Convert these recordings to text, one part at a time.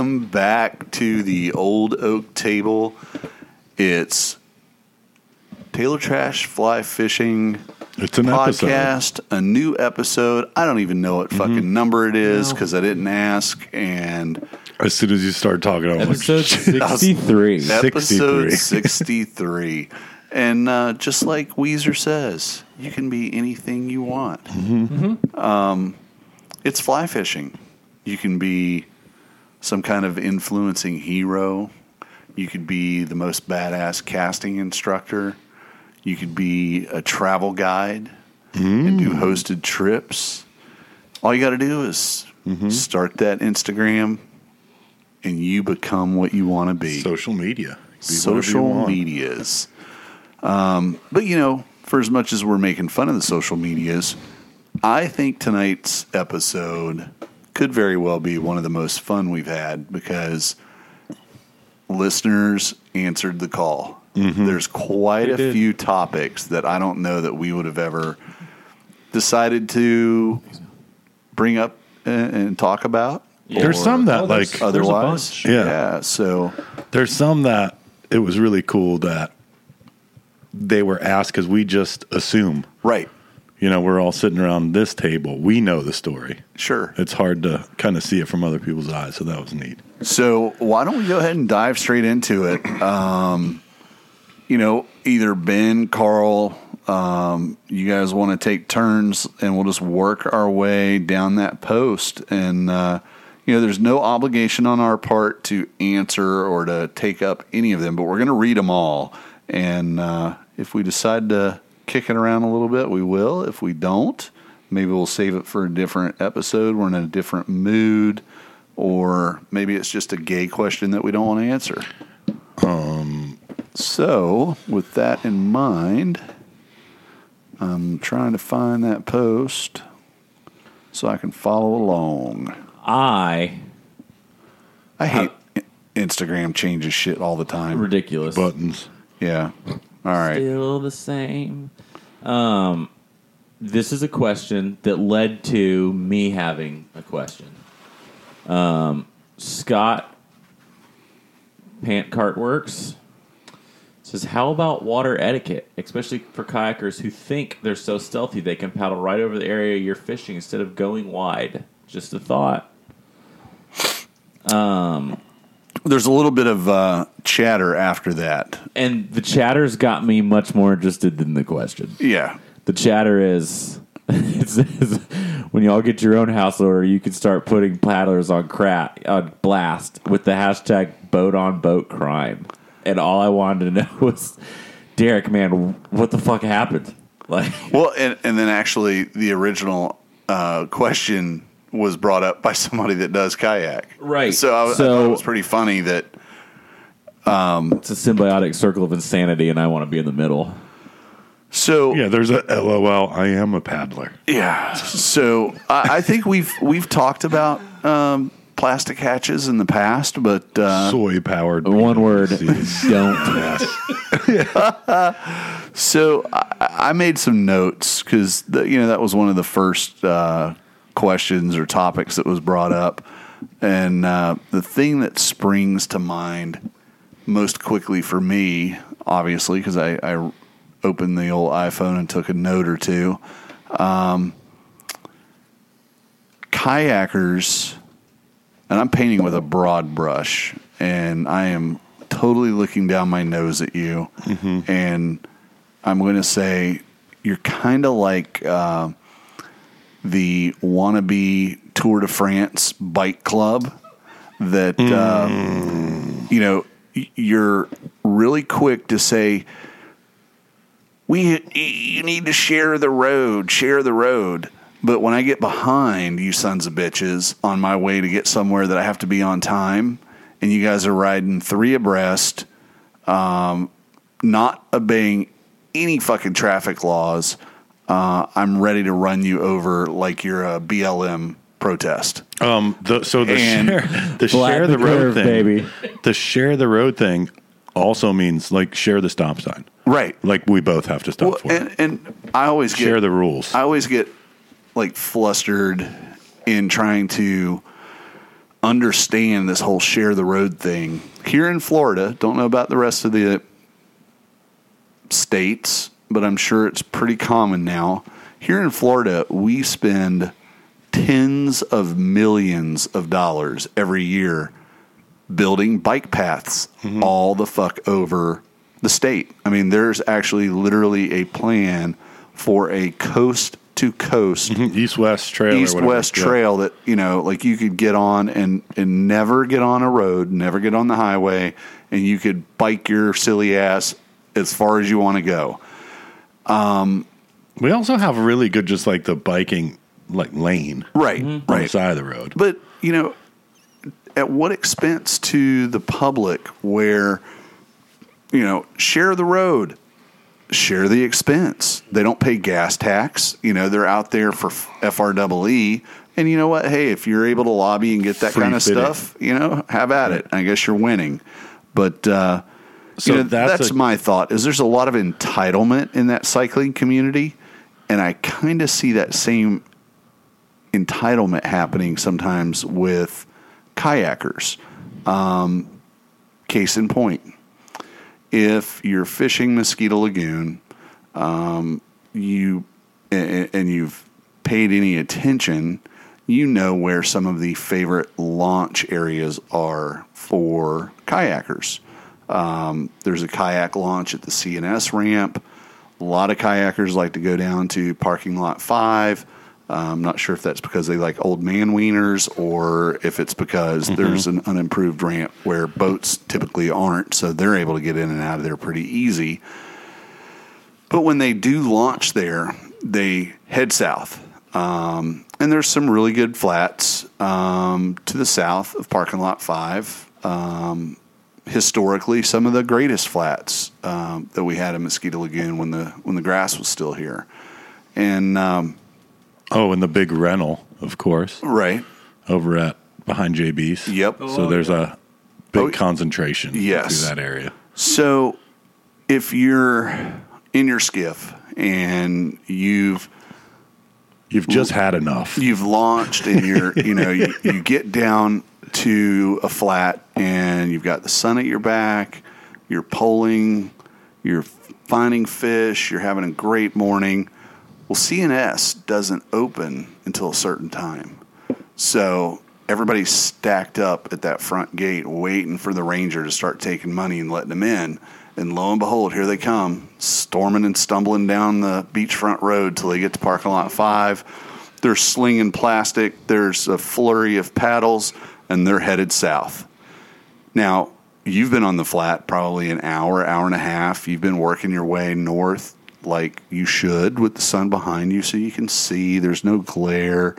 welcome back to the Old Oak Table. It's Taylor Trash Fly Fishing It's an episode. podcast, a new episode. I don't even know what fucking number it is because I didn't ask. And As soon as you start talking, I'm Episode like, shit. 63. episode 63. 63. and uh, just like Weezer says, you can be anything you want. Um, it's fly fishing. You can be some kind of influencing hero. You could be the most badass casting instructor. You could be a travel guide and do hosted trips. All you got to do is start that Instagram and you become what you want to be social media. Be social medias. Um, but you know, for as much as we're making fun of the social medias, I think tonight's episode could very well be one of the most fun we've had because listeners answered the call. Mm-hmm. There's quite a did. few topics that I don't know that we would have ever decided to bring up and, and talk about. There's some that Oh, there's- like otherwise, bunch. Yeah. yeah. So there's some that it was really cool that they were asked because we just assume. right, You know, we're all sitting around this table. We know the story. sure. It's hard to kind of see it from other people's eyes, so that was neat. So why don't we go ahead and dive straight into it? Um, you know, either Ben, Carl, um, you guys want to take turns, and we'll just work our way down that post. And uh, you know, there's no obligation on our part to answer or to take up any of them, but we're going to read them all. And uh, if we decide to kick it around a little bit, we will. If we don't, maybe we'll save it for a different episode. We're in a different mood or maybe it's just a gay question that we don't want to answer. Um, so, with that in mind, I'm trying to find that post so I can follow along. I I hate Instagram changes shit all the time. ridiculous. Buttons. Yeah. All right. Still the same. Um, this is a question that led to me having a question. Um, Scott Pant Cart Works says, "How about water etiquette, especially for kayakers who think they're so stealthy they can paddle right over the area you're fishing instead of going wide?" Just a thought. There's a little bit of uh, chatter after that. And the chatter's got me much more interested than the question. Yeah. The chatter is when y'all get your own house order, you can start putting paddlers on crat on blast with the hashtag boat on boat crime. And all I wanted to know was, Derek, man, what the fuck happened? Like, Well, and, and then actually, the original uh, question was brought up by somebody that does kayak. Right. So I, I thought it was pretty funny that it's a symbiotic circle of insanity, and I want to be in the middle. So Yeah, there's a LOL. I am a paddler. yeah. So I, I think we've we've talked about um, plastic hatches in the past, but uh, Soy powered. One word, don't. so I, I made some notes because you know that was one of the first uh, questions or topics that was brought up, and uh, the thing that springs to mind most quickly for me, obviously, because I, I opened the old iPhone and took a note or two. Um, kayakers, and I'm painting with a broad brush, and I am totally looking down my nose at you, and I'm going to say you're kind of like uh, the wannabe Tour de France bike club that uh, you know you're really quick to say we you need to share the road, share the road. But when I get behind you sons of bitches on my way to get somewhere that I have to be on time, and you guys are riding three abreast, um, not obeying any fucking traffic laws, uh, I'm ready to run you over like you're a BLM protest. Um, the, so the And- share the share the, the road curve, thing, baby. The share the road thing also means like share the stop sign. Right. Like we both have to stop Well, for it. and, and I always get Share the rules. I always get like flustered in trying to understand this whole share the road thing. Here in Florida, don't know about the rest of the states, but I'm sure it's pretty common now. Here in Florida, we spend tens of millions of dollars every year building bike paths mm-hmm. all the fuck over the state. I mean, there's actually literally a plan for a coast to coast East West Trail. east west Yeah. trail that you know like you could get on and and never get on a road never get on the highway and you could bike your silly ass as far as you want to go We also have really good, just like the biking like lane right on the right side of the road. but you know at what expense to the public where you know share the road share the expense. They don't pay gas tax you know they're out there for free and you know what? Hey if you're able to lobby and get that Free kind of fitting. stuff you know have at it. I guess you're winning. But uh So you know, that's that's, a- my thought is there's a lot of entitlement in that cycling community and i kind of see that same entitlement happening sometimes with kayakers. Um, case in point, if you're fishing Mosquito Lagoon, um, you and, and you've paid any attention, you know where some of the favorite launch areas are for kayakers. Um, there's a kayak launch at the CNS ramp. A lot of kayakers like to go down to parking lot five. Uh, I'm not sure if that's because they like old man wieners or if it's because there's an unimproved ramp where boats typically aren't, so they're able to get in and out of there pretty easy. But when they do launch there, they head south. Um, and there's some really good flats um, to the south of parking lot five. Um, historically, some of the greatest flats um, that we had in Mosquito Lagoon when the when the grass was still here. And um, Oh, and the big rental, of course, right, over at behind JB's. Yep. So there's a big Oh, concentration yes. through that area. So if you're in your skiff and you've You've just had enough. you've launched and you're you know you, you get down to a flat and you've got the sun at your back you're poling you're finding fish you're having a great morning. Well cns doesn't open until a certain time. So everybody's stacked up at that front gate waiting for the ranger to start taking money and letting them in. And lo and behold here they come storming and stumbling down the beachfront road till they get to parking lot five. They're slinging plastic. There's a flurry of paddles and they're headed south now you've been on the flat probably an hour hour and a half you've been working your way north like you should with the sun behind you so you can see there's no glare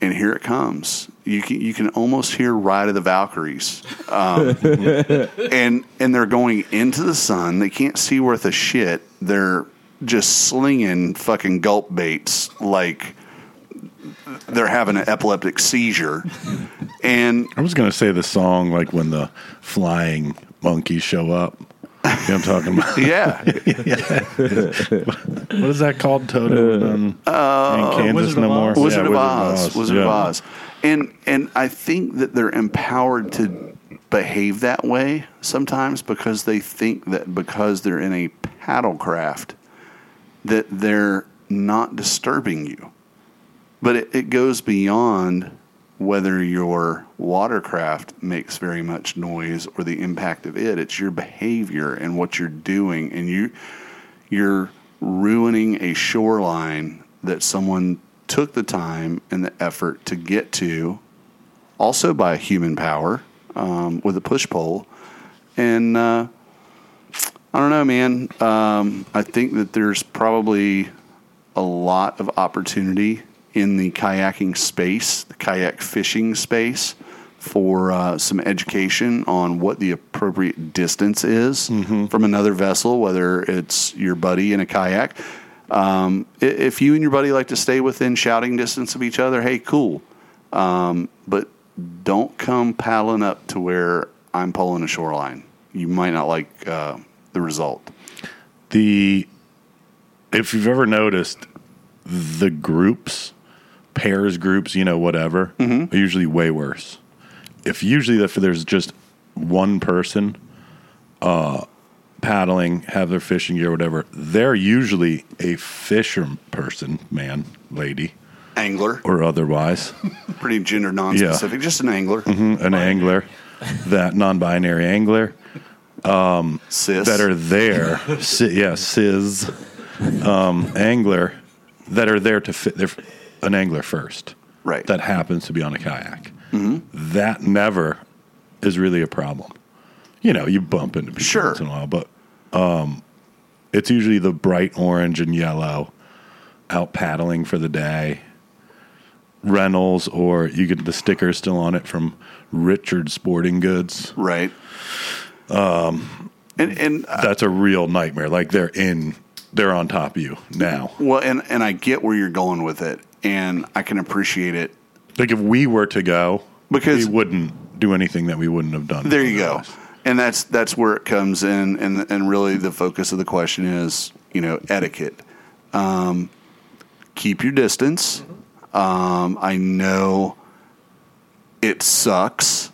and here it comes. You can you can almost hear "Ride of the Valkyries," um, and and they're going into the sun. They can't see worth a shit. They're just slinging fucking gulp baits like they're having an epileptic seizure. And I was going to say the song like when the flying monkeys show up. You know what I'm talking about? yeah, yeah. what is that called? Toto and, uh, Kansas Wizard of no more. Oz. Wizard Yeah, of Oz, Wizard of Yeah. Oz, and and I think that they're empowered to behave that way sometimes because they think that because they're in a paddle craft that they're not disturbing you. But it, it goes beyond whether your watercraft makes very much noise or the impact of it. It's your behavior and what you're doing, and you you're ruining a shoreline that someone took the time and the effort to get to also by human power um, with a push pole. And uh, I don't know, man. Um, I think that there's probably a lot of opportunity in the kayaking space, the kayak fishing space, for uh, some education on what the appropriate distance is from another vessel, whether it's your buddy in a kayak. Um, if you and your buddy like to stay within shouting distance of each other, hey, cool. Um, but don't come paddling up to where I'm pulling a shoreline. You might not like uh, the result. the if you've ever noticed the groups pairs groups you know whatever Mm-hmm. are usually way worse. If usually if there's just one person uh paddling have their fishing gear whatever they're usually a fisher person man lady. Angler, or otherwise. Pretty gender non-specific, just an angler. an angler. That non-binary angler. Cis. that are there, si- yeah, cis. Um, angler that are there to fit. They're an angler first, Right. That happens to be on a kayak. That never is really a problem. You know, you bump into people Sure. once in a while, but um, it's usually the bright orange and yellow out paddling for the day. Reynolds, or you get the sticker still on it from Richard Sporting Goods. Right. Um, and and uh, that's a real nightmare. Like they're in, they're on top of you now. well, and and I get where you're going with it, and I can appreciate it. Like if we were to go, Because- we wouldn't do anything that we wouldn't have done. There you go. And that's that's where it comes in, and and really the focus of the question is, you know, etiquette. Um, keep your distance. Um, I know it sucks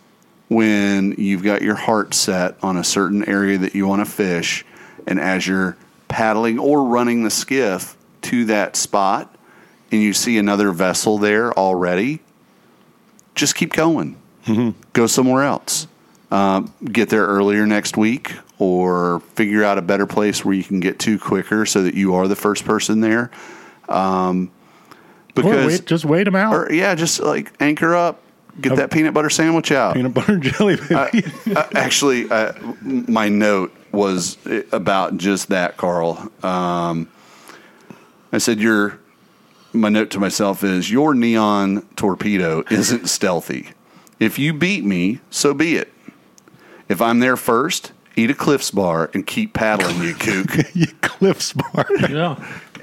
when you've got your heart set on a certain area that you want to fish, and as you're paddling or running the skiff to that spot, and you see another vessel there already, just keep going. Go somewhere else um, get there earlier next week or figure out a better place where you can get to quicker so that you are the first person there. Um, because, wait, just wait them out. or yeah, just like anchor up, get that peanut butter sandwich out. Peanut butter and jelly. Baby. Uh, actually, uh, m- my note was about just that, Carl. Um, I said, "Your." My note to myself is, "Your neon torpedo isn't stealthy. If you beat me, so be it. If I'm there first, eat a Cliffs bar and keep paddling, you kook." you Cliffs bar. Yeah.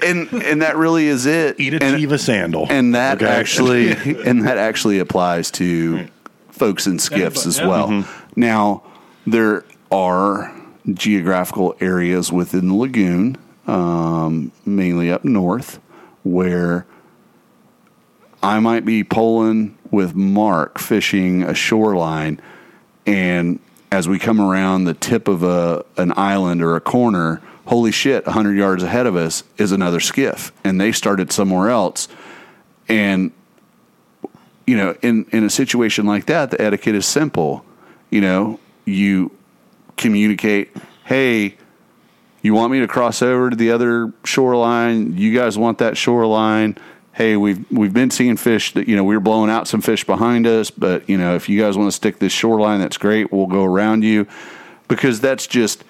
and and that really is it. Eat a and, Teva sandal. and that Okay? actually and that actually applies to folks in skiffs as yeah. well. Now there are geographical areas within the lagoon, um, mainly up north, where I might be pulling with Mark fishing a shoreline, and as we come around the tip of a an island or a corner, holy shit, hundred yards ahead of us is another skiff, and they started somewhere else, and you know, in in a situation like that, the etiquette is simple. You know, you communicate, hey. You want me to cross over to the other shoreline? You guys want that shoreline? Hey, we've we've been seeing fish that you know we were blowing out some fish behind us, but you know if you guys want to stick this shoreline, that's great. We'll go around you because that's just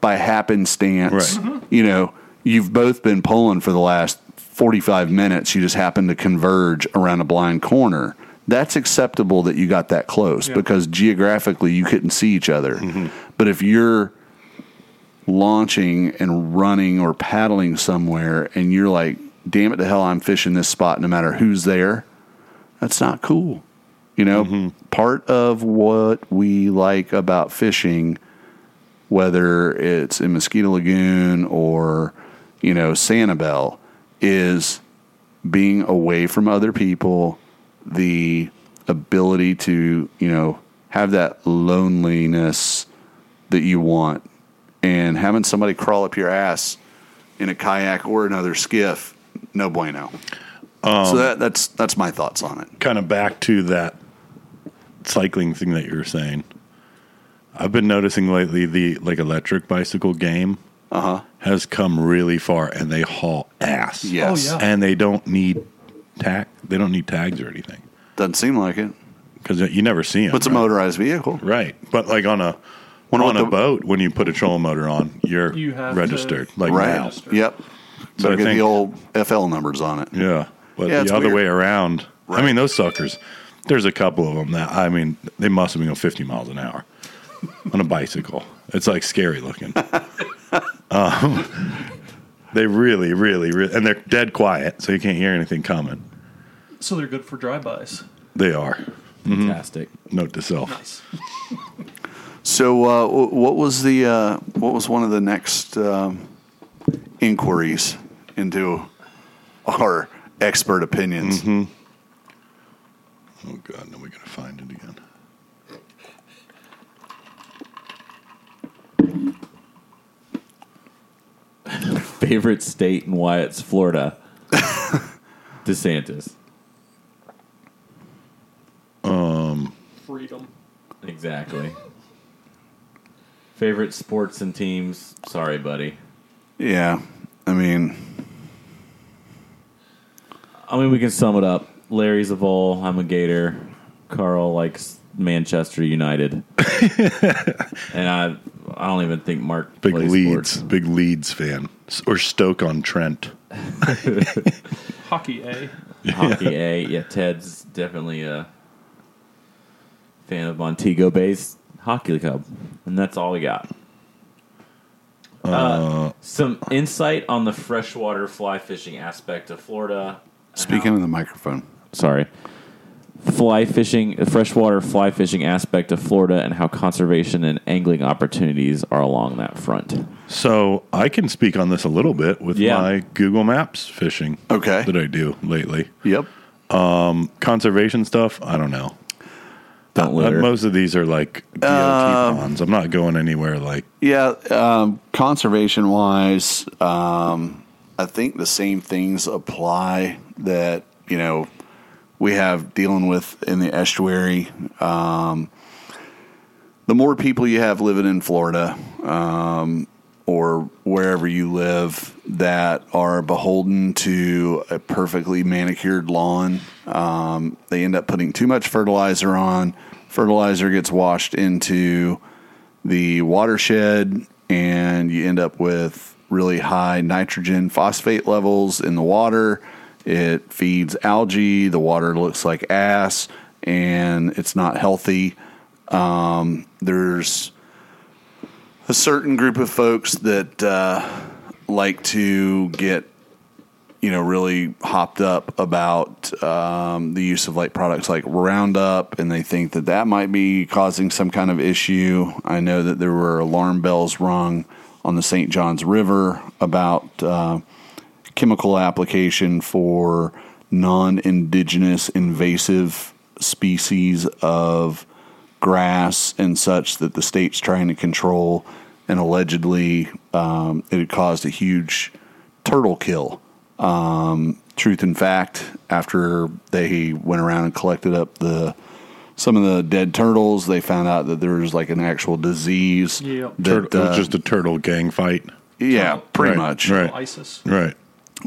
by happenstance. Right. Mm-hmm. You know, you've both been pulling for the last forty five minutes. You just happen to converge around a blind corner. That's acceptable that you got that close because geographically you couldn't see each other. Mm-hmm. But if you're launching and running or paddling somewhere and you're like, damn it to hell, I'm fishing this spot no matter who's there, that's not cool. You know, mm-hmm. part of what we like about fishing, whether it's in Mosquito Lagoon or, you know, Sanibel, is being away from other people, the ability to, you know, have that loneliness that you want and having somebody crawl up your ass in a kayak or another skiff, no bueno. so that, that's that's my thoughts on it. kind of back to that cycling thing that you were saying. I've been noticing lately the like electric bicycle game Uh huh. has come really far, and they haul ass. Yes. Oh, yeah. and they don't need tag. They don't need tags or anything. Doesn't seem like it. because you never see them. It's a motorized vehicle. right? But like on a Wonder on a the- boat, when you put a trolling motor on, you're You have registered. to- like right. now. Yep. So Better I get think- the old FL numbers on it. Yeah, but Yeah, the other weird. way around. I mean, those suckers. There's a couple of them that I mean, they must have been going 50 miles an hour on a bicycle. It's like scary looking. um, they really, really, really, and they're dead quiet, so you can't hear anything coming. So they're good for drive-bys. They are. Fantastic. Note to self. Nice. So, uh, what was the uh, what was one of the next um, inquiries into our expert opinions? Oh god, now we gotta find it again. Favorite state and why it's Florida. DeSantis. Um. Freedom. Exactly. Favorite sports and teams. Sorry, buddy. Yeah, I mean, I mean, we can sum it up. Larry's a Vol. I'm a Gator. Carl likes Manchester United, and I I don't even think Mark Big plays Leeds, sports. big Leeds fan, or Stoke on Trent. Hockey, A. Hockey A. Eh? Yeah, Ted's definitely a fan of Montego Bay's hockey club, and that's all we got. Uh, some insight on the freshwater fly fishing aspect of Florida. speaking of the microphone, sorry, fly fishing, the freshwater fly fishing aspect of Florida, and how conservation and angling opportunities are along that front. So I can speak on this a little bit with Yeah. my Google Maps fishing. Okay. that I do lately. yep. Conservation stuff, I don't know. Don't Uh, litter. most of these are like DOT ponds. I'm not going anywhere like Yeah, um, conservation wise, um, I think the same things apply that you know we have dealing with in the estuary. Um, the more people you have living in Florida um, or wherever you live that are beholden to a perfectly manicured lawn, um, they end up putting too much fertilizer on. Fertilizer gets washed into the watershed, and you end up with really high nitrogen phosphate levels in the water. It feeds algae. The water looks like ass, and it's not healthy. Um, there's a certain group of folks that uh, like to get you know really hopped up about um, the use of like products like Roundup, and they think that that might be causing some kind of issue. I know that there were alarm bells rung on the St. Johns River about uh, chemical application for non-indigenous invasive species of grass and such that the state's trying to control, and allegedly um, it had caused a huge turtle kill. Um, truth and fact, after they went around and collected up the some of the dead turtles, they found out that there was like an actual disease. Yep. that, Tur- it was uh, just a turtle gang fight. yeah, pretty Right, much. right. ISIS. Right.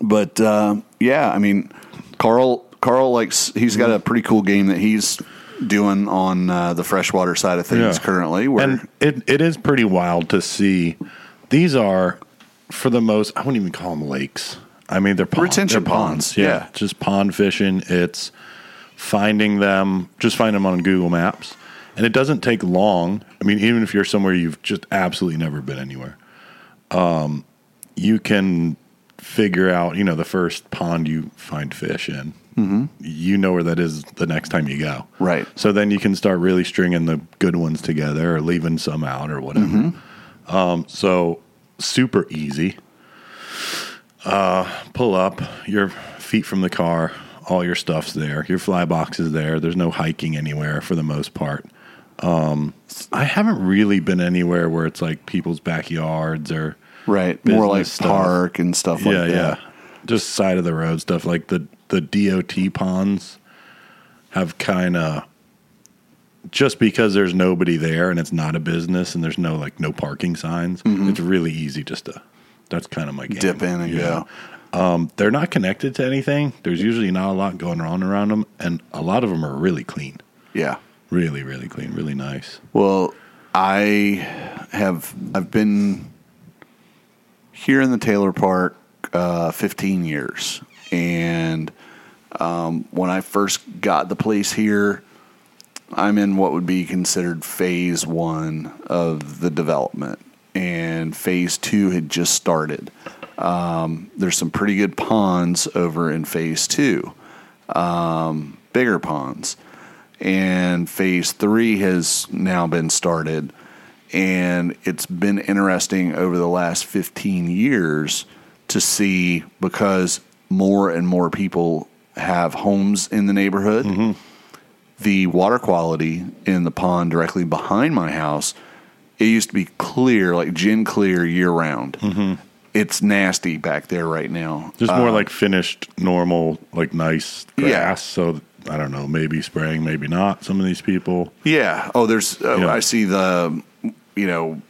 But uh, yeah, I mean, Carl Carl likes he's got a pretty cool game that he's doing on uh, the freshwater side of things Yeah. currently. Where And it, it is pretty wild to see. These are, for the most, I wouldn't even call them lakes. I mean, they're pond, Retention they're ponds, yeah. just pond fishing. It's finding them, just find them on Google Maps, and it doesn't take long. I mean, even if you're somewhere you've just absolutely never been anywhere, um, you can figure out. You know, the first pond you find fish in, mm-hmm. you know where that is the next time you go. Right. So then you can start really stringing the good ones together or leaving some out or whatever. Um, so super easy. Uh, pull up your feet from the car. All your stuff's there. Your fly box is there. There's no hiking anywhere for the most part. Um, I haven't really been anywhere where it's like people's backyards or right, more like stuff. park and stuff like yeah, that. yeah, just side of the road stuff. Like the the DOT ponds have kind of just because there's nobody there and it's not a business and there's no like no parking signs. It's really easy just to. That's kind of my game. Mm-hmm. Dip in and go. Um, they're not connected to anything. There's usually not a lot going on around them, and a lot of them are really clean. Yeah, Really, really clean, really nice. Well, I have I've been here in the Taylor Park uh, 15 years, and um, when I first got the place here, I'm in what would be considered phase one of the development, and phase two had just started. Um, there's some pretty good ponds over in phase two, um, bigger ponds and phase three has now been started. And it's been interesting over the last 15 years to see because more and more people have homes in the neighborhood. Mm-hmm. The water quality in the pond directly behind my house, it used to be clear, like gin clear year round. Mm-hmm. It's nasty back there right now. Just more uh, like finished, normal, like nice grass. Yeah. So I don't know, maybe spraying, maybe not. Some of these people, Yeah. Oh, there's, uh. I see the, you know,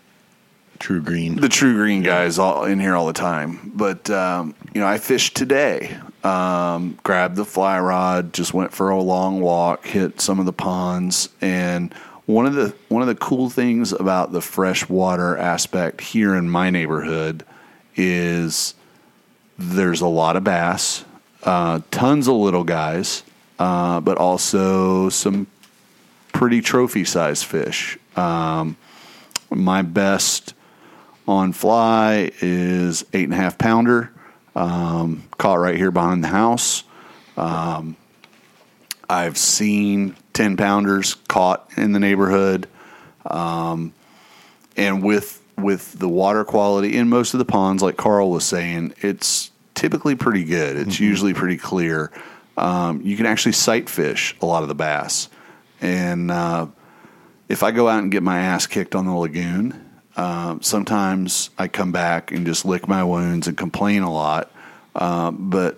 TruGreen. the true green guys all in here all the time. But um, you know, I fished today. Um, grabbed the fly rod, just went for a long walk, hit some of the ponds, and one of the one of the cool things about the freshwater aspect here in my neighborhood is there's a lot of bass, uh, tons of little guys, uh, but also some pretty trophy sized fish. Um, my best on fly is eight and a half pounder, um, caught right here behind the house. Um, I've seen ten pounders caught in the neighborhood, um, and with with the water quality in most of the ponds, like Carl was saying, it's typically pretty good. It's usually pretty clear. Um, you can actually sight fish a lot of the bass, and uh, if I go out and get my ass kicked on the lagoon, um, sometimes I come back and just lick my wounds and complain a lot. Um, but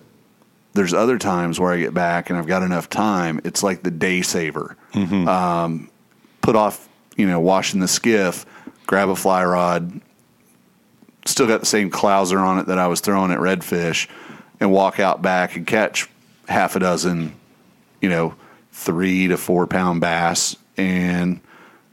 there's other times where I get back and I've got enough time. It's like the day saver. Um, put off, you know, washing the skiff, grab a fly rod, still got the same clouser on it that I was throwing at redfish, and walk out back and catch half a dozen, you know, three to four pound bass, and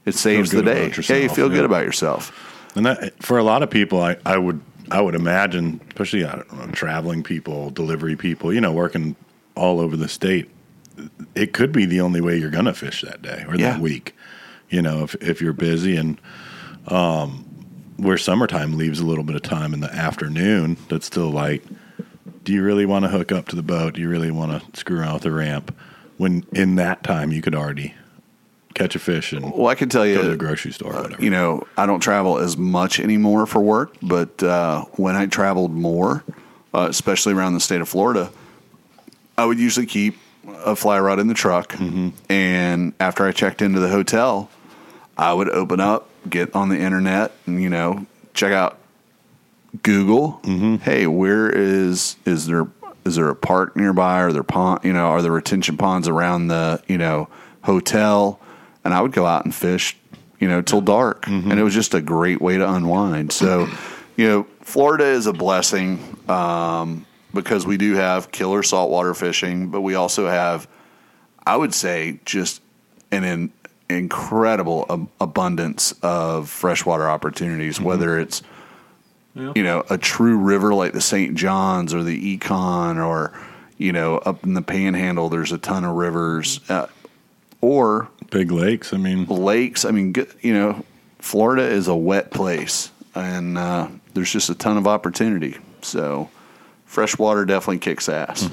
it saves the day. Yeah, you feel good about yourself. And that, for a lot of people, I, I would I would imagine, especially I don't know, traveling people, delivery people, you know, working all over the state, it could be the only way you're going to fish that day or Yeah. that week. You know, if if you're busy and um, where summertime leaves a little bit of time in the afternoon that's still light. Do you really want to hook up to the boat? Do you really want to screw around with the ramp? When in that time you could already catch a fish and Well, I can tell you, go to the grocery store or whatever. you know, I don't travel as much anymore for work, but uh, when I traveled more, uh, especially around the state of Florida, I would usually keep a fly rod in the truck. And after I checked into the hotel, I would open up, get on the internet, and, you know, check out Google. Hey, where is, is there, is there a park nearby? Are there pond, you know, are there retention ponds around the, you know, hotel? And I would go out and fish, you know, till dark. And it was just a great way to unwind. So, you know, Florida is a blessing um, because we do have killer saltwater fishing, but we also have, I would say, just an in, incredible ab- abundance of freshwater opportunities, whether it's, you know, a true river like the St. John's or the Econ or, you know, up in the panhandle, there's a ton of rivers. Uh, or Big lakes. I mean, lakes. I mean, you know, Florida is a wet place, and uh, there's just a ton of opportunity. So, freshwater definitely kicks ass.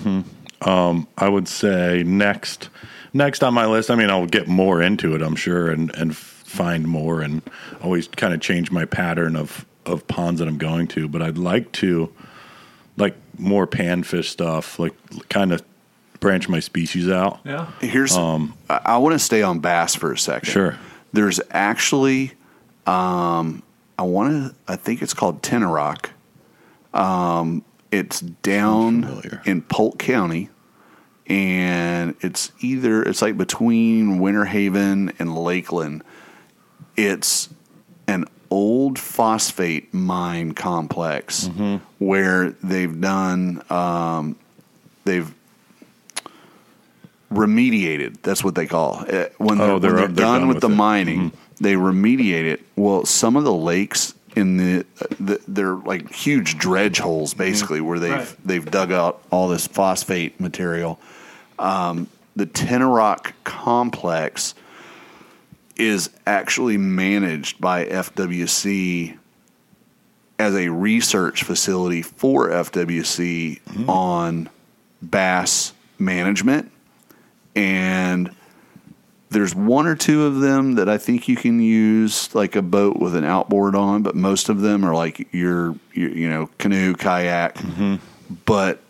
I would say next next on my list. I mean, I'll get more into it, I'm sure, and and find more, and always kind of change my pattern of of ponds that I'm going to. But I'd like to like more panfish stuff, like kind of branch my species out. Yeah. Here's I, I want to stay on bass for a second. Sure. There's actually, um, I want to. I think it's called Tenoroc. Um, it's down in Polk County, and it's either it's like between Winter Haven and Lakeland. It's an old phosphate mine complex where they've done um, they've remediated. That's what they call it. When they're, Oh, they're- they're, they're done, done with, with the it. Mm-hmm. mining, they remediate it. Well, some of the lakes in the, the they're like huge dredge holes, basically, where they've Right. they've dug out all this phosphate material. Um, the Tenoroc complex is actually managed by FWC as a research facility for FWC on bass management. And there's one or two of them that I think you can use like a boat with an outboard on, but most of them are like your, your you know, canoe, kayak. But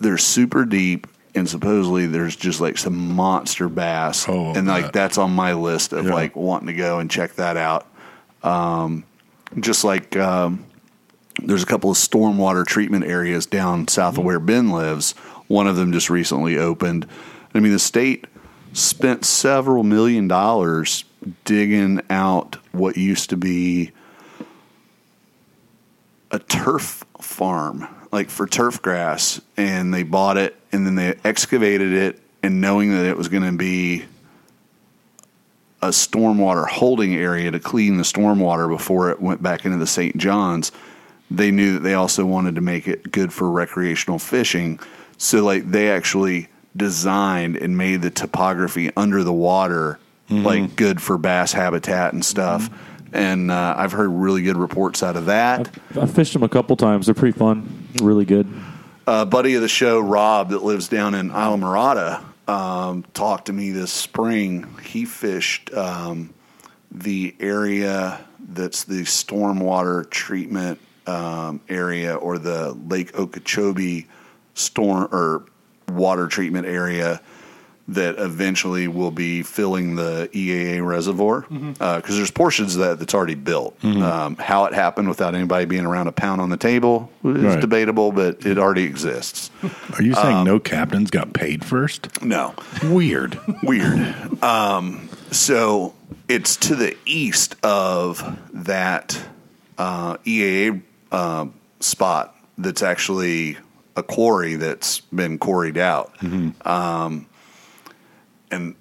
they're super deep and supposedly there's just like some monster bass Oh, and like that- that's on my list of Yeah. like wanting to go and check that out um, just like um, there's a couple of stormwater treatment areas down south of where Ben lives. One of them just recently opened. I mean, the state spent several million dollars digging out what used to be a turf farm, like for turf grass, and they bought it and then they excavated it, and knowing that it was going to be a stormwater holding area to clean the stormwater before it went back into the St. John's, they knew that they also wanted to make it good for recreational fishing. So, like, they actually designed and made the topography under the water like good for bass habitat and stuff. And uh, I've heard really good reports out of that. i've fished them a couple times. They're pretty fun. Really good. a buddy of the show, Rob, that lives down in Islamorada, um, talked to me this spring. He fished um, the area that's the stormwater treatment um, area or the Lake Okeechobee storm or water treatment area that eventually will be filling the EAA reservoir because there's portions of that that's already built. Um, how it happened without anybody being around a pound on the table is Right. debatable, but it already exists. Are you Um, saying no captains got paid first? No, Weird. weird. Um, so it's to the east of that uh, EAA uh, spot that's actually a quarry that's been quarried out. Mm-hmm. Um, and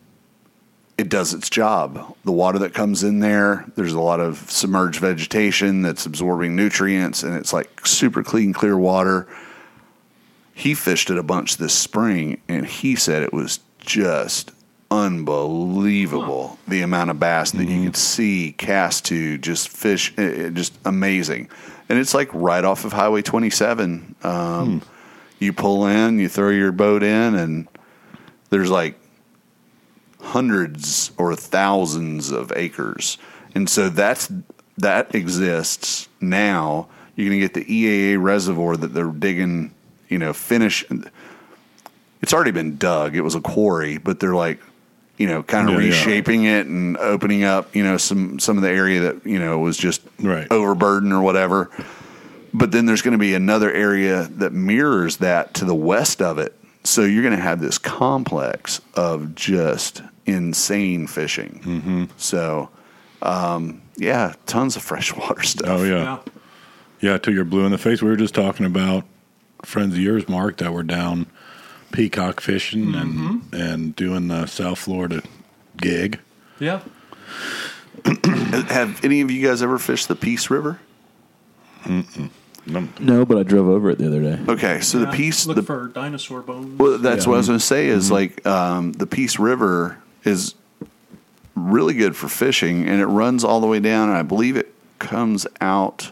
it does its job. The water that comes in there, there's a lot of submerged vegetation that's absorbing nutrients, and it's like super clean, clear water. He fished it a bunch this spring, and he said it was just unbelievable the amount of bass that you mm-hmm. could see cast to just fish, it, it- just amazing. And it's like right off of Highway 27. Um, hmm. You pull in, you throw your boat in, and there's like hundreds or thousands of acres. And so that's that exists now. You're going to get the EAA reservoir that they're digging, you know, finish. It's already been dug. It was a quarry, but they're like, you know, kind of Yeah, yeah. reshaping it and opening up, you know, some some of the area that you know was just Right. overburdened or whatever. But then there's going to be another area that mirrors that to the west of it. So you're going to have this complex of just insane fishing. Mm-hmm. So, um, yeah, tons of freshwater stuff. Oh yeah. Yeah. Yeah, till you're blue in the face. We were just talking about friends of yours, Mark, that were down peacock fishing and and doing the South Florida gig. Yeah. Have any of you guys ever fished the Peace River? Num- No, but I drove over it the other day. Okay, so Yeah. the Peace, Look the, for dinosaur bones. Well, that's Yeah. what I was going to say. Is like um, the Peace River is really good for fishing, and it runs all the way down. And I believe it comes out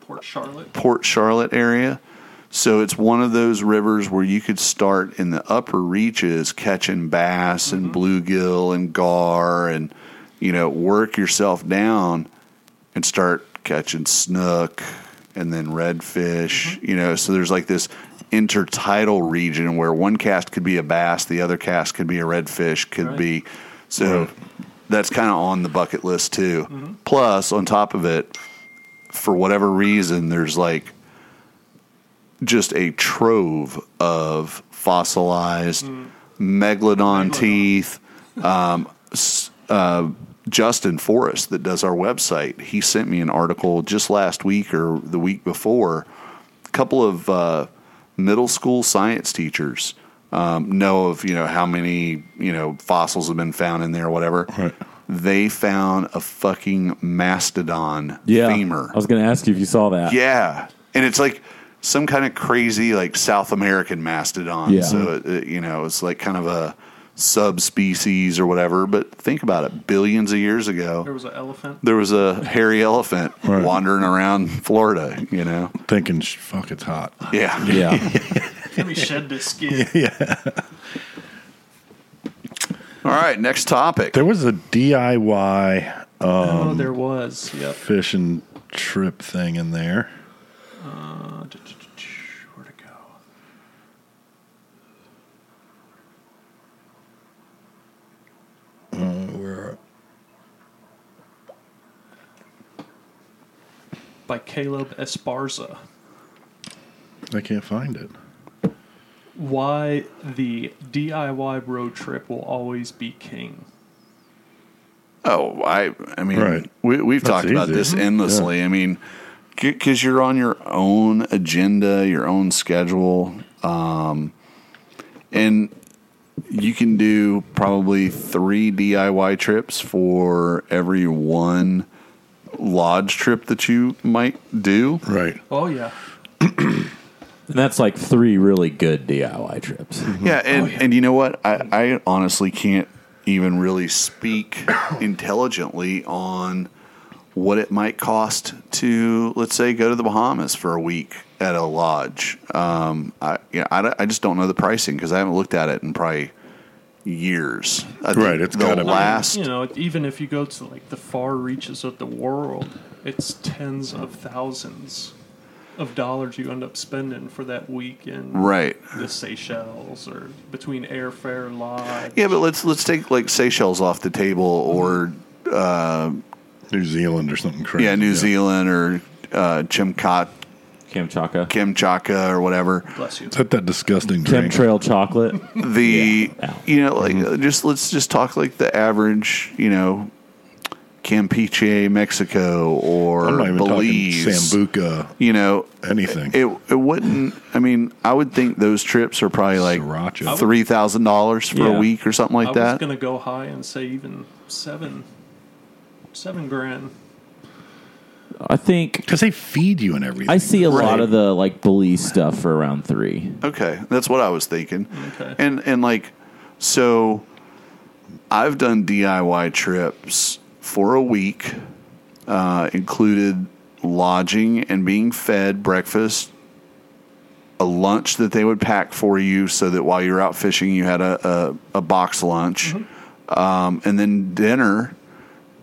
Port Charlotte. Port Charlotte area. So it's one of those rivers where you could start in the upper reaches catching bass and bluegill and gar, and you know work yourself down and start catching snook and then redfish. You know, so there's like this intertidal region where one cast could be a bass, the other cast could be a redfish, could Right. be so. That's kind of on the bucket list too. Plus, on top of it, for whatever reason, there's like just a trove of fossilized megalodon, teeth. Um, uh, Justin Forrest, that does our website, he sent me an article just last week or the week before. A couple of uh, middle school science teachers um, know of you know how many you know fossils have been found in there, or whatever. Right. They found a fucking mastodon Yeah. femur. I was going to ask you if you saw that. Yeah, and it's like some kind of crazy like South American mastodon. Yeah. So it, it, you know, it's like kind of a subspecies or whatever. But think about it: billions of years ago, There was an elephant. there was a hairy elephant Right. wandering around Florida. You know, Thinking, fuck, it's hot. yeah, Yeah. Let me shed this skin. Yeah. All right, next topic. There was a DIY oh, there was. Yep. fish and trip thing in there. Uh, Where'd it go? Uh, where By Caleb Esparza. I can't find it. Why the DIY road trip will always be king. Oh, I, I mean, Right. we, we've That's talked about this endlessly. I mean, because you're on your own agenda, your own schedule, um, and you can do probably three DIY trips for every one lodge trip that you might do. Right. Oh yeah. And that's like three really good DIY trips. Mm-hmm. Yeah, and, and you know what? I, I honestly can't even really speak intelligently on what it might cost to, let's say, go to the Bahamas for a week at a lodge. Um, I, yeah, I, I just don't know the pricing because I haven't looked at it in probably years. I think Right, it's the gotta be. last. You know, even if you go to like the far reaches of the world, it's tens of thousands of dollars you end up spending for that week in Right. the Seychelles or between airfare, lodge. Yeah, but let's let's take like Seychelles off the table, or uh, New Zealand or something crazy. yeah, New Zealand, or uh, Chimkat, Kamchatka. Kimchaka, or whatever. Bless you. Is that that disgusting drink? Chemtrail chocolate. the Yeah. you know like uh, just let's just talk like the average you know Campeche, Mexico, or I'm not even Belize. Sambuca, You know, anything. it it wouldn't. I mean, I would think those trips are probably like Sriracha. three thousand dollars for Yeah. a week or something like I that. was gonna go high and say even seven, seven grand. I think Because they feed you and everything. I see a lot of the like Belize stuff for around three. Okay, that's what I was thinking. Okay. And and like so I've done DIY trips for a week, uh, included lodging and being fed breakfast, a lunch that they would pack for you so that while you're out fishing you had a, a, a box lunch, um, and then dinner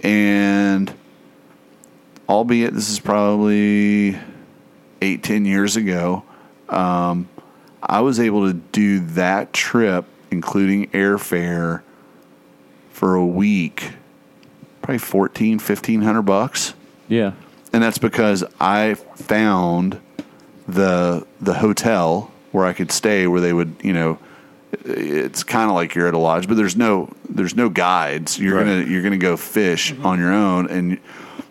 and albeit this is probably eight, ten years ago, um, I was able to do that trip, including airfare, for a week, probably 14, 1500 bucks. Yeah. And that's because I found the the hotel where I could stay where they would, you know, it's kind of like you're at a lodge, but there's no there's no guides. You're Right. gonna you're gonna go fish mm-hmm. on your own, and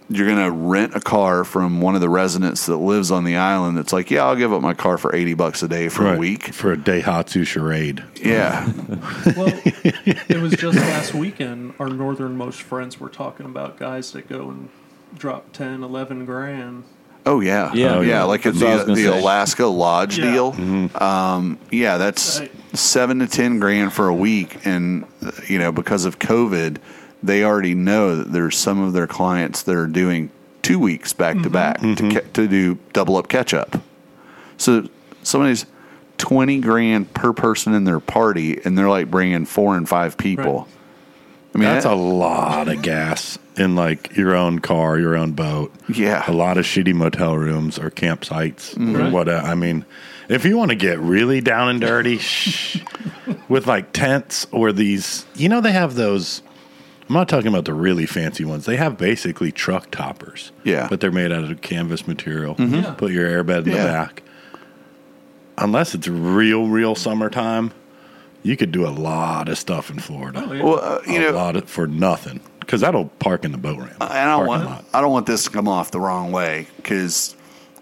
you're gonna rent a car from one of the residents that lives on the island. That's like, yeah, I'll give up my car for eighty bucks a day for Right. a week. for a Daihatsu charade. Yeah, Well, it was just last weekend. Our northernmost friends were talking about guys that go and drop 10, 11 grand. Oh yeah, Yeah. yeah, Oh, yeah. like That's what I was the the say. Alaska lodge Yeah. deal. Mm-hmm. Um, yeah, that's Right. seven to ten grand for a week, and you know because of COVID, they already know that there's some of their clients that are doing two weeks back to mm-hmm. back to mm-hmm. ca- to do double up catch up. So somebody's twenty grand per person in their party, and they're like bringing four and five people. I mean, That's that- a lot of gas in like your own car, your own boat. Yeah. a lot of shitty motel rooms or campsites or Right. what. I mean, if you want to get really down and dirty, shh, with like tents or these, you know, they have those. I'm not talking about the really fancy ones. They have basically truck toppers. Yeah. but they're made out of canvas material. Yeah. Put your airbed in Yeah. the back. Unless it's real, real summertime, you could do a lot of stuff in Florida. Oh, yeah. well, uh, you a know, lot of, for nothing because that'll park in the boat ramp. and I don't want lot. I don't want this to come off the wrong way because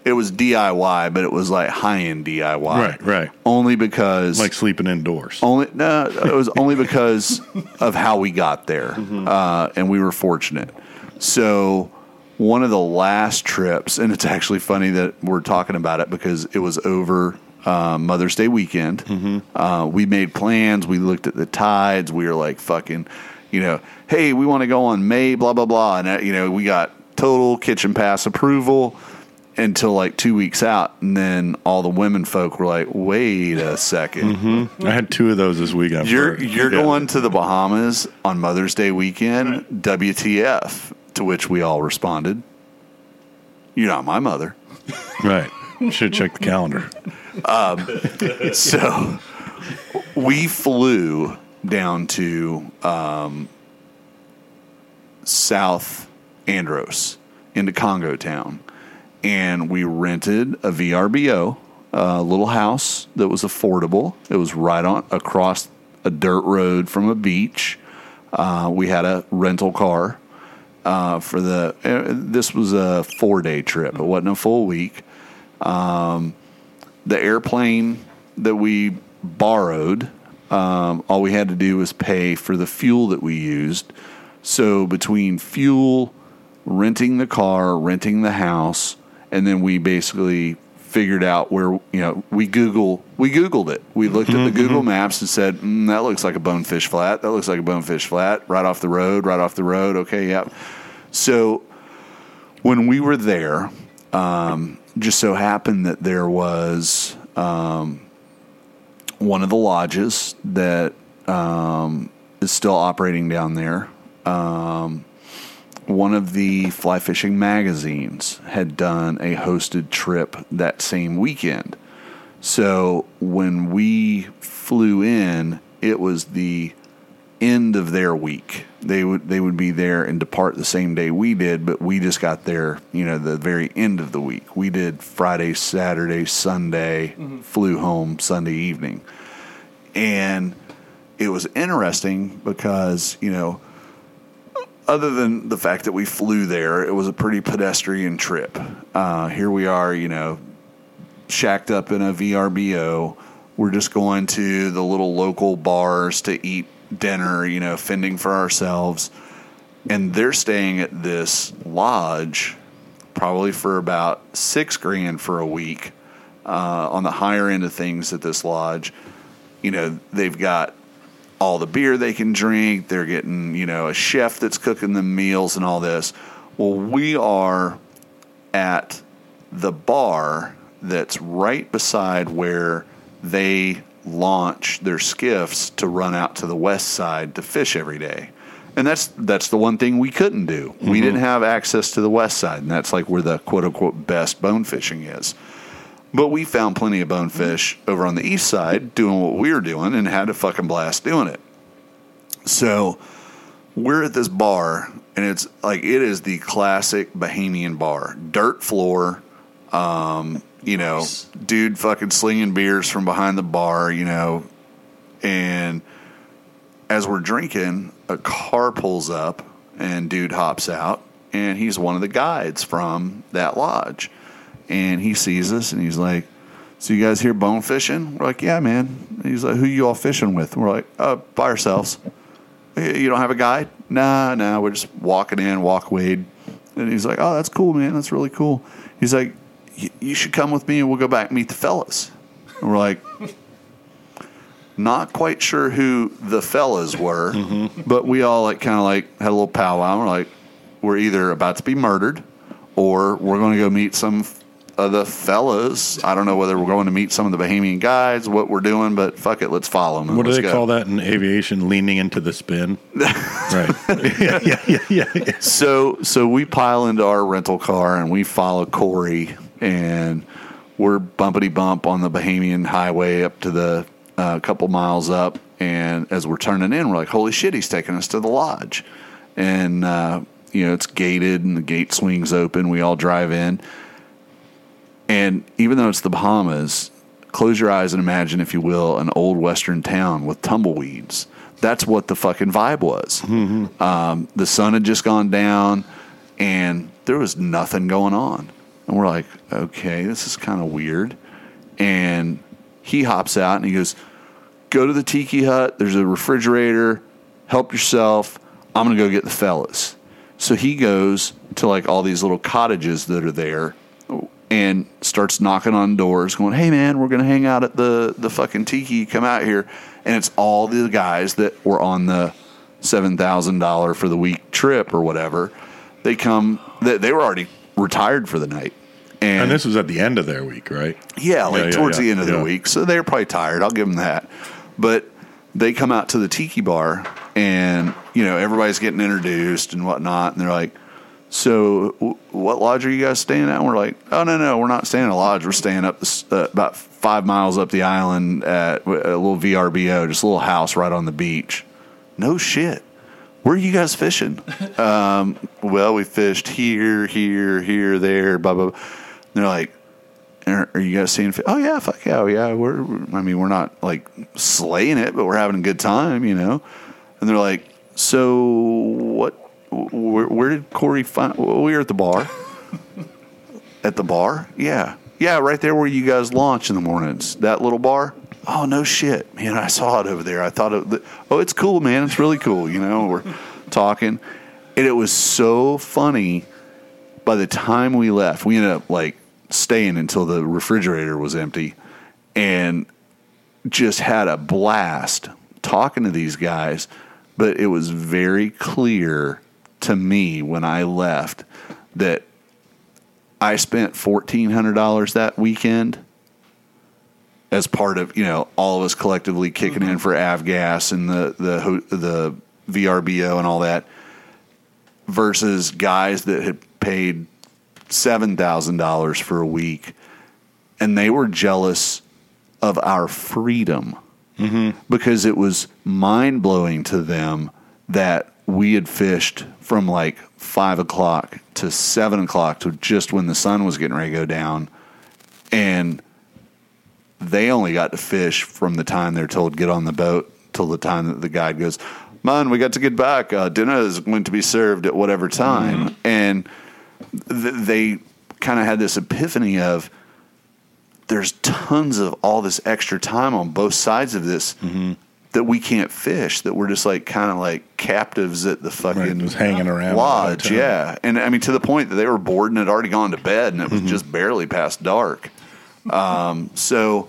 it was DIY, but it was like high end DIY. Right, right. Only because like sleeping indoors. only no, it was only because of how we got there, uh, and we were fortunate. So one of the last trips, and it's actually funny that we're talking about it because it was over uh, Mother's Day weekend. Uh, we made plans. We looked at the tides. We were like fucking, you know, hey, we want to go on May, blah blah blah, and uh, you know, we got total kitchen pass approval until like two weeks out, and then all the women folk were like, "Wait a 2nd I had two of those this weekend. you're for- you're yeah. going to the Bahamas on Mother's Day weekend. WTF? To which we all responded, "You're not my mother." right. Should check the calendar. so we flew down to um, South Andros into Congo Town, and we rented a VRBO, a little house that was affordable. It was right on across a dirt road from a beach. Uh, we had a rental car uh, for the. Uh, this was a four day trip. It wasn't a full week. Um, the airplane that we borrowed, um, all we had to do was pay for the fuel that we used. So between fuel, renting the car, renting the house, and then we basically figured out where you know we Google we Googled it. We looked at the Google Maps and said mm, that looks like a bonefish flat. That looks like a bonefish flat. Right off the road. Right off the road. Okay, yep. So when we were there, um, just so happened that there was um, one of the lodges that um, is still operating down there. Um, one of the fly fishing magazines had done a hosted trip that same weekend. So when we flew in, it was the end of their week. They would they would be there and depart the same day we did, but we just got there, you know, the very end of the week. We did Friday, Saturday, Sunday, flew home Sunday evening. And it was interesting because, you know, other than the fact that we flew there, it was a pretty pedestrian trip. Uh, here we are, you know, shacked up in a VRBO. We're just going to the little local bars to eat dinner, you know, fending for ourselves. And they're staying at this lodge probably for about six grand for a week uh, on the higher end of things at this lodge. You know, they've got all the beer they can drink. They're getting, you know, a chef that's cooking them meals and all this. Well, we are at the bar that's right beside where they launch their skiffs to run out to the west side to fish every day. And that's that's the one thing we couldn't do. We didn't have access to the west side, and that's like where the quote unquote best bone fishing is. But we found plenty of bonefish over on the east side doing what we were doing and had a fucking blast doing it. So we're at this bar and it's like it is the classic Bahamian bar. Dirt floor, um, you know, dude fucking slinging beers from behind the bar, you know, and as we're drinking, a car pulls up and dude hops out and he's one of the guides from that lodge. And he sees us and he's like, So you guys here bone fishing? We're like, Yeah, man. He's like, Who you all fishing with? We're like, uh, by ourselves. You don't have a guide? Nah, nah, we're just walking in, walk wade. And he's like, Oh, that's cool, man. That's really cool. He's like, "Y- You should come with me and we'll go back and meet the fellas. And we're like, not quite sure who the fellas were, mm-hmm. but we all like kind of like had a little powwow. We're like, we're either about to be murdered or we're going to go meet some of the fellas. I don't know whether we're going to meet some of the Bahamian guys, what we're doing, but fuck it, let's follow them. What do they call that in aviation? Leaning into the spin. right. yeah, yeah, yeah, yeah, yeah. So so we pile into our rental car and we follow Corey and we're bumpity bump on the Bahamian highway up to the uh, couple miles up. And as we're turning in we're like holy shit he's taking us to the lodge. And uh, you know it's gated and the gate swings open. We all drive in. And even though it's the Bahamas close your eyes and imagine if you will an old western town with tumbleweeds. That's what the fucking vibe was. Um, the sun had just gone down and there was nothing going on And we're like, okay, this is kind of weird. And he hops out and he goes, go to the tiki hut. There's a refrigerator. Help yourself. I'm going to go get the fellas. So he goes to like all these little cottages that are there and starts knocking on doors, going, "Hey man, we're gonna hang out at the the fucking tiki. Come out here." And it's all the guys that were on the seven thousand dollar for the week trip or whatever. They come. They, they were already retired for the night, and, And this was at the end of their week, right? yeah, like Yeah, yeah, towards yeah, the end of the week. So they're probably tired. I'll give them that. But they come out to the tiki bar and, you know, everybody's getting introduced and whatnot. And they're like, so w- what lodge are you guys staying at? And we're like, oh, no, no, we're not staying at a lodge. We're staying up this, uh, about five miles up the island at a little VRBO, just a little house right on the beach. No shit. Where are you guys fishing? um, well, we fished here, here, here, there, blah, blah, blah. They're like, are, are you guys seeing? Fi-? Oh yeah, fuck yeah, yeah. We're, I mean, we're not like slaying it, but we're having a good time, you know. And they're like, so what? Where, where did Corey find? well, We were at the bar. at the bar? Yeah, yeah, right there where you guys launch in the mornings. That little bar. Oh no shit, man! I saw it over there. I thought it. Oh, it's cool, man. It's really cool. You know, we're talking, and it was so funny by the time we left, we ended up like staying until the refrigerator was empty and just had a blast talking to these guys. But it was very clear to me when I left that I spent $1,400 that weekend as part of, you know, all of us collectively kicking in mm-hmm. for Avgas and the, the, the VRBO and all that versus guys that had paid seven thousand dollars for a week, and they were jealous of our freedom. Mm-hmm. Because it was mind blowing to them that we had fished from like five o'clock to seven o'clock to just when the sun was getting ready to go down, and they only got to fish from the time they're told get on the boat till the time that the guide goes, "Man, we got to get back. Uh, dinner is going to be served at whatever mm-hmm. time," and th- they kind of had this epiphany of there's tons of all this extra time on both sides of this mm-hmm. that we can't fish that we're just like kind of like captives at the fucking Right, hanging around lodge yeah. And i mean to the point that they were bored and had already gone to bed and it was mm-hmm. just barely past dark um, so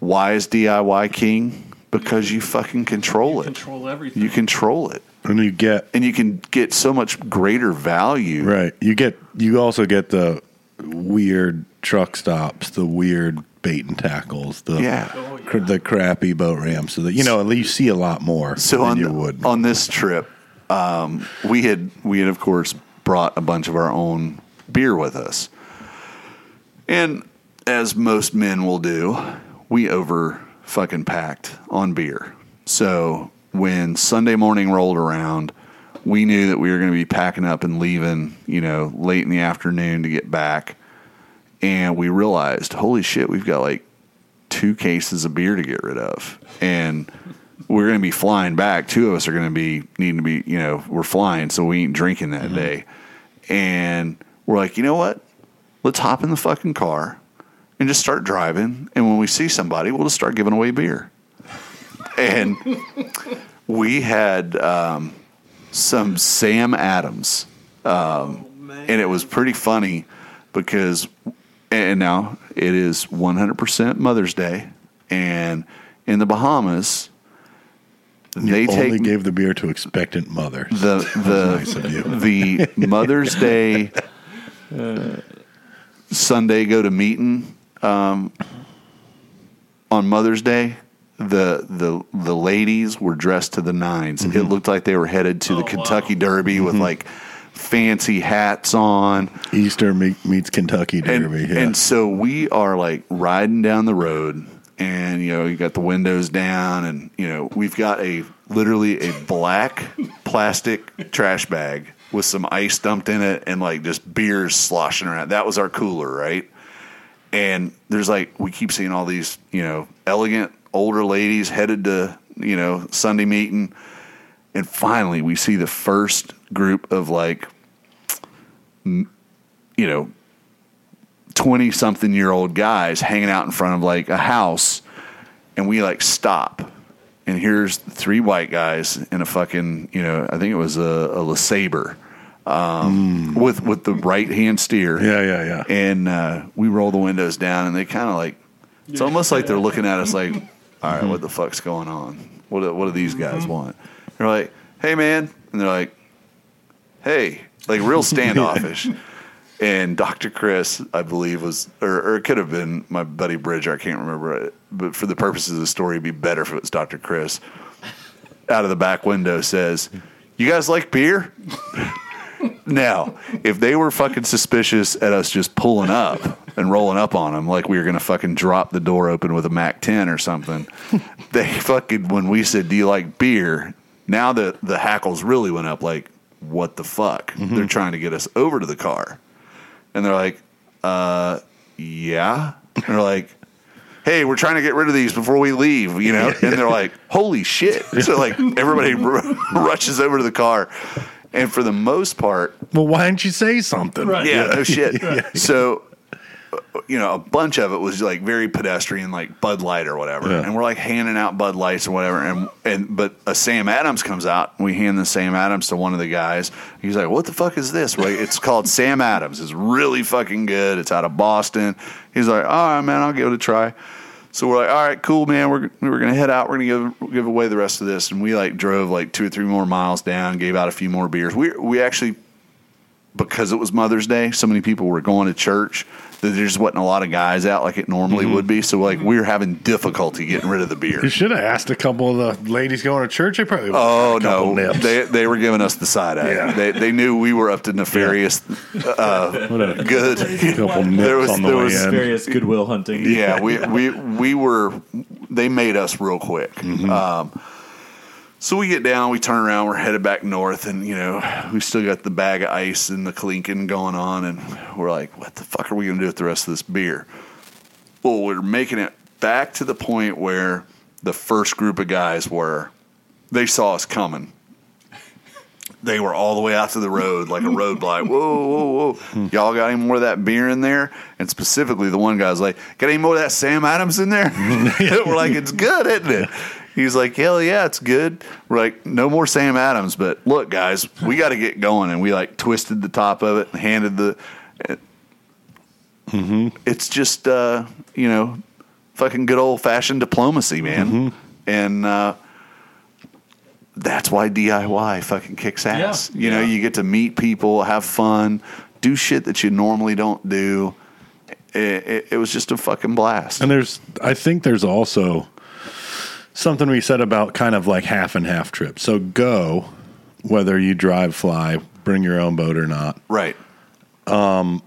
why is diy king because you fucking control it Control everything. you control it And you get and you can get so much greater value. right. You get you also get the weird truck stops, the weird bait and tackles, the Yeah. Oh, cr- the crappy boat ramps. So that you know, at least you see a lot more So than on you the- would. on this trip, um, we had we had of course brought a bunch of our own beer with us, and as most men will do, we over fucking packed on beer. So when Sunday morning rolled around, we knew that we were going to be packing up and leaving, you know, late in the afternoon to get back. And we realized, holy shit, we've got like two cases of beer to get rid of. And we're going to be flying back. Two of us are going to be needing to be, you know, we're flying, so we ain't drinking that mm-hmm. day. And we're like, you know what? Let's hop in the fucking car and just start driving. And when we see somebody, we'll just start giving away beer. And we had um, some Sam Adams. Um, and it was pretty funny because, and now it is 100% Mother's Day. And in the Bahamas, you they only take gave the beer to expectant mothers. the the nice of you. the Mother's Day Sunday go to meeting um, on Mother's Day. The the the ladies were dressed to the 9s Mm-hmm. It looked like they were headed to the Oh, Kentucky Derby with like fancy hats on. Easter me- meets Kentucky And, Derby. yeah. and so we are like riding down the road and you know you got the windows down and you know we've got a literally a black plastic trash bag with some ice dumped in it and like just beers sloshing around. That was our cooler right? And there's like we keep seeing all these you know elegant older ladies headed to you know sunday meeting. And finally we see the first group of like you know, 20 something year old guys hanging out in front of like a house. And we like stop and here's three white guys in a fucking you know i think it was a, a LeSabre um, with with the right hand steer. Yeah, yeah, yeah. and uh, we roll the windows down and they kind of like it's almost like they're looking at us like all right what the fuck's going on? What do, what do these guys want? They're like hey man. And they're like hey like real standoffish and dr chris i believe was or, or it could have been my buddy bridger i can't remember it but for the purposes of the story it'd be better if it was dr chris out of the back window says you guys like beer now, if they were fucking suspicious at us just pulling up and rolling up on them like we were going to fucking drop the door open with a Mac 10 or something, they fucking, when we said, Do you like beer? Now the, the hackles really went up like, What the fuck? Mm-hmm. They're trying to get us over to the car. And they're like, Uh, yeah. And they're like, Hey, we're trying to get rid of these before we leave, you know? And they're like, Holy shit. So, like, everybody r- rushes over to the car. And for the most part, Well, why didn't you say something? Right. yeah, no shit. So, uh, you know, a bunch of it was like very pedestrian, like Bud Light or whatever, Yeah. and we're like handing out Bud Lights or whatever, and and but a Sam Adams comes out, and we hand the Sam Adams to one of the guys. He's like, "What the fuck is this?" Like, it's called Sam Adams. It's really fucking good. It's out of Boston. He's like, "All right, man, I'll give it a try." So we're like, all right, cool, man. We're we're gonna head out. We're gonna give give away the rest of this, and we like drove like two or three more miles down, gave out a few more beers. We we actually because it was Mother's Day, so many people were going to church that there just wasn't a lot of guys out like it normally would be. So like we were having difficulty getting rid of the beer. You should have asked a couple of the ladies going to church. They probably would've Oh had a no, nips. they they were giving us the side eye. Yeah. They they knew we were up to nefarious, uh, What a good. couple nips There was- on the there way was in. Various goodwill hunting. yeah, we, we we were. They made us real quick. Um, so we get down, we turn around, we're headed back north, and you know we still got the bag of ice and the clinking going on, and we're like, "What the fuck are we gonna do with the rest of this beer?" Well, we're making it back to the point where the first group of guys were. They saw us coming. They were all the way out to the road, like a roadblock. Whoa, whoa, whoa! Y'all got any more of that beer in there? And specifically, the one guy's like, "Got any more of that Sam Adams in there?" we're like, "It's good, isn't it?" He's like, "Hell yeah, it's good." We're like, "No more Sam Adams, but look, guys, we got to get going." And we like twisted the top of it and handed the. It's just uh, you know, fucking good old fashioned diplomacy, man, and. uh that's why DIY fucking kicks ass. Yeah, you know, yeah. you get to meet people, have fun, do shit that you normally don't do. It, it, it was just a fucking blast. And there's, I think there's also something we said about kind of like half and half trips. So go, whether you drive, fly, bring your own boat or not. right. Um,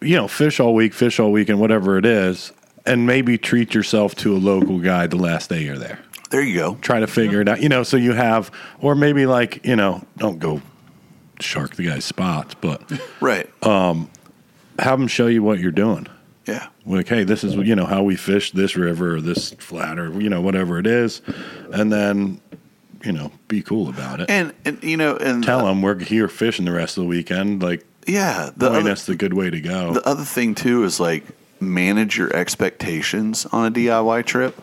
You know, fish all week, fish all weekend, whatever it is, and maybe treat yourself to a local guide the last day you're there. There you go. Try to figure it out. You know, so you have, or maybe like, you know, don't go shark the guy's spots, but Right. Um, have them show you what you're doing. Yeah. like, hey, this is you know how we fish this river or this flat or you know whatever it is, and then you know be cool about it. And, and you know, and Tell them we're here fishing the rest of the weekend. Like, yeah, the other, us the good way to go. the other thing too is like manage your expectations on a DIY trip.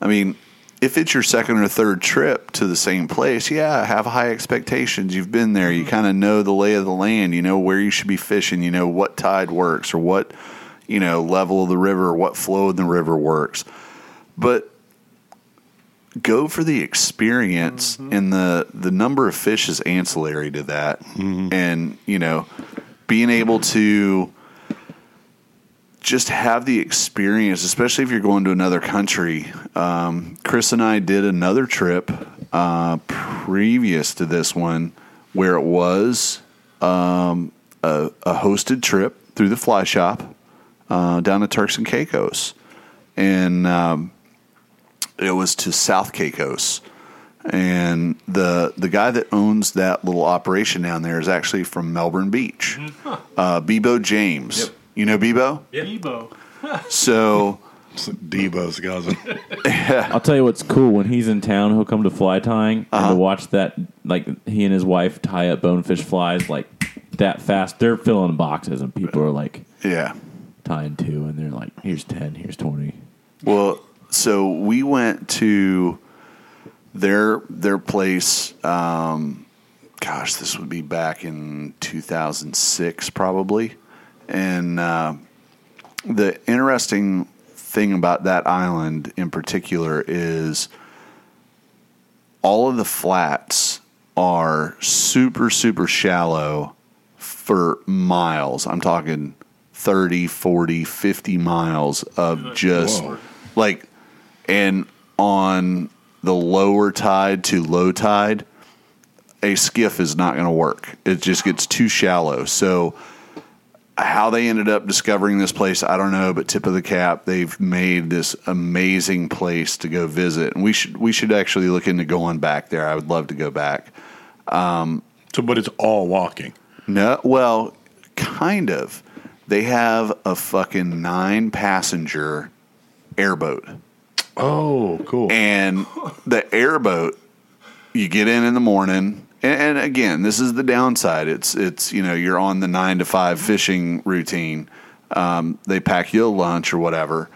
I mean, if it's your second or third trip to the same place, yeah, have high expectations. You've been there. You mm-hmm. kind of know the lay of the land. You know where you should be fishing. You know what tide works or what, you know, level of the river what flow in the river works. But go for the experience and the the number of fish is ancillary to that. And, you know, being able to just have the experience, especially if you're going to another country. Um, Chris and I did another trip uh, previous to this one where it was um, a, a hosted trip through the fly shop uh, down to Turks and Caicos. And um, it was to South Caicos. And the the guy that owns that little operation down there is actually from Melbourne Beach, uh, Bebo James. You know Bebo? Bebo. So Debo's cousin. I'll tell you what's cool. When he's in town, he'll come to fly tying and Uh-huh. to watch that. Like he and his wife tie up bonefish flies like that fast. They're filling boxes, and people are like Yeah. Tying two, and they're like, "Here's ten, here's 20. Well, so we went to their their place. Um, gosh, this would be back in 2006, probably. And uh, the interesting thing about that island in particular is all of the flats are super super shallow for miles. I'm talking 30, 40, 50 miles of just like and on the lower tide to low tide a skiff is not going to work. It just gets too shallow. So how they ended up discovering this place, I don't know, but tip of the cap, they've made this amazing place to go visit. And we should we should actually look into going back there. I would love to go back. Um, So, but it's all walking. No, well, kind of. They have a fucking nine passenger airboat. Oh, cool. And the airboat, you get in in the morning. And, and again, this is the downside. It's it's you know you're on the nine to five fishing routine. Um, they pack you a lunch or whatever.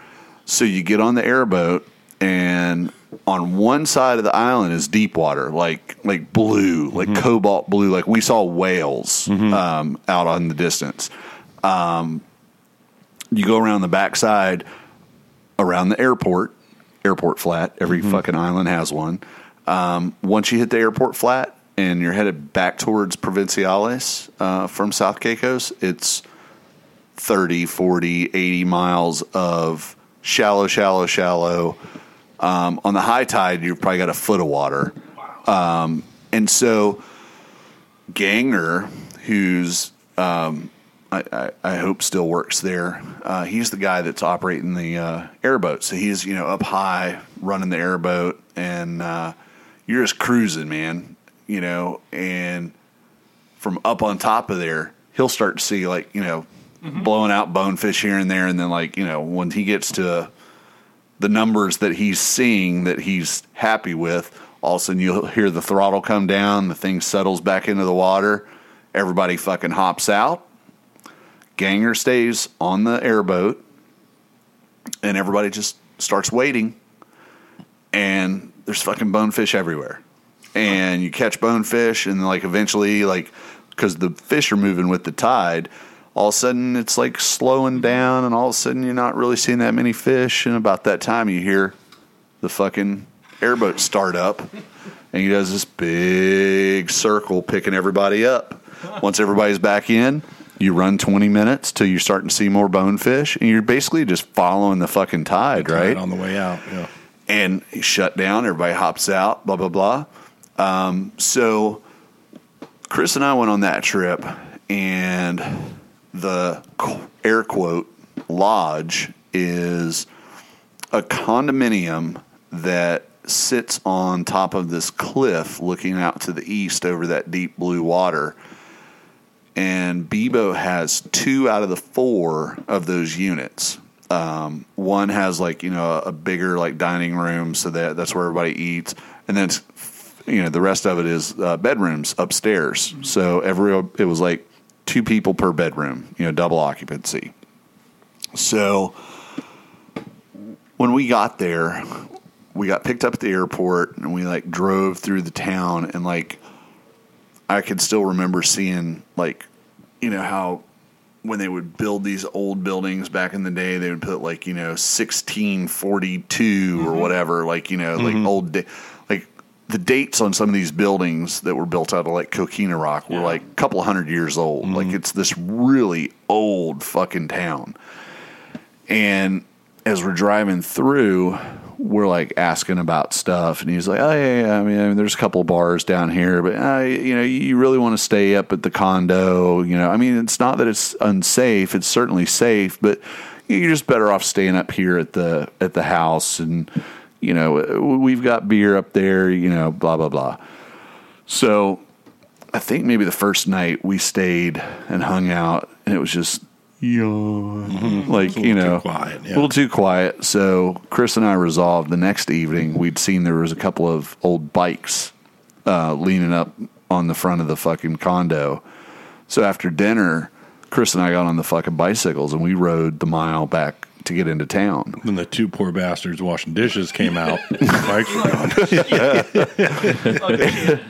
So you get on the airboat, and on one side of the island is deep water, like like blue, like cobalt blue, like we saw whales um, out on the distance. Um, you go around the backside, around the airport, airport flat. Every fucking island has one. Um, once you hit the airport flat and you're headed back towards Providenciales uh, from South Caicos, it's 30, 40, 80 miles of shallow, shallow, shallow. Um, on the high tide, you've probably got a foot of water. Um, and so Ganger, who's um, I, I, I hope still works there. Uh, he's the guy that's operating the uh, airboat. So he's you know up high running the airboat, and uh, you're just cruising, man. You know, and from up on top of there, he'll start to see like you know blowing out bonefish here and there, and then like you know when he gets to the numbers that he's seeing that he's happy with, all of a sudden you'll hear the throttle come down, the thing settles back into the water, everybody fucking hops out. Ganger stays on the airboat, and everybody just starts waiting. And there's fucking bonefish everywhere, and you catch bonefish, and like eventually, like because the fish are moving with the tide, all of a sudden it's like slowing down, and all of a sudden you're not really seeing that many fish. And about that time, you hear the fucking airboat start up, and he does this big circle picking everybody up. Once everybody's back in, you run 20 minutes till you're starting to see more bonefish, and you're basically just following the fucking tide, right? on the way out. Yeah. and shut down. Everybody hops out. Blah blah blah. Um, so Chris and I went on that trip, and the air quote lodge is a condominium that sits on top of this cliff, looking out to the east over that deep blue water. And Bebo has two out of the four of those units. Um, one has like you know a bigger like dining room, so that that's where everybody eats, and then you know the rest of it is uh, bedrooms upstairs. So every it was like two people per bedroom, you know, double occupancy. So when we got there, we got picked up at the airport and we like drove through the town and like I could still remember seeing like you know how when they would build these old buildings back in the day they would put like you know 1642 or mm-hmm. whatever like you know like mm-hmm. old da- like the dates on some of these buildings that were built out of like coquina rock were like a couple of hundred years old. Mm-hmm. Like it's this really old fucking town. And as we're driving through, we're like asking about stuff, and he's like, "Oh yeah, yeah. I mean, I mean, there's a couple bars down here, but uh, you know, you really want to stay up at the condo. You know, I mean, it's not that it's unsafe; it's certainly safe, but you're just better off staying up here at the at the house, and you know, we've got beer up there. You know, blah blah blah. So I think maybe the first night we stayed and hung out, and it was just yawn, like you know, quiet, yeah. a little too quiet. So Chris and I resolved the next evening. We'd seen there was a couple of old bikes uh, leaning up on the front of the fucking condo. So after dinner, Chris and I got on the fucking bicycles and we rode the mile back to get into town. Then the two poor bastards washing dishes came out. Bikes were gone.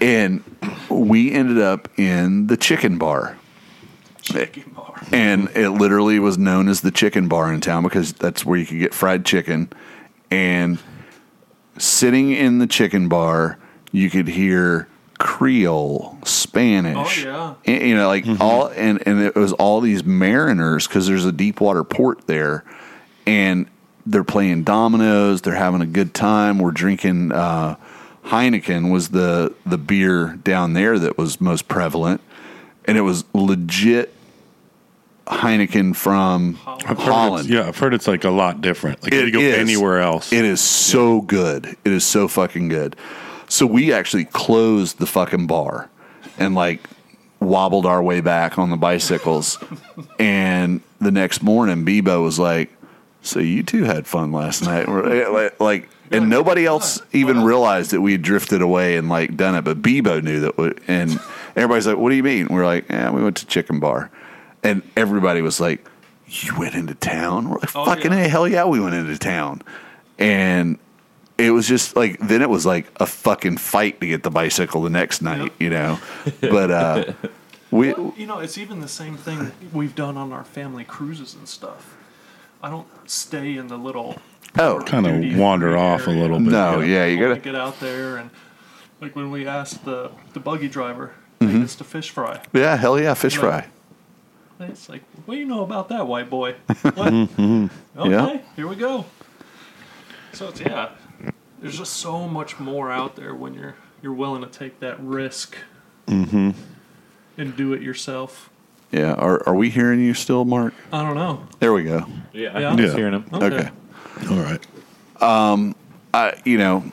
And we ended up in the chicken bar. Chicken bar. and it literally was known as the chicken bar in town because that's where you could get fried chicken. And sitting in the chicken bar you could hear creole spanish. Oh, yeah. and, you know like all and and it was all these mariners because there's a deep water port there. And they're playing dominoes. They're having a good time. We're drinking uh heineken was the the beer down there that was most prevalent. And it was legit Heineken from I've Holland. yeah, I've heard it's like a lot different. Like if you go is. anywhere else. It is so good. It is so fucking good. So we actually closed the fucking bar and like wobbled our way back on the bicycles. and the next morning, Bebo was like, "So you two had fun last night?" We're eh, like- Like, and nobody else even realized that we had drifted away and like done it, but Bebo knew that. We, and everybody's like, "What do you mean?" We're like, "Yeah, we went to Chicken Bar," and everybody was like. You went into town? We're like, Oh, fucking yeah. A, hell yeah, we went into town. And it was just like then it was like a fucking fight to get the bicycle the next night, you know. But uh we Well, you know, it's even the same thing we've done on our family cruises and stuff. I don't stay in the little oh kind of wander free off a little bit. no, yeah, you I wanna gotta get out there and like when we asked the the buggy driver Mm-hmm. take us to fish fry. Yeah, hell yeah, fish Right. fry. It's like, what do you know about that, white boy? What? Okay, Yeah. here we go. So it's yeah. There's just so much more out there when you're you're willing to take that risk Mm-hmm. and do it yourself. Yeah. Are are we hearing you still, Mark? I don't know. There we go. Yeah, Yeah. I'm just Yeah. hearing him. Okay. All right. Um, I you know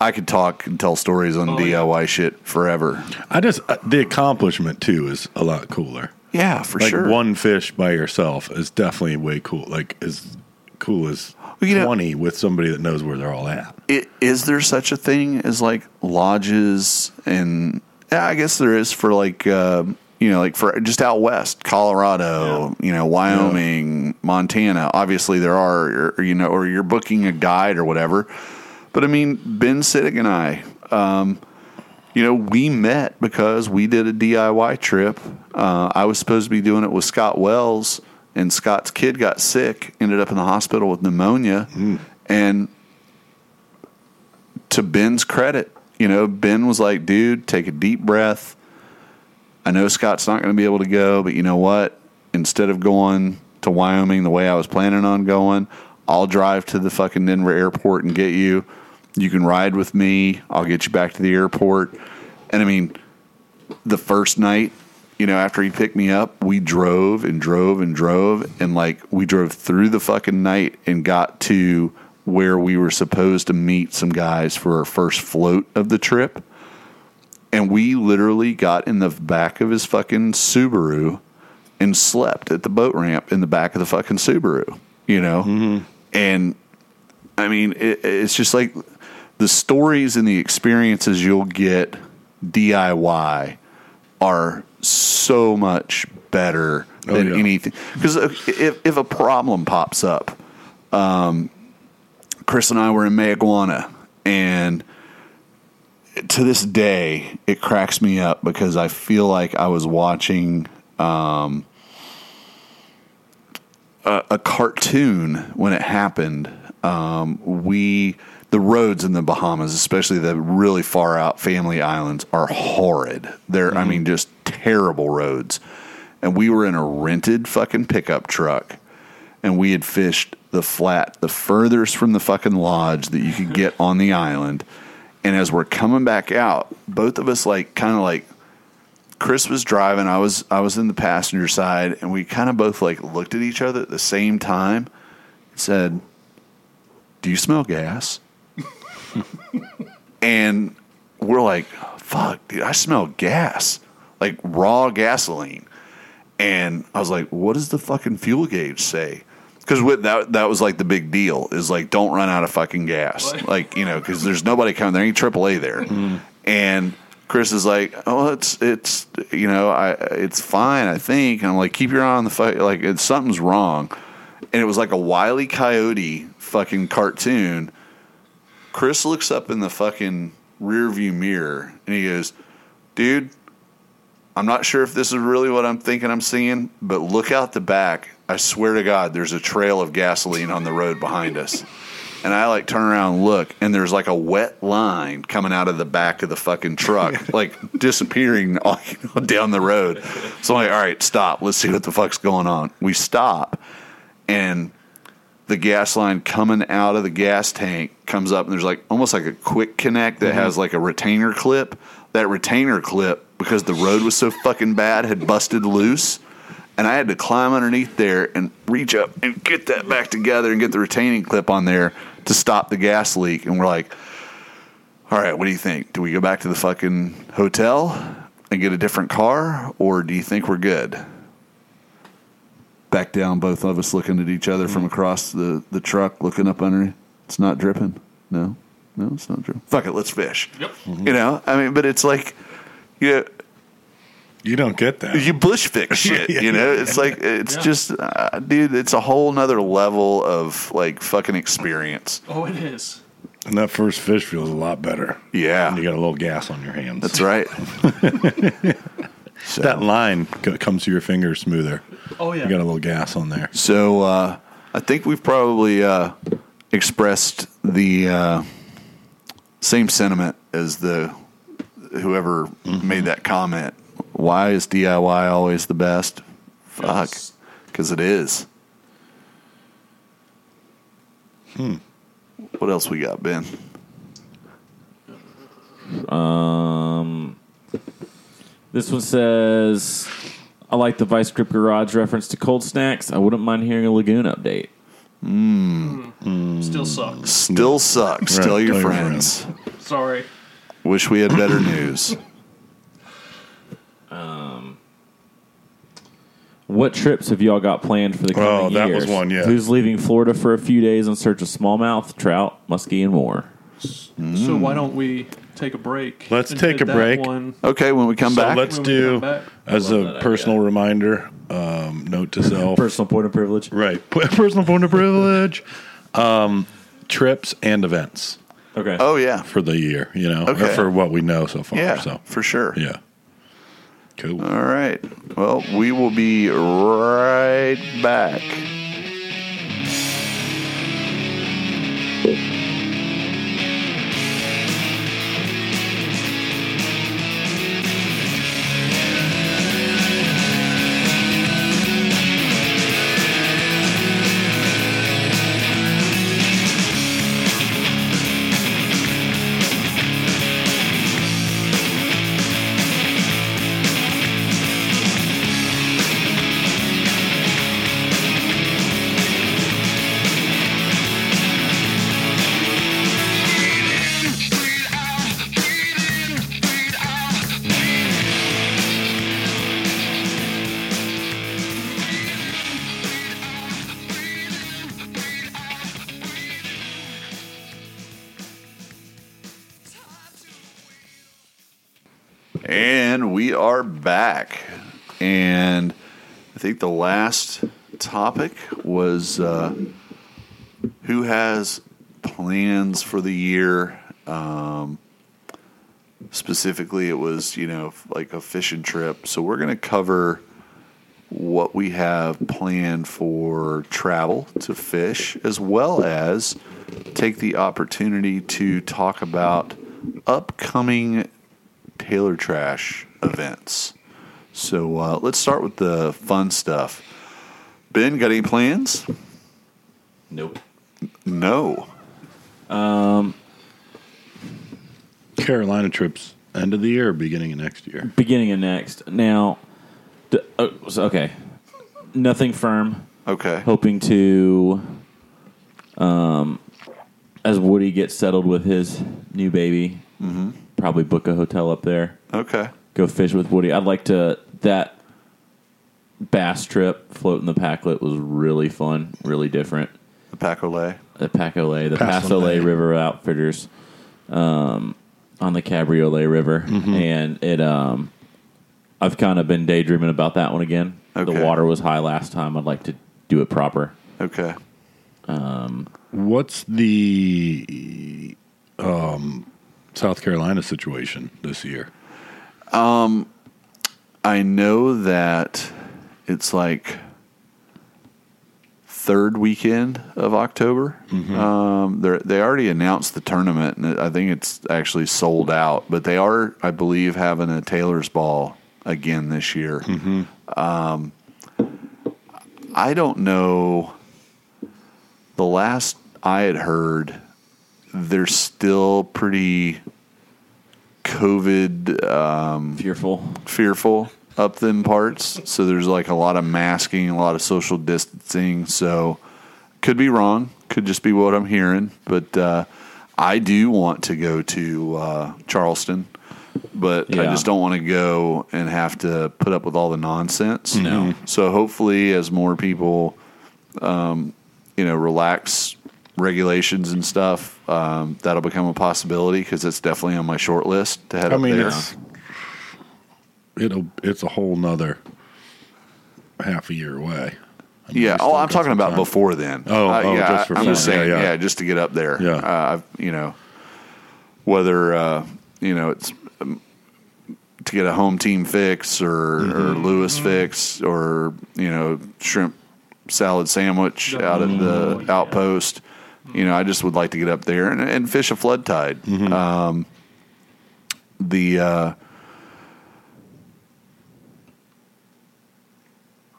I could talk and tell stories on Oh, yeah. DIY shit forever. I just uh, the accomplishment too is a lot cooler. Yeah, for Like sure. one fish by yourself is definitely way cool. Like as cool as you know- twenty with somebody that knows where they're all at. I- Is there such a thing as like lodges and yeah, I guess there is for like uh, you know like for just out west, Colorado, you know, Wyoming, Montana. Obviously there are or, you know or you're booking a guide or whatever. But I mean, Ben Sittig and I, um, you know, we met because we did a DIY trip. Uh, I was supposed to be doing it with Scott Wells, and Scott's kid got sick, ended up in the hospital with pneumonia, and to Ben's credit, you know, Ben was like, dude, take a deep breath. I know Scott's not going to be able to go, but you know what? Instead of going to Wyoming the way I was planning on going, I'll drive to the fucking Denver airport and get you. You can ride with me. I'll get you back to the airport. And I mean, the first night, you know, after he picked me up, we drove and drove and drove. And like, we drove through the fucking night and got to where we were supposed to meet some guys for our first float of the trip. And we literally got in the back of his fucking Subaru and slept at the boat ramp in the back of the fucking Subaru, you know? Mm-hmm. And I mean, it, it's just like the stories and the experiences you'll get DIY are so much better Oh, than yeah. anything. Because if, if a problem pops up, um, Chris and I were in Mayaguana, and to this day, it cracks me up because I feel like I was watching um, a, a cartoon when it happened. Um, we the roads in the Bahamas, especially the really far out family islands, are horrid. They're I mm-hmm. mean just terrible roads. And we were in a rented fucking pickup truck, and we had fished the flat the furthest from the fucking lodge that you could get on the island. And as we're coming back out, both of us like kind of like Chris was driving, I was I was in the passenger side, and we kind of both like looked at each other at the same time and said, "Do you smell gas?" and we're like, "Fuck, dude, I smell gas, like raw gasoline." And I was like, "What does the fucking fuel gauge say?" Because that that was like the big deal is like don't run out of fucking gas, like you know, because there's nobody coming. There ain't AAA there, mm-hmm. and Chris is like, "Oh, it's it's you know, I it's fine, I think." And I'm like, "Keep your eye on the fight. Like, it's something's wrong." And it was like a wily coyote fucking cartoon. Chris looks up in the fucking rear view mirror and he goes, "Dude, I'm not sure if this is really what I'm thinking I'm seeing, but look out the back. I swear to God, there's a trail of gasoline on the road behind us." And I like turn around and look, and there's like a wet line coming out of the back of the fucking truck, like disappearing all- you know, down the road. So I'm like, all right, stop. Let's see what the fuck's going on. We stop, and the gas line coming out of the gas tank comes up, and there's like almost like a quick connect that mm-hmm. has like a retainer clip. That retainer clip, because the road was so fucking bad, had busted loose and I had to climb underneath there and reach up and get that back together and get the retaining clip on there to stop the gas leak. And we're like, all right, what do you think? Do we go back to the fucking hotel and get a different car, or do you think we're good? Back down, both of us looking at each other from across the, the truck, looking up under. It's not dripping. No, no, it's not dripping. Fuck it, let's fish. Yep. You know, I mean, but it's like, you know, You don't get that. you bush fix shit. You know, it's like it's Yeah. just, uh, dude, it's a whole nother level of like fucking experience. Oh, it is. And that first fish feels a lot better. Yeah, And you got a little gas on your hands. that's right. so, that line co- comes to your fingers smoother. Oh yeah. You got a little gas on there. so uh, I think we've probably uh, expressed the uh, same sentiment as the whoever made that comment. Why is DIY always the best? Fuck, Yes. because it is. Hmm. What else we got, Ben? Um, this one says, "I like the Vice Grip Garage reference to cold snacks. I wouldn't mind hearing a Lagoon update." Hmm. Hmm. Still sucks. Still sucks. Right, Tell your tell your friends. Sorry. Wish we had better news. Um, what trips have y'all got planned for the coming Oh, that was years? one, yeah. Who's leaving Florida for a few days in search of smallmouth, trout, muskie, and more? So why don't we take a break? Let's and take a break. One. Okay, when we come So back, let's do, back. as a personal idea. reminder, um, note to self. Personal point of privilege. right. Personal point of privilege. Um, trips and events Okay. oh yeah, for the year, you know, or Okay. for what we know so far. yeah, So, for sure. yeah. Cool. All right. Well, we will be right back. Back. And I think the last topic was uh, who has plans for the year. Um, specifically, it was, you know, like a fishing trip. So we're going to cover what we have planned for travel to fish, as well as take the opportunity to talk about upcoming Taylor Trash events. So uh, let's start with the fun stuff. Ben, got any plans? Nope. No. Carolina trips, end of the year, beginning of next year. Beginning of next. Now, d- uh, so- okay. Nothing firm. Okay. Hoping to, um, as Woody gets settled with his new baby, probably book a hotel up there. Okay. Go fish with Woody. I'd like to. That bass trip, floating the Packlet, was really fun, really different. The Pac Olay. The Pac Olay, the Pass Pass Olay Olay. River Outfitters. Um, on the Cabriolet River, and it um, I've kind of been daydreaming about that one again. Okay. The water was high last time. I'd like to do it proper. Okay. What's the um, South Carolina situation this year? I know that it's like third weekend of October. Um, they they already announced the tournament, and I think it's actually sold out. But they are, I believe, having a Taylor's Ball again this year. Um, I don't know. The last I had heard, they're still pretty COVID Fearful. fearful up them parts. So there's like a lot of masking, a lot of social distancing. So could be wrong. Could just be what I'm hearing. But uh, I do want to go to uh, Charleston, but I just don't want to go and have to put up with all the nonsense. No. So hopefully, as more people, um, you know, relax regulations and stuff, um, that'll become a possibility because it's definitely on my short list to head I up mean, there. it's it'll it's a whole nother half a year away. I mean, Yeah. Oh, I'm talking about time. before then. Oh, Uh, oh, yeah. just for I'm just saying, Yeah, yeah, yeah. just to get up there. Yeah. Uh, I've- you know, whether uh, you know it's um, to get a home team fix or, Mm-hmm. or Lewis fix or you know shrimp salad sandwich out at the yeah. outpost. You know, I just would like to get up there and, and fish a flood tide. Mm-hmm. Um, the uh,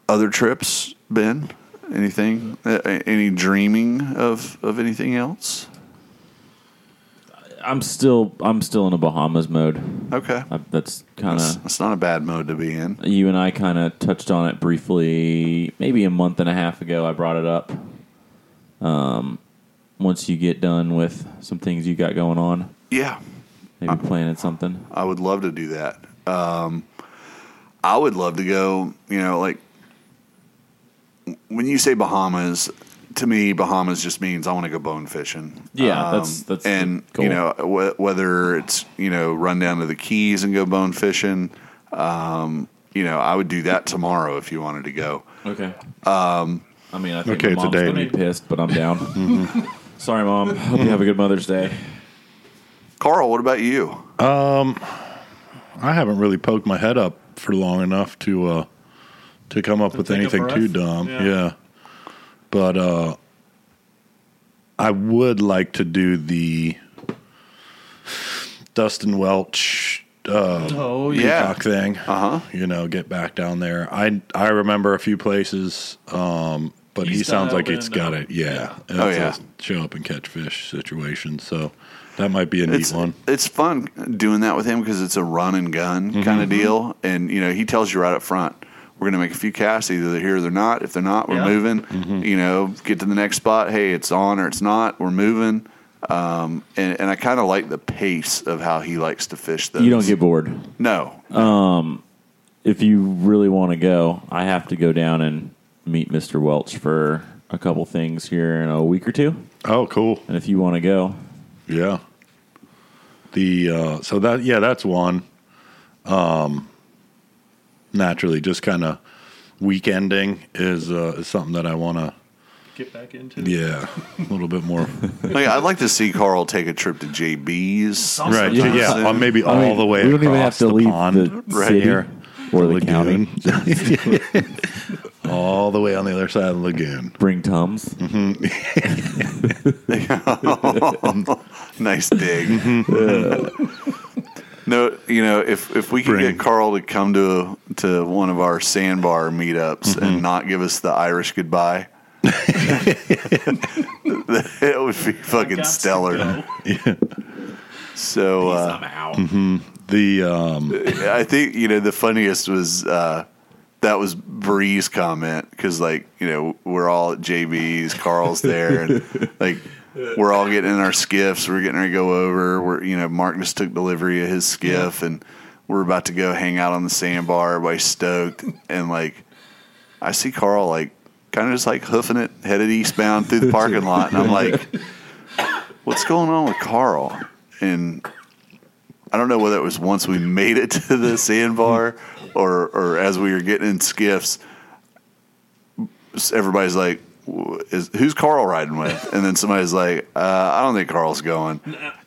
other trips, Ben? Anything? Uh, any dreaming of of anything else? I'm still I'm still in a Bahamas mode. Okay, I, that's kind that's, of that's not a bad mode to be in. you and I kind of touched on it briefly, maybe a month and a half ago. I brought it up. Um, once you get done with some things you got going on, Yeah, maybe planning something. I would love to do that. Um, I would love to go. You know, like when you say Bahamas, to me, Bahamas just means I want to go bone fishing. Um, Yeah, that's- that's and goal. you know wh- whether it's you know run down to the Keys and go bone fishing. Um, you know, I would do that tomorrow if you wanted to go. Okay. Um, I mean, I think Okay, my it's a mom's day. gonna be pissed, but I'm down. Sorry, mom. Hope you have a good Mother's Day. Carl, what about you? Um, I haven't really poked my head up for long enough to uh, to come up with take a anything too breath? dumb. Yeah. Yeah. But uh, I would like to do the Dustin Welch uh, Oh yeah. Yeah. Peacock thing. Uh huh. You know, get back down there. I I remember a few places, um, but he sounds like dialed it's got now. it. Yeah. Oh, yeah. a show up and catch fish situation. So that might be a neat It's one. it's fun doing that with him because it's a run and gun Mm-hmm. kind of deal, and you know he tells you right up front. We're going to make a few casts. Either they're here or they're not. If they're not, we're Yeah. moving. Mm-hmm. You know, get to the next spot. Hey, it's on or it's not. We're moving. Um, and, and I kind of like the pace of how he likes to fish. Those. You don't get bored. no. If you really want to go, I have to go down and meet Mr. Welch for a couple things here in a week or two. Oh, cool. And if you want to go, Yeah. The uh, so that yeah, that's one. Um, naturally, just kind of weekending is uh, is something that I want to. Get back into. Yeah, a little bit more. Like, I'd like to see Carl take a trip to JB's. right. Yeah. Yeah. uh, maybe all I mean, the way. we don't even have to the leave pond, the Right city here. or the lagoon. county. all the way on the other side of the lagoon. Bring tums. nice dig. no, you know, if if we could Bring. get Carl to come to to one of our sandbar meetups and not give us the Irish goodbye, it would be fucking Gots to stellar. go. So uh, Somehow. The um, I think you know the funniest was uh, that was Bree's comment because like you know we're all at JB's, Carl's there, and like we're all getting in our skiffs. We're getting ready to go over. We're you know Mark just took delivery of his skiff, and we're about to go hang out on the sandbar. Everybody's stoked, and like I see Carl like kind of just like hoofing it, headed eastbound through the parking lot, and I'm like, what's going on with Carl? And I don't know whether it was once we made it to the sandbar or or as we were getting in skiffs. Everybody's like, "Is who's Carl riding with?" And then somebody's like, uh, "I don't think Carl's going."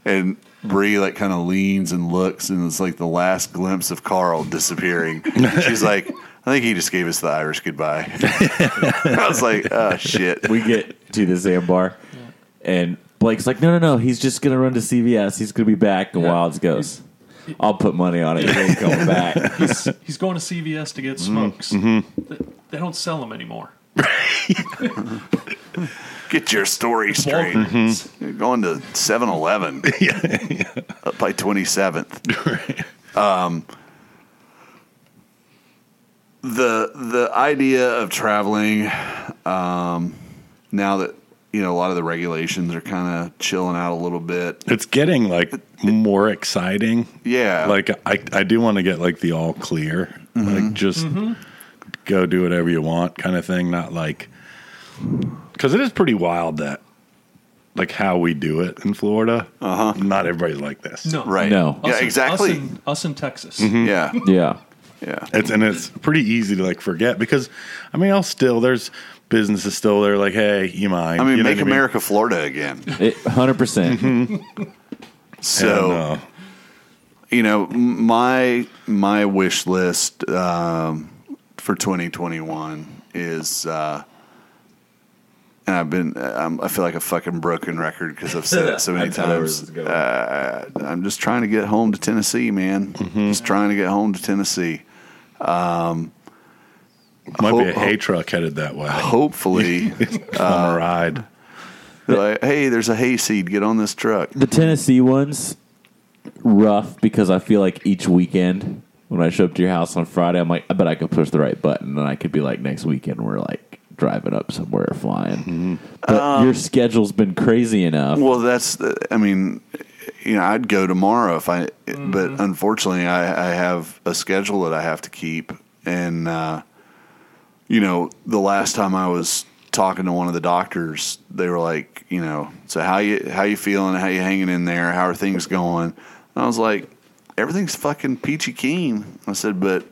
And Bree like kind of leans and looks, and it's like the last glimpse of Carl disappearing. She's like, "I think he just gave us the Irish goodbye." I was like, "Oh shit." we get to the sandbar, and Blake's like, "No, no, no. He's just gonna run to CVS. He's gonna be back." And Wilds goes, "I'll put money on it. He ain't coming back." He's, he's going to CVS to get smokes. They, they don't sell them anymore. Get your story straight. Walgreens. You're going to 7 Eleven up by 27th. Um, the, the idea of traveling, um, now that, you know, a lot of the regulations are kind of chilling out a little bit. It's getting like more exciting. Yeah. Like I, I do want to get like the all clear, mm-hmm. like just mm-hmm. go do whatever you want kind of thing. Not like because it is pretty wild that like how we do it in Florida. Uh huh. Not everybody's like this. No. right. No. Yeah, in- exactly. Us in, us in Texas. Mm-hmm. yeah. yeah, Yeah. It's and it's pretty easy to like forget because I mean I'll still there's businesses still they're like hey you mind I mean, You know make what mean? America Florida again. hundred percent. So, And, uh, you know, my my wish list um, for 2021 is, uh, and I've been, I'm, I feel like a fucking broken record because I've said it so many I thought I was times. Uh, I'm just trying to get home to Tennessee, man. Mm-hmm. Just trying to get home to Tennessee. Might be a hope- hay truck headed that way. Hopefully, on a uh, ride. they're like, hey, there's a hayseed. Get on this truck. The Tennessee ones rough because I feel like each weekend when I show up to your house on Friday, I'm like, I bet I could push the right button and I could be like, next weekend we're like driving up somewhere or flying. Mm-hmm. But um, your schedule's been crazy enough. Well, that's. the- I mean, you know, I'd go tomorrow if I, but mm-hmm. unfortunately, I, I have a schedule that I have to keep, and uh, you know, the last time I was talking to one of the doctors, they were like, you know, so how you how you feeling? How you hanging in there? How are things going? And I was like, everything's fucking peachy keen. I said, but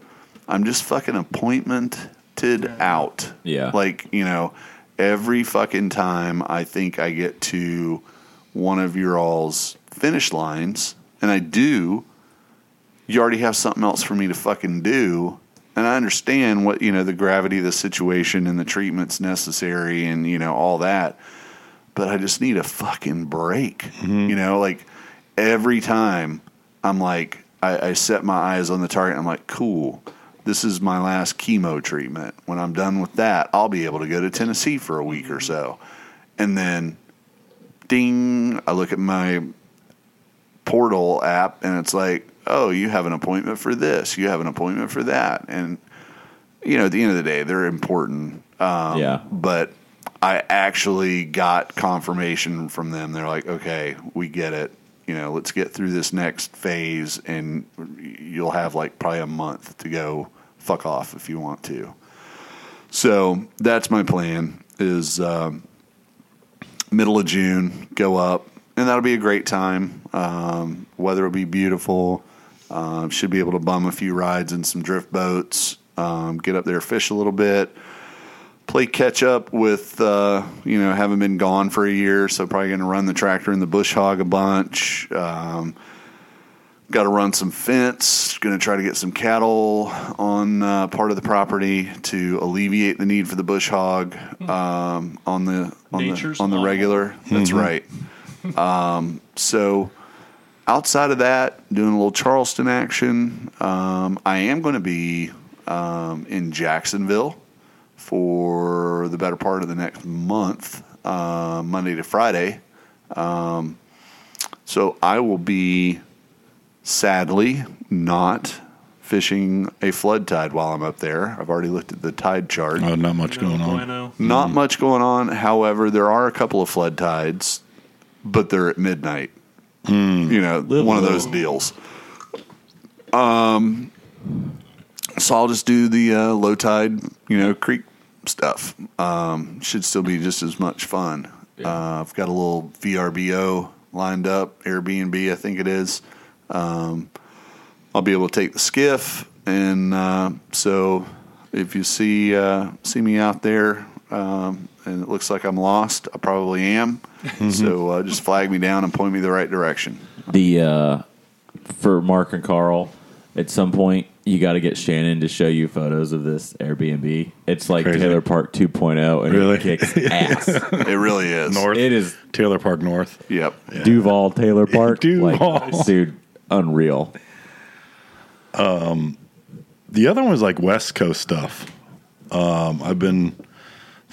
I'm just fucking appointmented out. Yeah. Like, you know, every fucking time I think I get to one of your all's finish lines, and I do, you already have something else for me to fucking do. And I understand what, you know, the gravity of the situation and the treatments necessary and, you know, all that. But I just need a fucking break. Mm-hmm. You know, like every time I'm like, I, I set my eyes on the target, I'm like, cool. This is my last chemo treatment. When I'm done with that, I'll be able to go to Tennessee for a week or so. And then, ding, I look at my portal app and it's like, oh, you have an appointment for this, you have an appointment for that. And, you know, at the end of the day, they're important. Um, Yeah. But I actually got confirmation from them. They're like, okay, we get it. You know, let's get through this next phase and you'll have like probably a month to go fuck off if you want to. So that's my plan is um, middle of June, go up, and that'll be a great time. Um, weather will be beautiful. Um, should be able to bum a few rides in some drift boats. Um, get up there, fish a little bit, play catch up with uh, you know having been gone for a year, so probably going to run the tractor in the bush hog a bunch. Um, Got to run some fence. Going to try to get some cattle on uh, part of the property to alleviate the need for the bush hog um, on the on Nature's the on the regular. That's right. Um, so outside of that, doing a little Charleston action. Um, I am going to be um, in Jacksonville for the better part of the next month, uh, Monday to Friday. Um, so I will be sadly not fishing a flood tide while I'm up there. I've already looked at the tide chart. Oh, not much No going on. bueno. Not much going on. However, there are a couple of flood tides, but they're at midnight. You know, one of those deals. Um, so I'll just do the uh, low tide, you know, creek stuff. Um, should still be just as much fun. Uh, I've got a little VRBO lined up, Airbnb, I think it is. Um, I'll be able to take the skiff, and uh, so if you see uh, see me out there um, and it looks like I'm lost, I probably am. So uh, just flag me down and point me the right direction. The uh, for Mark and Carl, at some point you got to get Shannon to show you photos of this Airbnb. It's like Crazy. Taylor Park 2.0, and Really? it kicks ass. It really is. North it is Taylor Park North. Yep. Duval Taylor Park. Duval. Like, dude, unreal. Um, The other one was like West Coast stuff. Um, I've been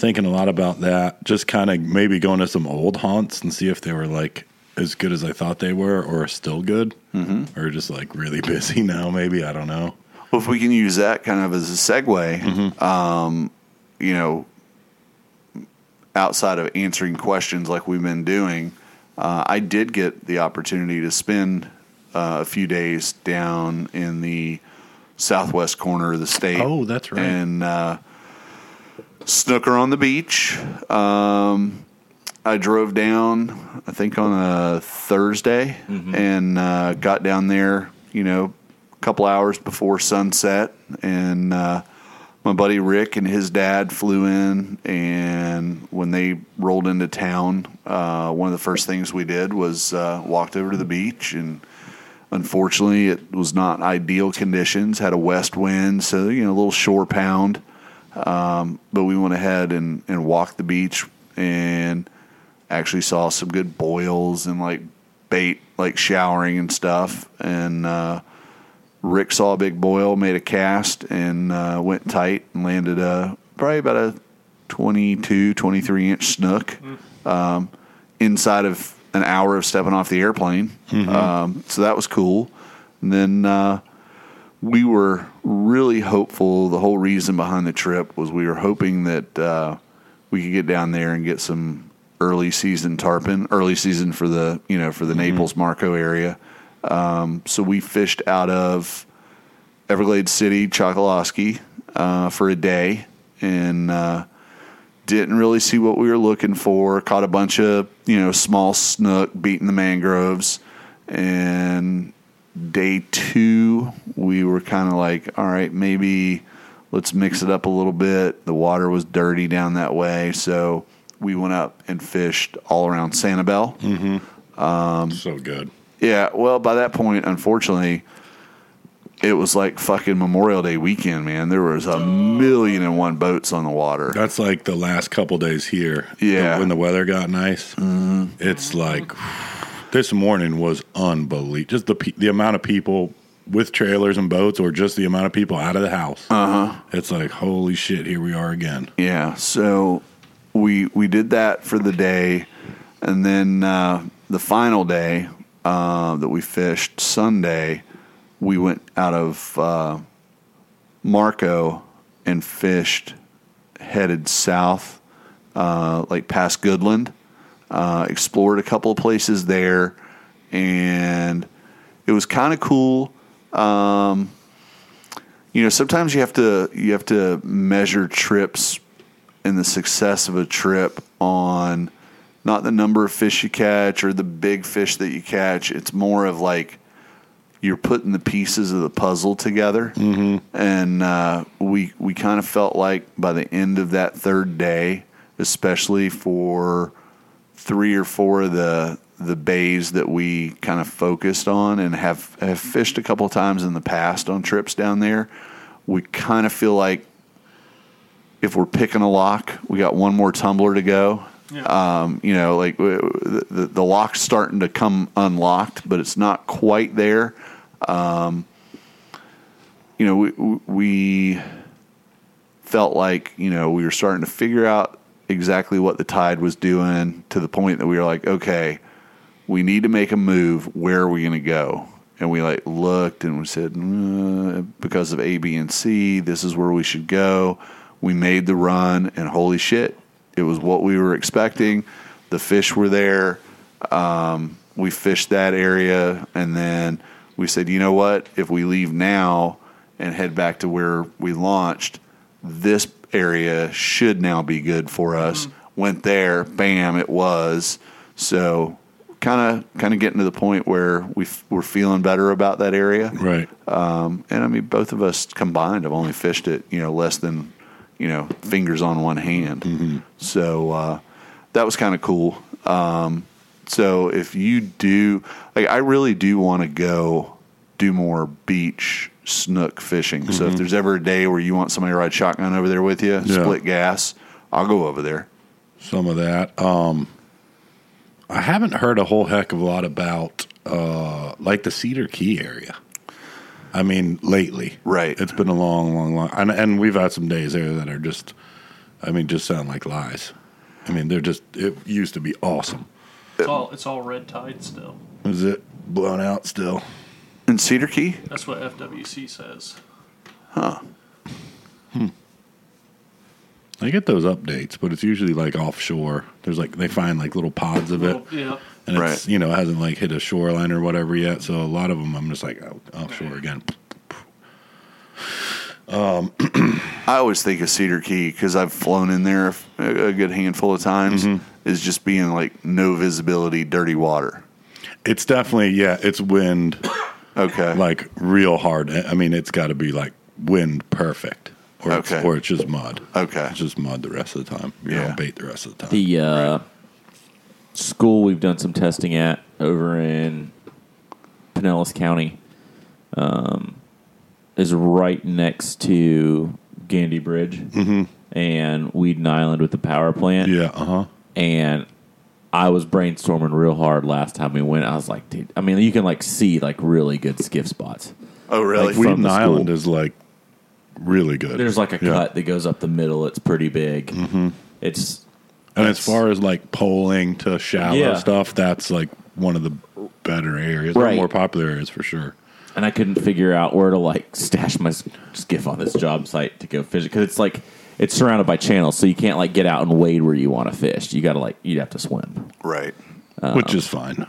thinking a lot about that. Just kind of maybe going to some old haunts and see if they were like as good as I thought they were, or still good, mm-hmm. or just like really busy now. Maybe I don't know. Well, if we can use that kind of as a segue, um, you know, outside of answering questions like we've been doing, uh, I did get the opportunity to spend uh, a few days down in the southwest corner of the state. Oh, that's right. And uh, snooker on the beach. Um, I drove down, I think on a Thursday, and uh, got down there, you know, a couple hours before sunset. And uh, my buddy Rick and his dad flew in. And when they rolled into town, uh, one of the first things we did was uh, walked over to the beach. And unfortunately, it was not ideal conditions, had a west wind, so, you know, a little shore pound. Um, but we went ahead and, and walked the beach and actually saw some good boils and like bait like showering and stuff. And uh, rick saw a big boil made a cast and uh, went tight and landed a probably about a 22 23 inch snook um, inside of an hour of stepping off the airplane. Um, so that was cool. And then uh, we were really hopeful. The whole reason behind the trip was we were hoping that uh, we could get down there and get some early season tarpon, early season for the you know for the Naples Marco area. Um, so we fished out of Everglades City, Chokoloskee, uh, for a day, and uh, didn't really see what we were looking for. Caught a bunch of you know small snook beating the mangroves, and day two, we were kind of like, all right, maybe let's mix it up a little bit. The water was dirty down that way, so we went up and fished all around Sanibel. Mm-hmm. Um, so good. Yeah, well, by that point, unfortunately, it was like fucking Memorial Day weekend, man. There was a million and one boats on the water. That's like the last couple days here. Yeah. when the weather got nice, mm-hmm. it's like this morning was unbelievable. Just the the amount of people with trailers and boats, or just the amount of people out of the house. Uh huh. It's like holy shit, here we are again. Yeah, so we we did that for the day, and then uh, the final day uh, that we fished Sunday, we went out of uh, Marco and fished headed south, uh, like past Goodland. Uh, explored a couple of places there, and it was kind of cool. Um, you know, sometimes you have to you have to measure trips and the success of a trip on not the number of fish you catch or the big fish that you catch. It's more of like you're putting the pieces of the puzzle together. Mm-hmm. And uh, we we kind of felt like by the end of that third day, especially for three or four of the the bays that we kind of focused on and have have fished a couple of times in the past on trips down there, we kind of feel like if we're picking a lock, we got one more tumbler to go. Um, you know, like w- the, the lock's starting to come unlocked, but it's not quite there. Um, you know, we, we felt like you know we were starting to figure out exactly what the tide was doing to the point that we were like, okay, we need to make a move. Where are we going to go? And we like looked and we said, "Mm, because of A, B, and C, this is where we should go. We made the run, and holy shit, it was what we were expecting. The fish were there. Um, we fished that area, and then we said, you know what? If we leave now and head back to where we launched, this area should now be good for us. Went there, bam, it was. So kind of kind of getting to the point where we f- we're feeling better about that area. Right. Um, and I mean, both of us combined have only fished it, you know, less than, you know, fingers on one hand. So uh, that was kind of cool. Um, so if you do, like, I really do want to go do more beach snook fishing. So if there's ever a day where you want somebody to ride shotgun over there with you, Yeah. split gas, I'll go over there. Some of that. Um, I haven't heard a whole heck of a lot about uh, like the Cedar Key area. I mean, lately, Right. It's been a long, long, long, and, and we've had some days there that are just, I mean, just sound like lies. I mean, they're just. It used to be awesome. It's all it's all red tide still. Is it blown out still? In Cedar Key? That's what FWC says. Huh. Hmm. I get those updates, but it's usually like offshore. There's like they find like little pods of it, Well, yeah. and it's Right. you know it hasn't like hit a shoreline or whatever yet. So a lot of them, I'm just like oh, offshore again. Um, I always think of Cedar Key because I've flown in there a, a good handful of times. Is just being like no visibility, dirty water. It's definitely yeah. It's wind Okay, like real hard. I mean, it's got to be like wind perfect, or Okay. it's, or it's just mud. Okay. it's just mud the rest of the time. You Yeah. don't bait the rest of the time. The uh, school we've done some testing at over in Pinellas County um, is right next to Gandy Bridge and Weedon Island with the power plant. yeah, uh huh. And I was brainstorming real hard last time we went. I was like, dude, I mean, you can like see like really good skiff spots. Oh, really? Like, Weedon. Island is like really good. There's like a Yeah. cut that goes up the middle. It's pretty big. Mm-hmm. It's And as far as like polling to shallow Yeah. stuff, that's like one of the better areas, or Right. more popular areas for sure. and I couldn't figure out where to like stash my skiff on this job site to go fish because it's like it's surrounded by channels, so you can't like get out and wade where you want to fish. You got to like you'd have to swim. right. which is fine.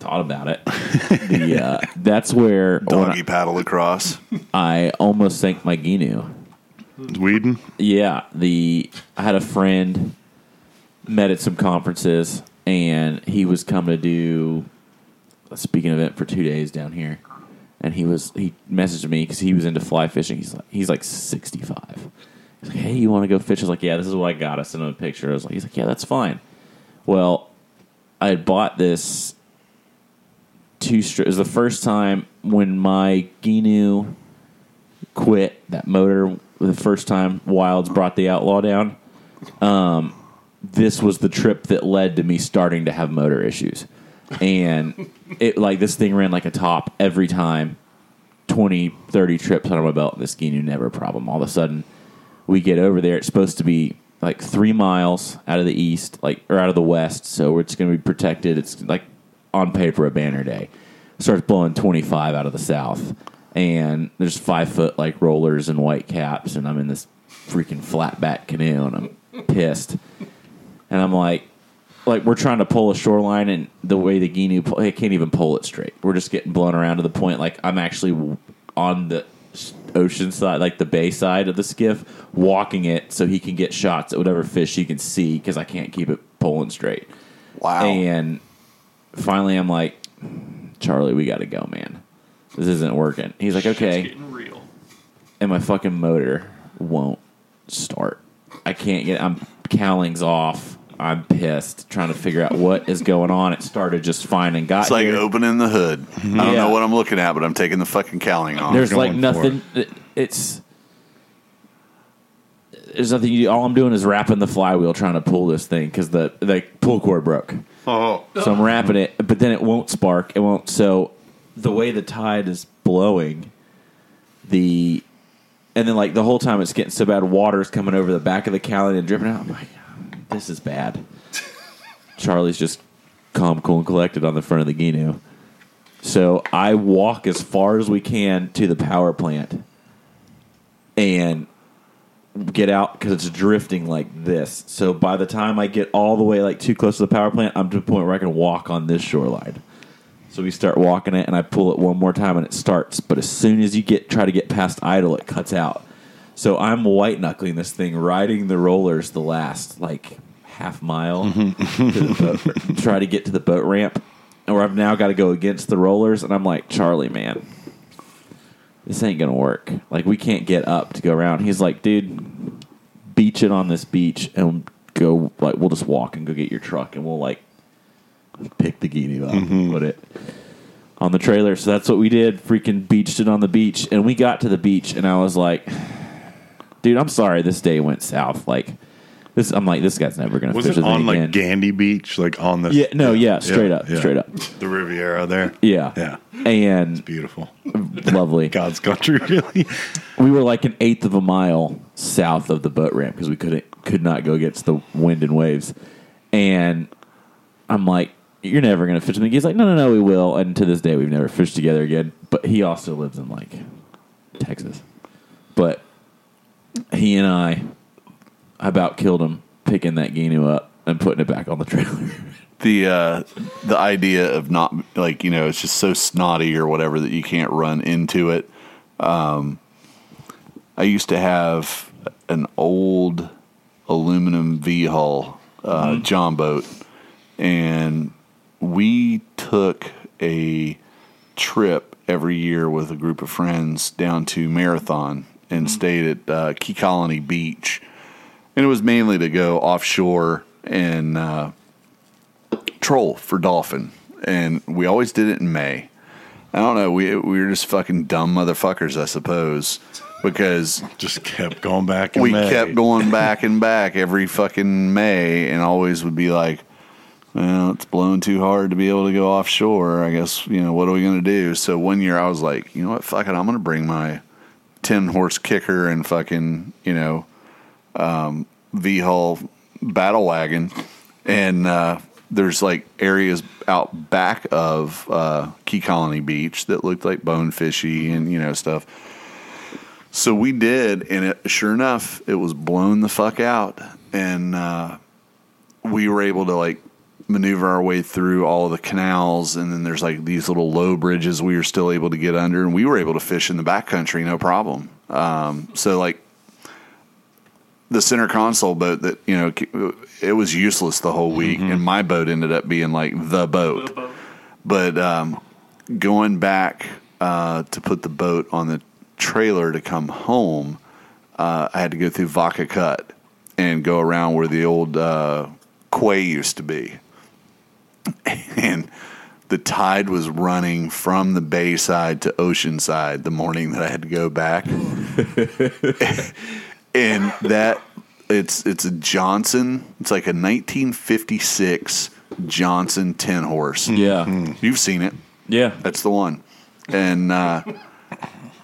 Thought about it. the, uh, that's where when Doggy paddle across. I, I almost sank my Gheenoe. Weedon, Yeah, the I had a friend met at some conferences, and he was coming to do a speaking event for two days down here. And he was he messaged me because he was into fly fishing. He's like he's like sixty five. He's like, hey, you want to go fish? I was like, yeah, this is what I got. I sent him a picture. I was like, he's like, yeah, that's fine. Well, I had bought this two strip. It was the first time when my Gheenoe quit that motor the first time Wilds brought the Outlaw down. Um, this was the trip that led to me starting to have motor issues, and it like this thing ran like a top every time. 20, 30 trips under my belt. This Gheenoe never a problem. All of a sudden, we get over there. It's supposed to be like three miles out of the east, like or out of the west. So it's going to be protected. It's like on paper a banner day. Starts blowing twenty five out of the south, and there's five foot like rollers and white caps, and I'm in this freaking flat back canoe, and I'm pissed. And I'm like, like we're trying to pull a shoreline, and the way the Gheenoe, pull, can't even pull it straight. We're just getting blown around to the point like I'm actually on the ocean side, like the bay side of the skiff, walking it so he can get shots at whatever fish he can see because I can't keep it pulling straight. Wow. And finally, I'm like, Charlie, we got to go, man. This isn't working. He's like, Shit's okay getting real. and my fucking motor won't start. I can't get. I'm cowlings off. I'm pissed, trying to figure out what is going on. It started just fine and got It's like here. opening the hood. I don't Yeah. know what I'm looking at, but I'm taking the fucking cowling off. There's going like for nothing. it- It's there's nothing. You, all I'm doing is wrapping the flywheel, trying to pull this thing because the the pull cord broke. oh, So I'm wrapping it, but then it won't spark. It won't. So the way the tide is blowing, the and then like the whole time it's getting so bad, water's coming over the back of the cowling and dripping out. I'm like, this is bad. Charlie's just calm, cool, and collected on the front of the Gheenoe. So I walk as far as we can to the power plant and get out because it's drifting like this. So by the time I get all the way like too close to the power plant, I'm to the point where I can walk on this shoreline. So we start walking it, and I pull it one more time, and it starts. But as soon as you get try to get past idle, it cuts out. So I'm white knuckling this thing, riding the rollers the last like half mile to the boat, try to get to the boat ramp, or I've now got to go against the rollers, and I'm like, Charlie, man, this ain't gonna work. Like we can't get up to go around. He's like, dude, beach it on this beach and go. Like we'll just walk and go get your truck, and we'll like pick the guinea up, and mm-hmm. put it on the trailer. So that's what we did. Freaking beached it on the beach, and we got to the beach, and I was like, dude, I'm sorry, this day went south. Like this, I'm like, this guy's never gonna Was fish it with me on like again. Gandy Beach, like on the yeah, no, yeah, straight up, straight up, the Riviera there? yeah, Yeah, and it's beautiful. lovely. God's country, really. we were like an eighth of a mile south of the boat ramp because we couldn't could not go against the wind and waves. And I'm like, "You're never gonna fish with me." He's like, "No, no, no, we will." And to this day, we've never fished together again. But he also lives in like Texas. But he and I about killed him picking that Gheenoe up and putting it back on the trailer. the uh, the idea of not like you know it's just so snotty or whatever that you can't run into it. Um, I used to have an old aluminum V hull uh, John boat, and we took a trip every year with a group of friends down to Marathon and stayed at uh, Key Colony Beach, and it was mainly to go offshore and. Uh, troll for dolphin, and we always did it in May. I don't know. We we were just fucking dumb motherfuckers, I suppose, because Just kept going back. In we May. kept going back and back every fucking May, and always would be like, "Well, it's blowing too hard to be able to go offshore. I guess you know what are we gonna do?" So one year I was like, "You know what? Fuck it. I'm gonna bring my ten horse kicker and fucking you know um, V hull battle wagon, and uh, there's like areas out back of uh, Key Colony Beach that looked like bonefishy and you know stuff." So we did, and it, sure enough, it was blown the fuck out, and uh, we were able to like maneuver our way through all of the canals, and then there's like these little low bridges we were still able to get under, and we were able to fish in the backcountry, no problem. Um, so like the center console boat that you know it was useless the whole week, and my boat ended up being like the boat The boat. but um, going back uh, to put the boat on the trailer to come home, uh, I had to go through Vaca Cut and go around where the old uh, quay used to be, and the tide was running from the bayside to Oceanside the morning that I had to go back, and that it's it's a Johnson. It's like a 1956 Johnson 10 horse. yeah, You've seen it. yeah. That's the one. And uh,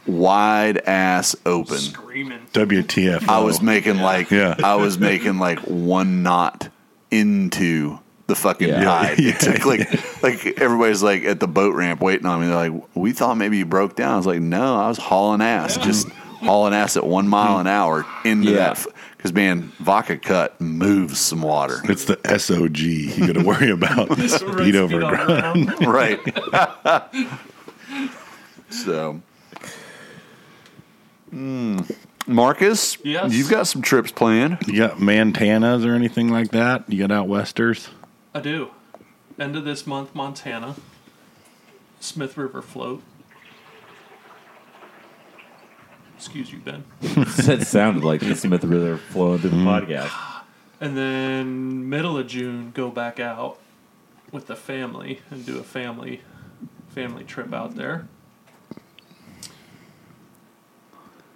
wide ass open. Screaming. WTF? I was making like Yeah. I was making like one knot into the fucking Yeah. tide. It took like like everybody's like at the boat ramp waiting on me. They're like, "We thought maybe you broke down." I was like, "No, I was hauling ass, just hauling ass at one mile an hour into Yeah. that." Because man, Vaca Cut moves some water. It's the SOG you got to worry about. Speed over on ground. right. so, mm. Marcus, Yes. you've got some trips planned. You got Mantanas or anything like that? You got out westers? I do. End of this month, Montana. Smith River float. Excuse you, Ben. that sounded like the Smith River flowing through the Mm. podcast. And then middle of June, go back out with the family and do a family family trip out there.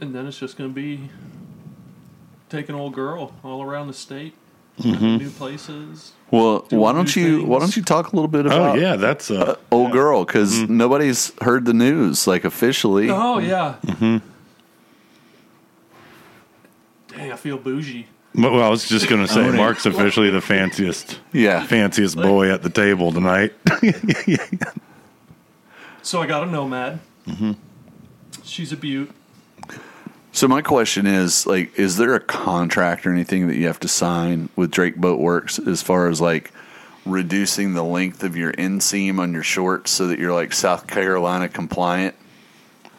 And then it's just going to be taking old girl all around the state, new places. Well, why don't new you why don't you talk a little bit about? Oh, yeah, that's uh, old girl because nobody's heard the news like officially. Oh yeah. Mm-hmm. Dang, I feel bougie. Well, I was just going to say, Mark's officially the fanciest, Yeah, fanciest boy at the table tonight. So I got a nomad. She's a beaut. So my question is, like, is there a contract or anything that you have to sign with Drake Boat Works as far as like reducing the length of your inseam on your shorts so that you're like South Carolina compliant?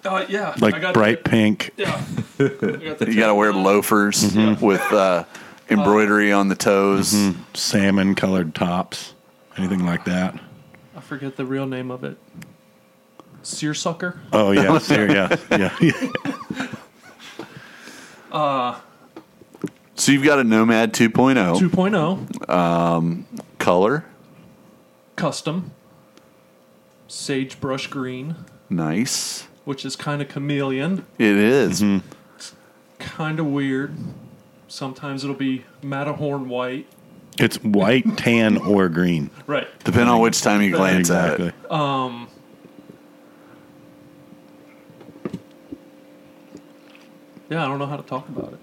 Uh, yeah, I like got bright the- pink. Yeah, I got You got to wear tag on. loafers with uh, embroidery on the toes. Salmon colored tops, anything like that. I forget the real name of it. Seersucker. Oh yeah, ser- yeah, yeah, yeah. Uh, so you've got a Nomad 2.0 2.0 um, color. custom sagebrush green, Nice. which is kind of chameleon, It is. Mm-hmm. kind of weird. Sometimes it'll be Matterhorn white. It's white, tan, or green. Right. Depending on which time you glance exactly. at it. Um, Yeah, I don't know how to talk about it.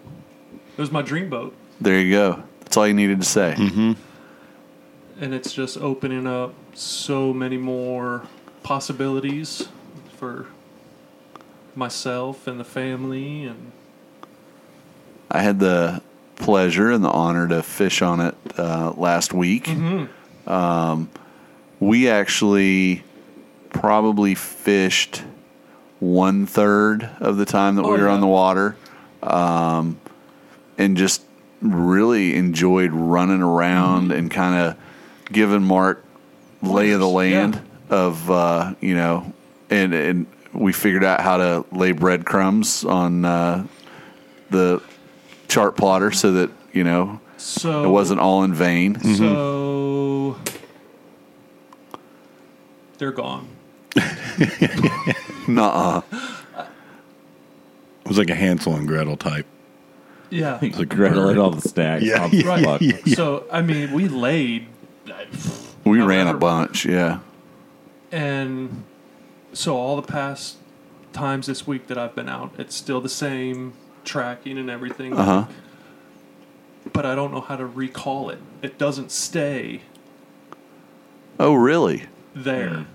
It was my dream boat, There you go. That's all you needed to say. and it's just opening up so many more possibilities for myself and the family and I had the pleasure and the honor to fish on it uh, last week. Um, we actually probably fished one third of the time that Oh, we were yeah. on the water, um, and just really enjoyed running around and kind of giving Mark lay of the Pointers, yeah. land of uh, you know, and and we figured out how to lay breadcrumbs on uh, the chart plotter so that you know so it wasn't all in vain. so they're gone. Nuh-uh. It was like a Hansel and Gretel type. Yeah. It's like Gretel ate all the stacks. Yeah, I'll yeah, fuck. yeah. So I mean, we laid, We ran a However- bunch, yeah. and so all the past times this week that I've been out, it's still the same tracking and everything. Uh huh. But I don't know how to recall it. It doesn't stay Oh, really? there.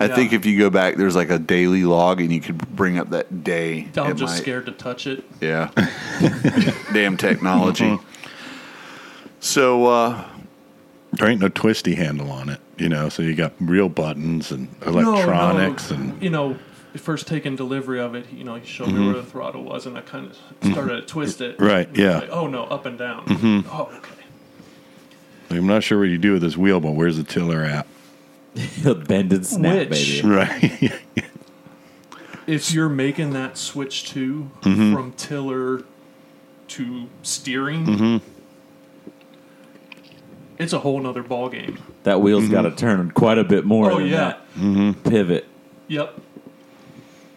I Yeah. think if you go back, there's like a daily log, and you could bring up that day. I'm just might- scared to touch it. Yeah. Damn technology. So, uh, There ain't no twisty handle on it, you know. So you got real buttons and electronics no, no. and you know, first taking delivery of it, you know, he showed me where the throttle was, and I kind of started to twist it. Mm-hmm. Right, And it was yeah. Mm-hmm. like, oh no, up and down. Oh, okay. I'm not sure what you do with this wheel, but where's the tiller at? He'll bend and snap, Which- baby. Right. if you're making that switch to Mm-hmm. from tiller to steering, Mm-hmm. it's a whole nother ball game. That wheel's got Mm-hmm. to turn quite a bit more Oh, than yeah. that pivot. Yep.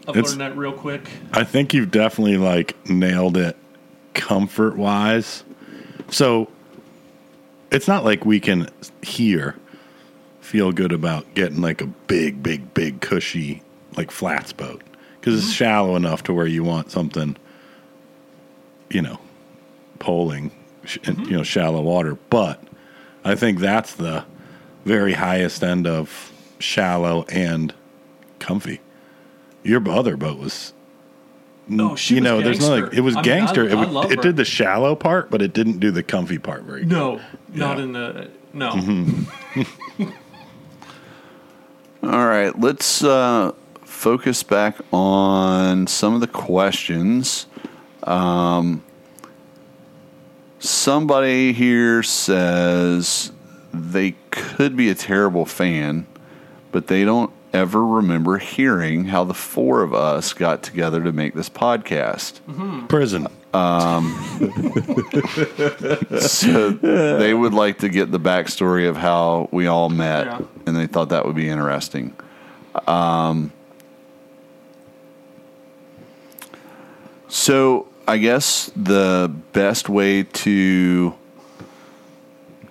I've It's- learned that real quick. I think you've definitely like nailed it comfort wise. So it's not like we can here feel good about getting like a big, big, big cushy like flats boat because it's shallow enough to where you want something, you know, poling, sh- in, you know, shallow water. But I think that's the very highest end of shallow and comfy. Your other boat was No, she you know, there's no like it was I mean, I- gangster. I it it did the shallow part, but it didn't do the comfy part very good. No, not Yeah. in the no. Mm-hmm. all right, let's uh, focus back on some of the questions. Um, somebody here says they could be a terrible fan, but they don't ever remember hearing how the four of us got together to make this podcast. Prison. So they would like to get the backstory of how we all met, Yeah. and they thought that would be interesting. Um, so I guess the best way to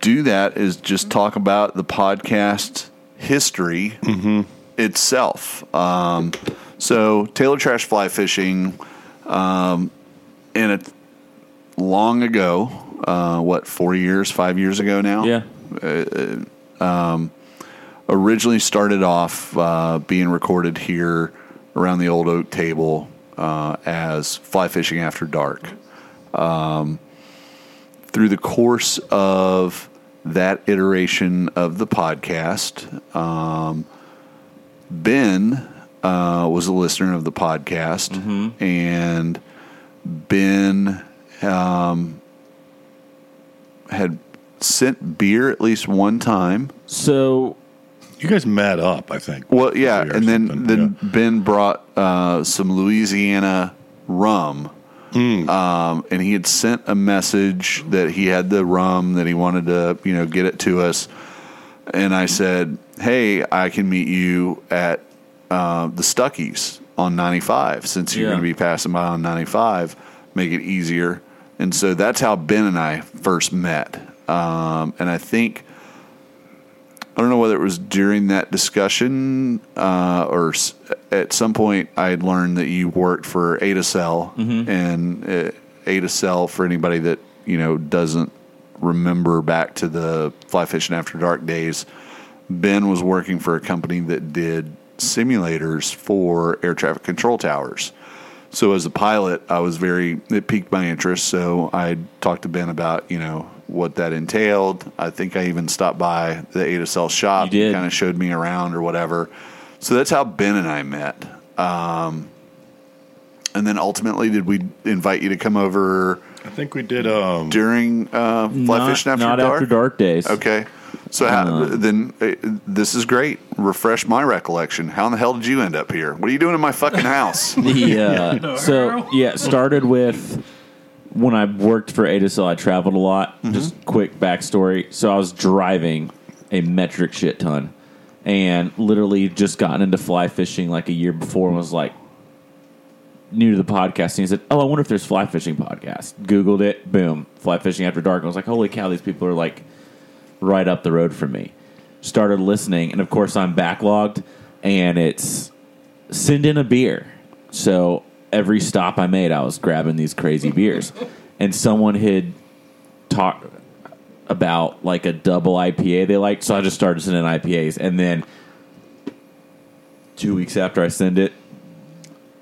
do that is just talk about the podcast history itself. Um, so Taylor Trash Fly Fishing, um, in a long ago, uh, what four years, five years ago now. Yeah. Originally started off uh, being recorded here around the old oak table uh, as fly fishing after dark. Um, through the course of that iteration of the podcast, um, Ben uh, was a listener of the podcast, and Ben um, had sent beer at least one time. So You guys met up, I think. Well, yeah, and then something, then yeah. Ben brought uh, some Louisiana rum, Hmm. um, and he had sent a message that he had the rum that he wanted to you know get it to us, and I said, "Hey, I can meet you at uh, the Stuckey's on 95 since you're Yeah. going to be passing by on 95, make it easier." And so that's how Ben and I first met, um, and I think. I don't know whether it was during that discussion uh, or s- at some point I had learned that you worked for Adacel and uh, Adacel for anybody that you know doesn't remember back to the fly fishing after dark days. Ben was working for a company that did simulators for air traffic control towers. So as a pilot, I was very it piqued my interest. So I talked to Ben about you know what that entailed. I think I even stopped by the Adacel shop. You did. kind of showed me around or whatever. So that's how Ben and I met. Um, and then ultimately, did we invite you to come over I think we did. Um, during uh, fly not, fishing after not dark? after dark days. Okay. So how, Uh. then uh, this is great. Refresh my recollection. How in the hell did you end up here? What are you doing in my fucking house? The, uh, so yeah, it started with when I worked for Adacel. I traveled a lot. Mm-hmm. Just quick backstory. So I was driving a metric shit ton, and literally just gotten into fly fishing like a year before, and was like new to the podcast. And he said, "Oh, I wonder if there's fly fishing podcast." Googled it. Boom, fly fishing after dark. I was like, "Holy cow, these people are like right up the road from me." Started listening, and of course I'm backlogged, and it's send in a beer. So every stop I made, I was grabbing these crazy beers. And someone had talked about like a double IPA they liked, so I just started sending IPAs. And then two weeks after I send it,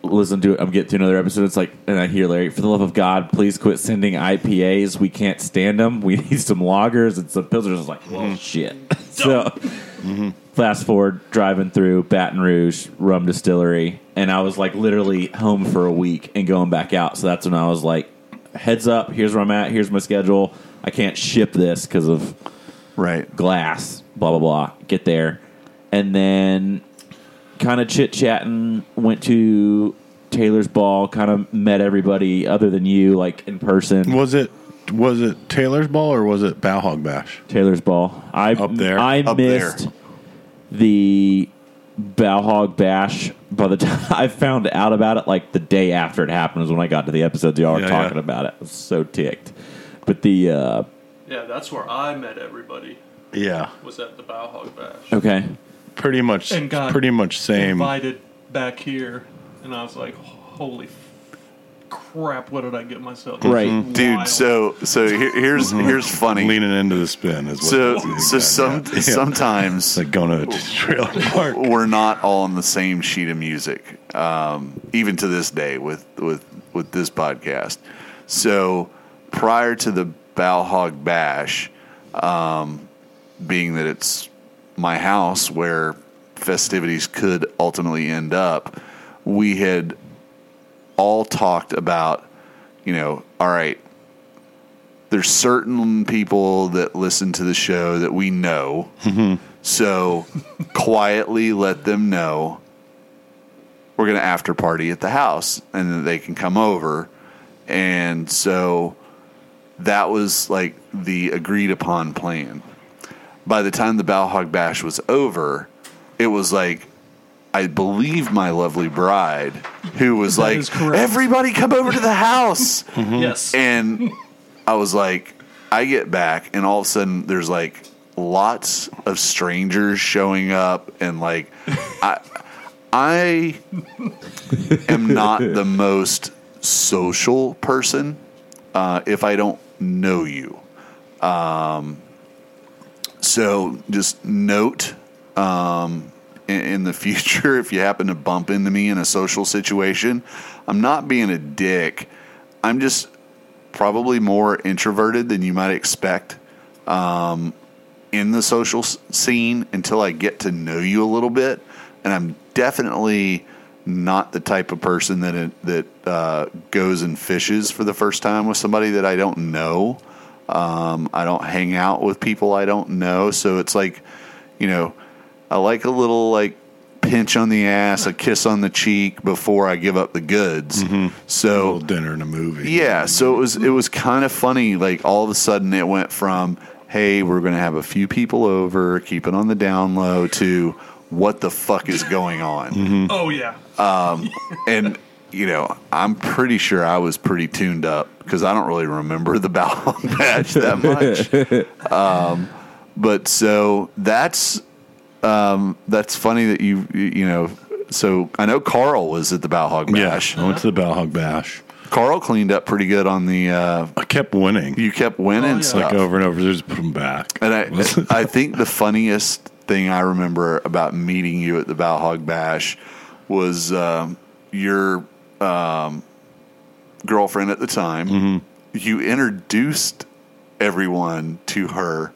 listen to it, I'm getting to another episode. It's like, and I hear Larry, for the love of God, please quit sending IPAs. We can't stand them. We need some loggers and some pilsners. Like, well, mm-hmm. shit. so mm-hmm. fast forward driving through Baton Rouge Rum Distillery, and I was like literally home for a week and going back out. So that's when I was like, heads up, here's where I'm at, here's my schedule. I can't ship this because of right. glass, blah blah blah. Get there, and then kind of chit chatting. Went to Taylor's ball. Kind of met everybody other than you, like in person. was it was it Taylor's Ball or was it Bowhog Bash? Taylor's ball. I Up there? I Up missed there. the Bowhog Bash. By the time I found out about it, like the day after it happened, was when I got to the episodes y'all were Yeah, talking yeah. about it. I was so ticked. But the uh, Yeah, that's where I met everybody. Yeah, Was at the Bauhog Bash. okay, pretty much. And got pretty much same. Invited back here, and I was like, "Holy crap! What did I get myself?" Right. into? Dude, so so here, here's here's funny. Leaning into the spin is what. So so some yeah. sometimes like going to a trailer park. we're not all on the same sheet of music, um, even to this day with with with this podcast. So prior to the Bowhog Bash, um, being that it's my house where festivities could ultimately end up, we had all talked about, you know, all right. There's certain people that listen to the show that we know. Mm-hmm. So quietly let them know we're going to after party at the house and that they can come over. And so that was like the agreed upon plan. By the time the Bowhog Bash was over, it was like, I believe my lovely bride, who was That like, correct. everybody come over to the house. yes, And I was like, I get back, and all of a sudden, there's like lots of strangers showing up, and like, I, I am not the most social person uh, if I don't know you. Um, so just note um, in, in the future if you happen to bump into me in a social situation, I'm not being a dick. I'm just probably more introverted than you might expect um, in the social scene until I get to know you a little bit, and I'm definitely not the type of person that that uh, goes and fishes for the first time with somebody that I don't know. Um, I don't hang out with people I don't know. So it's like, you know, I like a little like pinch on the ass, a kiss on the cheek before I give up the goods. Mm-hmm. a So little dinner and a movie. yeah, so it was it was kind of funny. Like all of a sudden, it went from "Hey, we're going to have a few people over, keep it on the down low," to "What the fuck is going on?" Mm-hmm. Oh yeah. Um, and you know, I'm pretty sure I was pretty tuned up because I don't really remember the Balrog match that much. um, but so that's um, that's funny that you you know. So I know Carl was at the Balhog Yeah, Bash. I went to the Bellhog Bash. Carl cleaned up pretty good on the. Uh, I kept winning. you kept winning Oh, yeah. stuff. like over and over, just put them back. And I, I think the funniest thing I remember about meeting you at the Balhog Bash was um, your um, girlfriend at the time. Mm-hmm. You introduced everyone to her.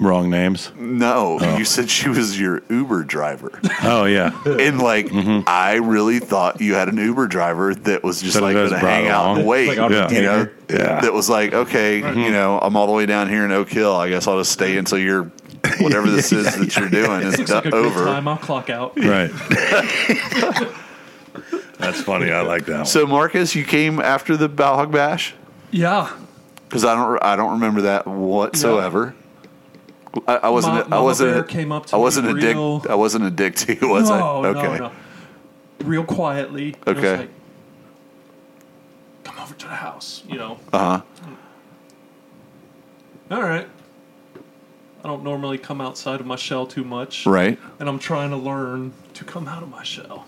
Wrong names. No, you said she was your Uber driver, Oh yeah, and like I really thought you had an Uber driver that was just That like has going to hang out along. and wait. Like I'll you know. Yeah. that was like okay, you know, I'm all the way down here in Oak Hill. I guess I'll just stay until you're whatever this is that you're doing is Looks like a do- good over. time. I'll clock out. right. That's funny. I like that. One. So Marcus, you came after the Balhog Bash Yeah. because I don't I don't remember that whatsoever. I, I wasn't Ma- I Mama wasn't Bear came up to I wasn't me a real- dick I wasn't a dick to you was no, I okay no, no. Real quietly. it was Okay. like, Come over to the house. You know. uh huh All right. I don't normally come outside of my shell too much. right and I'm trying to learn to come out of my shell,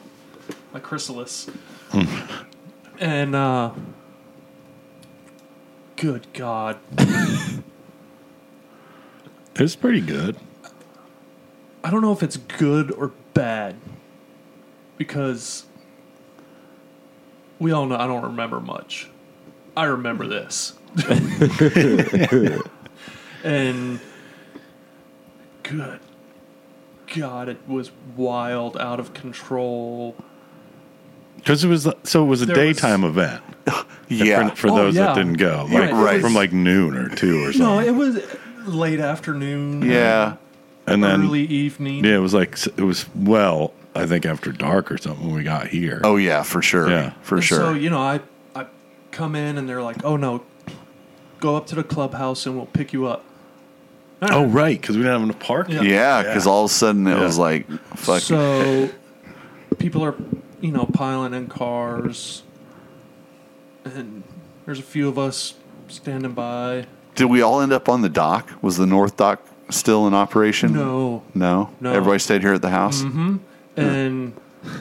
my chrysalis. and uh, good God, it's pretty good. I don't know if it's good or bad because we all know I don't remember much. I remember this. and good God, it was wild, out of control. Because it was so it was a There was- daytime event. yeah For, for Oh, those yeah. that didn't go, Yeah, like it was- from like noon or two or something. No, it was late afternoon. yeah and then early evening. yeah, it was like it was well, I think after dark or something when we got here. oh yeah for sure Yeah. for And sure So you know, I I come in and they're like, "Oh no, go up to the clubhouse and we'll pick you up." Oh, right, because we didn't have enough parking. Yeah. yeah because all of a sudden it Yeah. was like fuck So people are, you know, piling in cars, and there's a few of us standing by. did we all end up on the dock was the North Dock still in operation No, no No. everybody stayed here at the house mm-hmm. and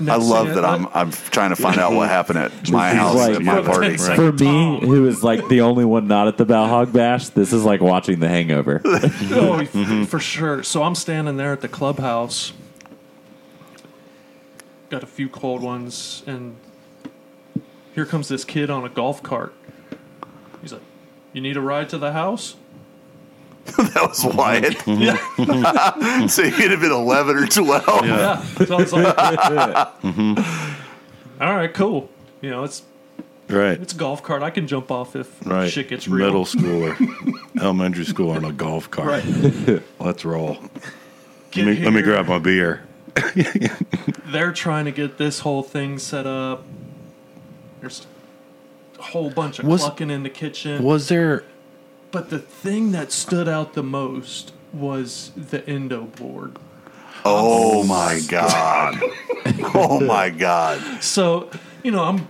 I love that I- I'm I'm trying to find out what happened at my house like- at my party. 10 seconds. For me, who is like the only one not at the Balhog Bash, this is like watching The Hangover. Oh, f- for sure. So I'm standing there at the clubhouse. Got a few cold ones, and here comes this kid on a golf cart. He's like, "You need a ride to the house?" That was oh, Wyatt. Yeah, so he'd have been 11 or 12. yeah. So I was like, "All right, cool. You know, it's Right, it's a golf cart. I can jump off if right. shit gets real." Middle school or elementary school on a golf cart. Right. Let's roll. Get Let me, let me grab my beer. they're trying to get this whole thing set up. There's a whole bunch of Was- clucking in the kitchen. Was there? But the thing that stood out the most was the Indo board. Oh my God. Oh my God. So, you know, I'm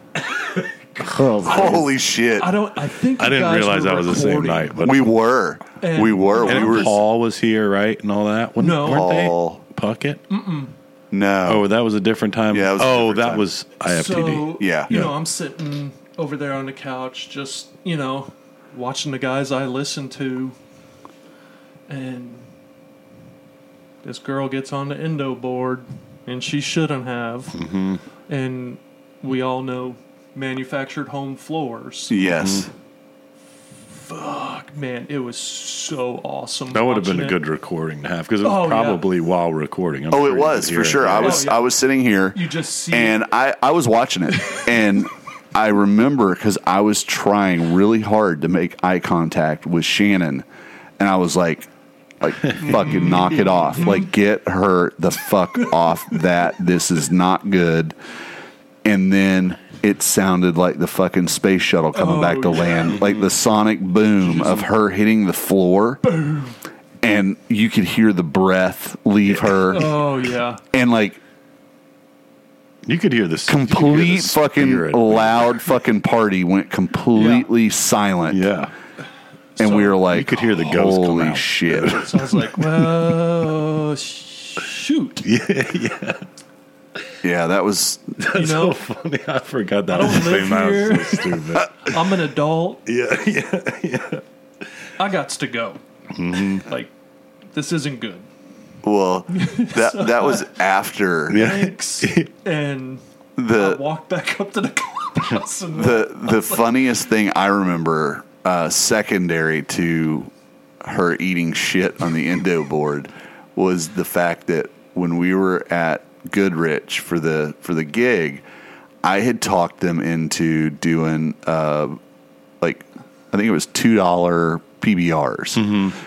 Oh, Holy shit. I don't I think I didn't realize were that was the same night. But We were. And- we were. and we were. Paul was here, right, and all that. Wasn't- No. weren't they? Paul. Puckett. No. Oh, that was a different time. Yeah, it was a oh, different that time. was IFTD. So, Yeah. you know, I'm sitting over there on the couch just, you know, watching the guys I listen to and this girl gets on the Indo board and she shouldn't have. Mm-hmm. And we all know manufactured home floors. yes. Fuck, man, it was so awesome. that would have been watching a it. good recording to have because it was Oh, yeah. probably while recording. I'm Oh, sure it was for sure. it. I was Oh, yeah. I was sitting here You just see and I I was watching it and I remember because I was trying really hard to make eye contact with Shannon, and I was like, like fucking knock it off, mm-hmm. like get her the fuck off that. This is not good. And then it sounded like the fucking space shuttle coming back to oh, land, like the sonic boom of her hitting the floor. Boom. And you could hear the breath leave her, Oh yeah. and like You could hear this you could hear the complete fucking loud fucking party went completely silent. Yeah. and we were like, you could hear the ghost come Holy out." shit! So I was like, well, sh- shoot. yeah, that was That's You know, so funny. I forgot that I don't was live here. was so stupid. I'm an adult. yeah, yeah. yeah. I got to go. Mm-hmm. Like, this isn't good. well. That that was after Thanks. and I the walked back up to the clubhouse and the the funniest thing I remember, uh, secondary to her eating shit on the Indo board, was the fact that when we were at Goodrich for the for the gig, I had talked them into doing uh, like I think it was two dollar PBRs,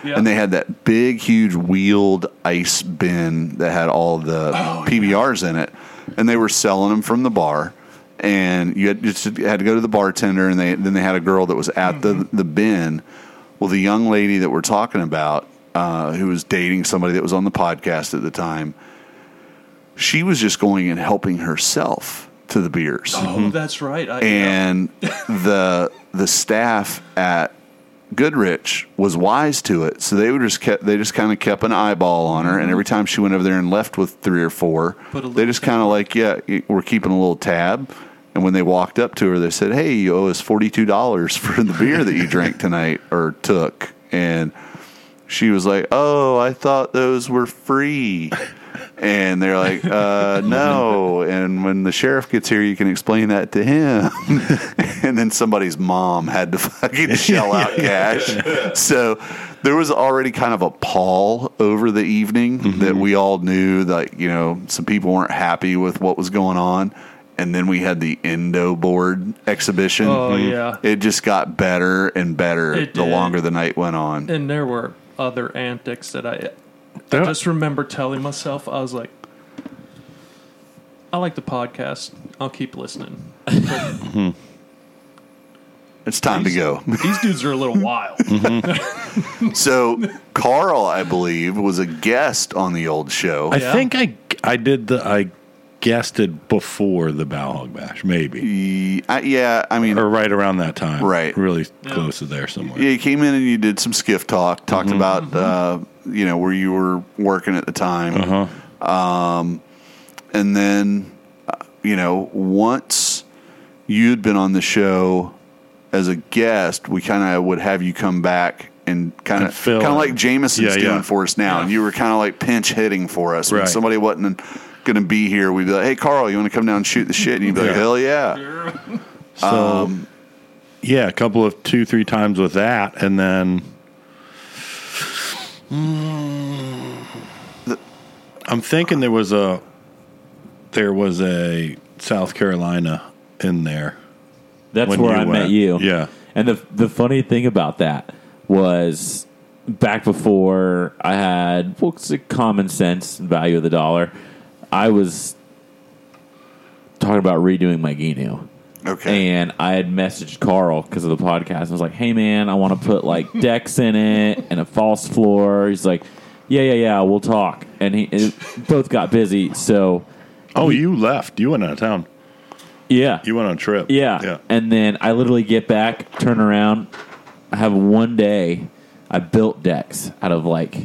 Yeah. and they had that big, huge wheeled ice bin that had all the PBRs in it, and they were selling them from the bar. And you had, just had to go to the bartender, and they then they had a girl that was at the the bin. Well, the young lady that we're talking about, uh, who was dating somebody that was on the podcast at the time, she was just going and helping herself to the beers. Oh, mm-hmm. that's right. I, and the the staff at Goodrich was wise to it, so they would just kept they just kind of kept an eyeball on her, and mm-hmm. every time she went over there and left with three or four, they just kind of like, yeah, we're keeping a little tab. And when they walked up to her, they said, "Hey, you owe us forty two dollars for the beer that you drank tonight or took," and she was like, "Oh, I thought those were free." And they're like, uh, no. And when the sheriff gets here, you can explain that to him. and then somebody's mom had to fucking shell out cash. So there was already kind of a pall over the evening that we all knew that, you know, some people weren't happy with what was going on. And then we had the Indo board exhibition. Oh, yeah. It just got better and better It the did. longer the night went on. And there were other antics that I, I just remember telling myself, I was like, I like the podcast. I'll keep listening. But It's time to go. these dudes are a little wild. Mm-hmm. So Carl, I believe, was a guest on the old show. I Yeah. think I I did the I guessed it before the Bowhog Bash, maybe. Ye- I- yeah, I mean, Or right around that time. Right. Really close to there somewhere. yeah, you came in and you did some skiff talk, talked about uh, you know where you were working at the time, Uh-huh. um, and then uh, you know once you'd been on the show as a guest, we kind of would have you come back and kind of kind of like Jameson's Yeah, doing yeah. for us now, and you were kind of like pinch hitting for us when somebody wasn't going to be here. We'd be like, "Hey, Carl, you want to come down and shoot the shit?" And you'd be like, Yeah. "Hell yeah!" So Um, yeah, a couple of two, three times with that, and then Mm. I'm thinking there was a there was a South Carolina in there. That's when where you I met went. you. Yeah. And the the funny thing about that was back before I had what's the common sense and value of the dollar, I was talking about redoing my Gheenoe. Okay. And I had messaged Carl because of the podcast. I was like, "Hey man, I want to put like decks in it and a false floor." He's like, "Yeah, yeah, yeah, we'll talk." And he it, both got busy, so Oh, you left. You went out of town. yeah, You went on a trip. yeah. Yeah. And then I literally get back, turn around. I have one day I built decks out of like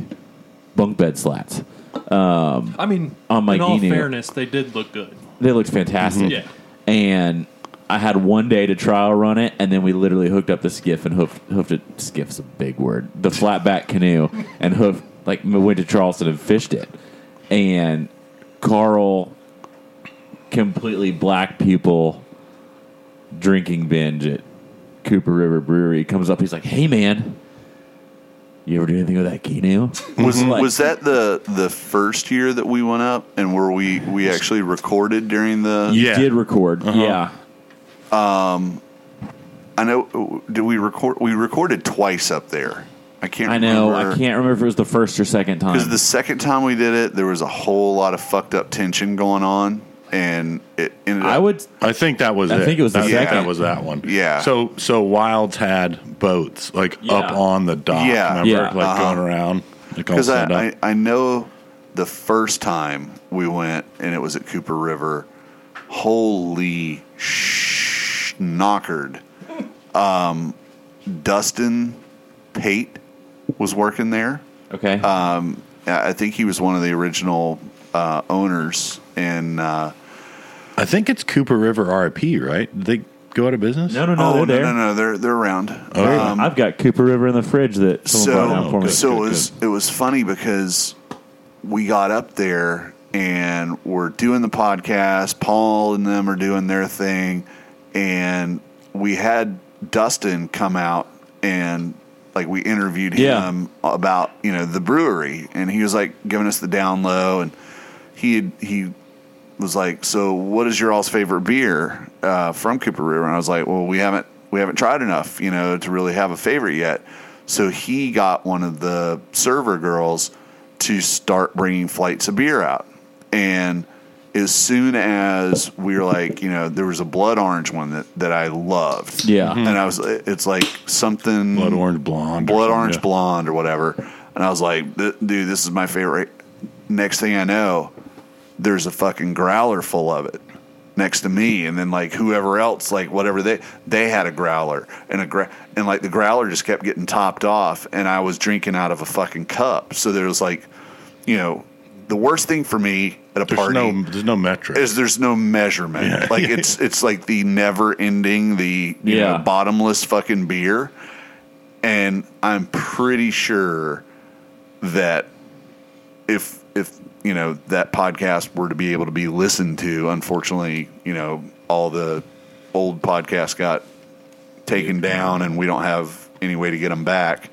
bunk bed slats. Um, I mean, On my in all fairness, they did look good. They looked fantastic. Yeah. And I had one day to trial run it, and then we literally hooked up the skiff and hoofed, hoofed it. Skiff's a big word. The flat back canoe and hoofed like went to Charleston and fished it. And Carl, completely black people, drinking binge at Cooper River Brewery comes up. He's like, "Hey man, you ever do anything with that canoe?" Was Like- was that the the first year that we went up and where we we actually recorded during the Yeah. Did record? Uh-huh. Yeah. Um, I know. Did we record? We recorded twice up there. I can't. I know. Remember. I can't remember if it was the first or second time. Because the second time we did it, there was a whole lot of fucked up tension going on, and it ended up. I would. I think that was I it. think it was the that, second. That was that one. Yeah. So so Wilds had boats like Yeah. up on the dock. Yeah. Remember, Yeah. like Uh-huh. going around. Like all Because set I, up. I, I know the first time we went and it was at Cooper River, holy sh- knockered. Um, Dustin Pate was working there. Okay. I I think he was one of the original uh, owners, and uh, I think it's Cooper River RIP, right? They go out of business? no, no, no. oh they're no, there. no, no, they're they're around. Okay. Um, I've got Cooper River in the fridge that someone brought down so for me. so Good, it good, was it was funny because we got up there and we're doing the podcast. Paul and them are doing their thing, and we had Dustin come out and like we interviewed Yeah. him about you know the brewery, and he was like giving us the down low, and he had, he was like, "So, what is your all's favorite beer uh, from Cooper River?" And I was like, "Well, we haven't we haven't tried enough, you know, to really have a favorite yet." So he got one of the server girls to start bringing flights of beer out, and as soon as we were like, you know, there was a blood orange one that that I loved, Yeah. and I was, it's like something Blood orange blonde. or blood orange yeah. blonde or whatever. And I was like, "Th- dude, this is my favorite. Next thing I know, there's a fucking growler full of it next to me, and then like whoever else, like whatever they they had a growler and a gra- and like the growler just kept getting topped off, and I was drinking out of a fucking cup. So there was like, you know, the worst thing for me at a There's party no there's no metric. is there's no measurement. Yeah. Like it's it's like the never ending, the you Yeah. know, bottomless fucking beer. And I'm pretty sure that if if you know that podcast were to be able to be listened to, unfortunately, you know, all the old podcasts got taken down and we don't have any way to get them back.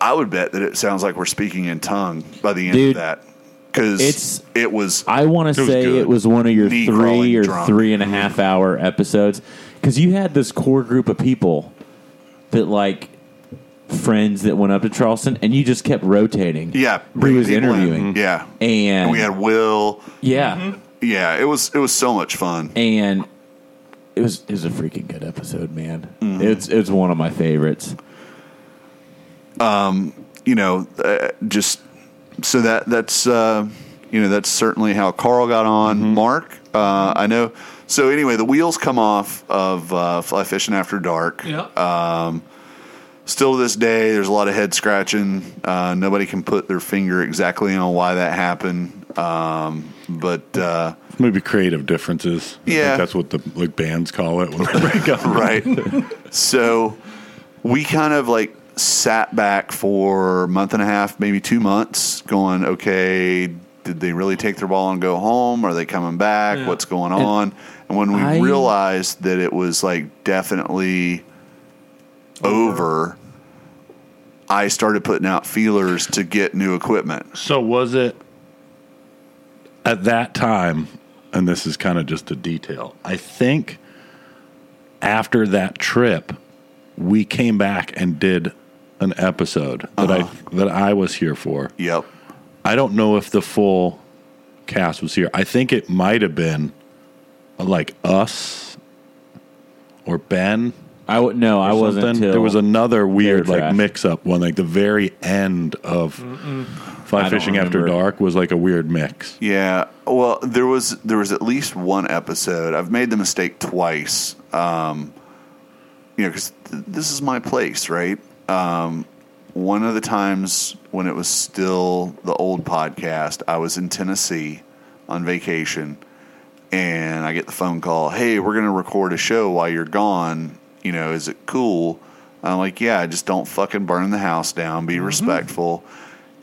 I would bet that it sounds like we're speaking in tongue by the end Dude, of that. Because it's- it was I want to say it was one of your Knee three or drunk. three and a mm-hmm. half hour episodes because you had this core group of people that like friends that went up to Charleston, and you just kept rotating. Yeah, who was people in. interviewing? Yeah, and we had Will. yeah, Yeah, it was it was so much fun. and it was it was a freaking good episode, man. Mm-hmm. It's it's one of my favorites. Um you know, uh, just so that that's uh, you know that's certainly how Carl got on. Mm-hmm. Mark, uh, I know. So anyway, the wheels come off of uh, Fly Fishing After Dark. Yeah. Still to this day, there's a lot of head scratching. Uh, nobody can put their finger exactly on why that happened. Um, but uh, Maybe creative differences. I Yeah. think that's what the like bands call it when they break up. right. so we kind of like sat back for a month and a half, maybe two months, going, okay, did they really take their ball and go home? Are they coming back? Yeah. What's going on? And when we I- realized that it was like definitely over, I started putting out feelers to get new equipment. So was it at that time, and this is kind of just a detail. I think after that trip, we came back and did an episode that I uh-huh. that I was here for. Yep. I don't know if the full cast was here. I think it might have been like us or Ben. I would no, I wasn't. something. Till there was another weird like Trash. mix up one, like the very end of Fly I don't Fishing After remember. Dark was like a weird mix. Yeah, well, there was there was at least one episode. I've made the mistake twice. Um, you know, because th- this is my place, right? Um, one of the times when it was still the old podcast, I was in Tennessee on vacation, and I get the phone call. Hey, we're going to record a show while you're gone. You know, is it cool? I'm like, yeah, just don't fucking burn the house down. Be respectful.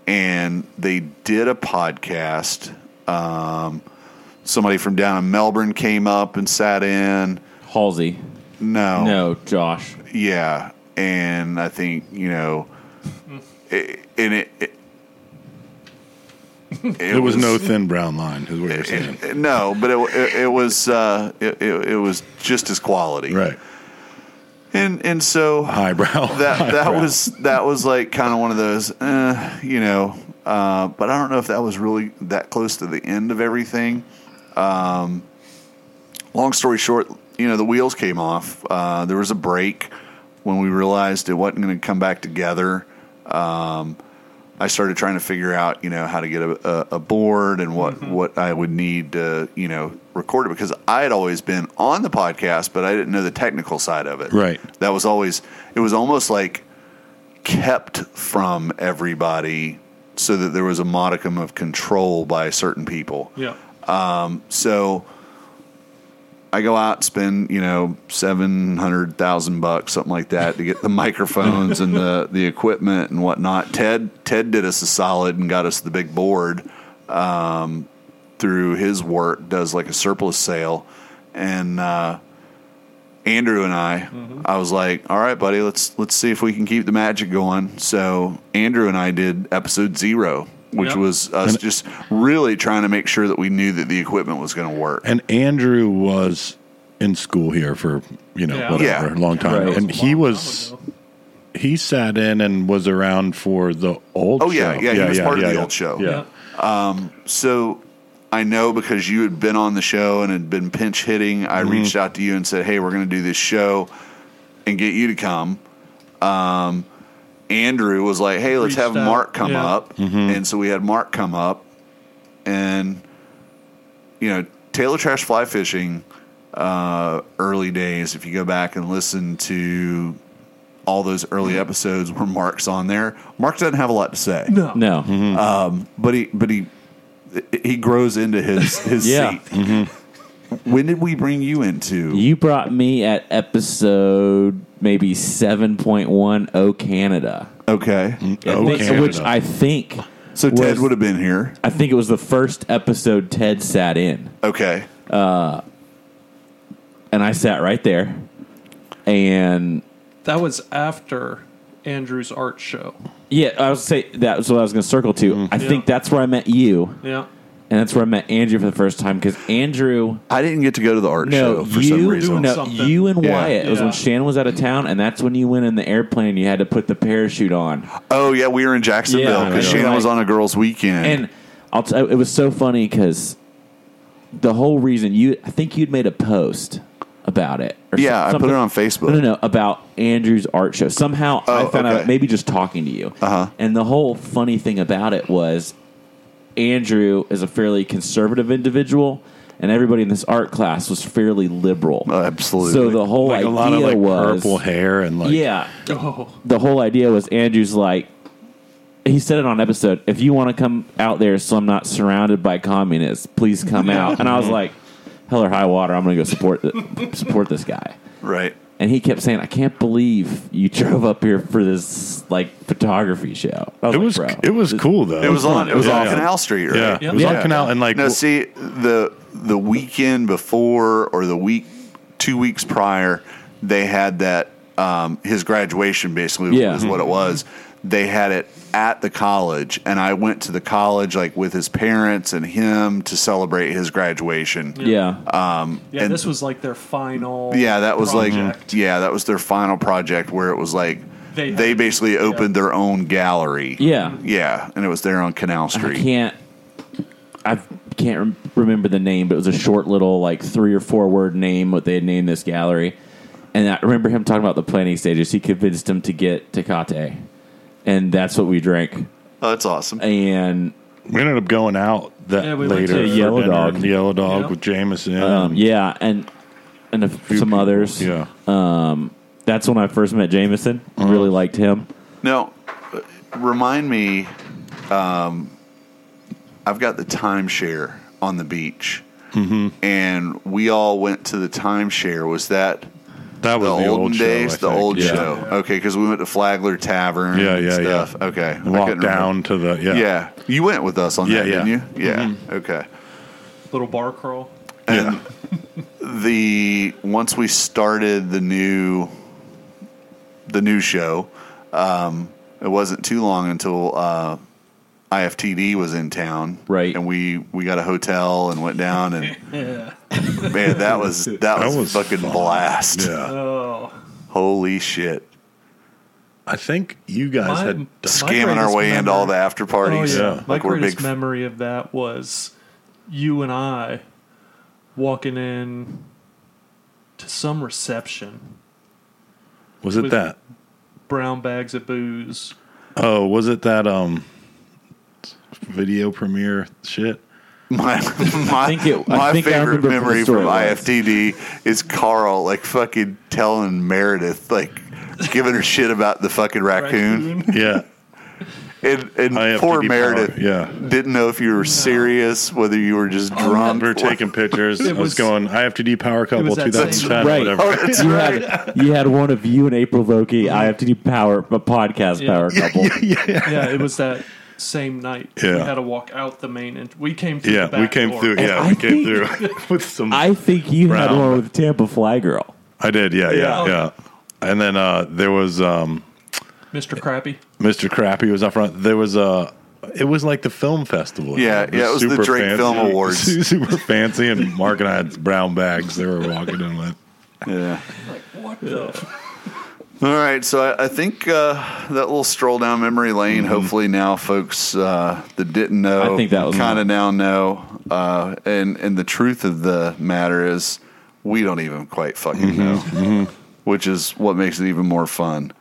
And they did a podcast. Um, somebody from down in Melbourne came up and sat in. Halsey. No, No, Josh. yeah, and I think you know, it, and it, it There was no thin brown line, is what you're saying. it- no, but it, it, it was uh, it, it, it was just as quality, Right. And and so Highbrow. that that Highbrow. was that was like kind of one of those, uh, you know. Uh, but I don't know if that was really that close to the end of everything. Um, long story short, you know, the wheels came off. Uh, there was a break when we realized it wasn't going to come back together. Um, I started trying to figure out, you know, how to get a, a, a board and what, what I would need to, you know, record it because I had always been on the podcast, but I didn't know the technical side of it. Right. That was always, it was almost like kept from everybody so that there was a modicum of control by certain people. Yeah. So I go out, spend you know seven hundred thousand bucks, something like that, to get the microphones and the the equipment and whatnot. Ted Ted did us a solid and got us the big board um, through his work. Does like a surplus sale, and uh, Andrew and I, I was like, all right, buddy, let's let's see if we can keep the magic going. So Andrew and I did episode zero. Which Yep. was us just really trying to make sure that we knew that the equipment was going to work. And Andrew was in school here for you know Yeah. whatever Yeah. a long time, Right. and was a he was he sat in and was around for the old. Oh, yeah, show. yeah, he was part of the old show. Yeah, So I know because you had been on the show and had been pinch hitting, I reached out to you and said, "Hey, we're going to do this show and get you to come." Um, Andrew was like, "Hey, let's Reached have out, Mark come yeah. up," and so we had Mark come up, and you know, Taylor Trash Fly Fishing, uh, early days. If you go back and listen to all those early episodes where Mark's on there, Mark doesn't have a lot to say No. No. Mm-hmm. but he but he he grows into his his Yeah. seat. Mm-hmm. When did we bring you into? You brought me at episode maybe 7.1 O Canada. okay, I Oh, think- Canada. which I think so Ted was- would have been here. I think it was the first episode Ted sat in. Okay, uh, And I sat right there. And That was after Andrew's art show. Yeah, I was say that was what I was going to circle to. Mm-hmm. I think that's where I met you, Yeah. and that's where I met Andrew for the first time because Andrew. I didn't get to go to the art No, show for you, some reason. no, Something. you and Yeah. Wyatt. It was when Shannon was out of town, and that's when you went in the airplane. and You had to put the parachute on, Oh yeah, we were in Jacksonville Yeah, because right. Shannon was on a girls' weekend. and I'll. T- it was so funny because the whole reason you. I think you'd made a post about it. Or yeah, I put something- it on Facebook. No, no, no. About Andrew's art show. Somehow I Oh, found okay. out maybe just talking to you. Uh-huh. And the whole funny thing about it was Andrew is a fairly conservative individual, and everybody in this art class was fairly liberal. Oh, absolutely. So the whole like idea a lot of like was purple hair and like yeah. Oh. The whole idea was Andrew's like he said it on episode. If you want to come out there, so I'm not surrounded by communists, please come out. And I was like, hell or high water, I'm going to go support the, support this guy. right. And he kept saying, "I can't believe you drove up here for this like photography show." I It like, was "Bro, it was this- cool though. It was on. It was Yeah, on yeah. Canal Street, right? Yeah, Yeah. it was Yeah. on Canal and like no. see the the weekend before or the week two weeks prior, they had that um, his graduation basically Yeah. was what it was. They had it at the college, and I went to the college like with his parents and him to celebrate his graduation. Yeah, Um, Yeah, and this was like their final. yeah, that was like yeah, that was their final project where it was like They they, had- basically opened their own gallery. yeah. yeah, and it was there on Canal Street. I Street. can't. I can't remember the name, but it was a short little like three or four word name. What they had named this gallery, and I remember him talking about the planning stages. He convinced him to get Tecate, and that's what we drank. Oh, that's awesome. And we ended up going out that Yeah, we went later. to for Yellow dinner. Dog. Yellow Dog Yeah. with Jameson. um, yeah, and and a, few some people. others. Yeah, Um, that's when I first met Jameson. Really liked him. Now, uh, remind me. Um, I've got the timeshare on the beach, Mm-hmm. and we all went to the timeshare. Was that that was the, the, olden old days? Show, I the think. old yeah. show. Okay, because we went to Flagler Tavern. Yeah, and yeah, yeah. Okay, And I walked couldn't down to the yeah. Yeah, you went with us on Yeah, that, yeah. didn't you? Yeah. Okay. little bar crawl. And the once we started the new the new show, um, it wasn't too long until uh, IFTD was in town, Right. And we we got a hotel and went down, and Yeah. man, that was that was, was fucking blast. Yeah. Oh, Holy shit! I think you guys My- had. My Scamming our greatest way into all the memory- after oh parties. yeah. Yeah. My Like we're greatest big. memory of that was you and I walking in to some reception, Was it that? brown bags of booze. Oh, was it that um video premiere shit? My my, think it- I my think favorite remember from memory from was. IFTD is Carl like fucking telling Meredith like giving her shit about the fucking raccoon. Yeah. And, and IFTD poor power, Meredith yeah. didn't know if you were serious, whether you were just oh, drunk. We were taking pictures. I was was- going, I have to do Power Couple was 2010 Right. whatever. Oh, you right. had you had one of you and April Vokey. Mm-hmm. IFTD Power, a podcast Yeah. power couple. yeah Yeah, it was that same night. We Yeah. had to walk out the main. And we came through. Yeah, the back we came door. through. Yeah, I we came think- through with some. I, I think you had one with Tampa Fly Girl. I did. Yeah, yeah, Yeah. yeah. And then uh, there was um, Mr. Crappy. Mr. Crappy was up front. There was a. It was like the film festival. Yeah, yeah, it was the super Drake Film Awards. Super fancy, and Mark and I had brown bags. They were walking in with. Yeah. Like what the? All right, so I, I think uh, that little stroll down memory lane. Hopefully, now folks uh, that didn't know, I think that was kind of now know. Uh, and and the truth of the matter is, we don't even quite fucking know, which is what makes it even more fun.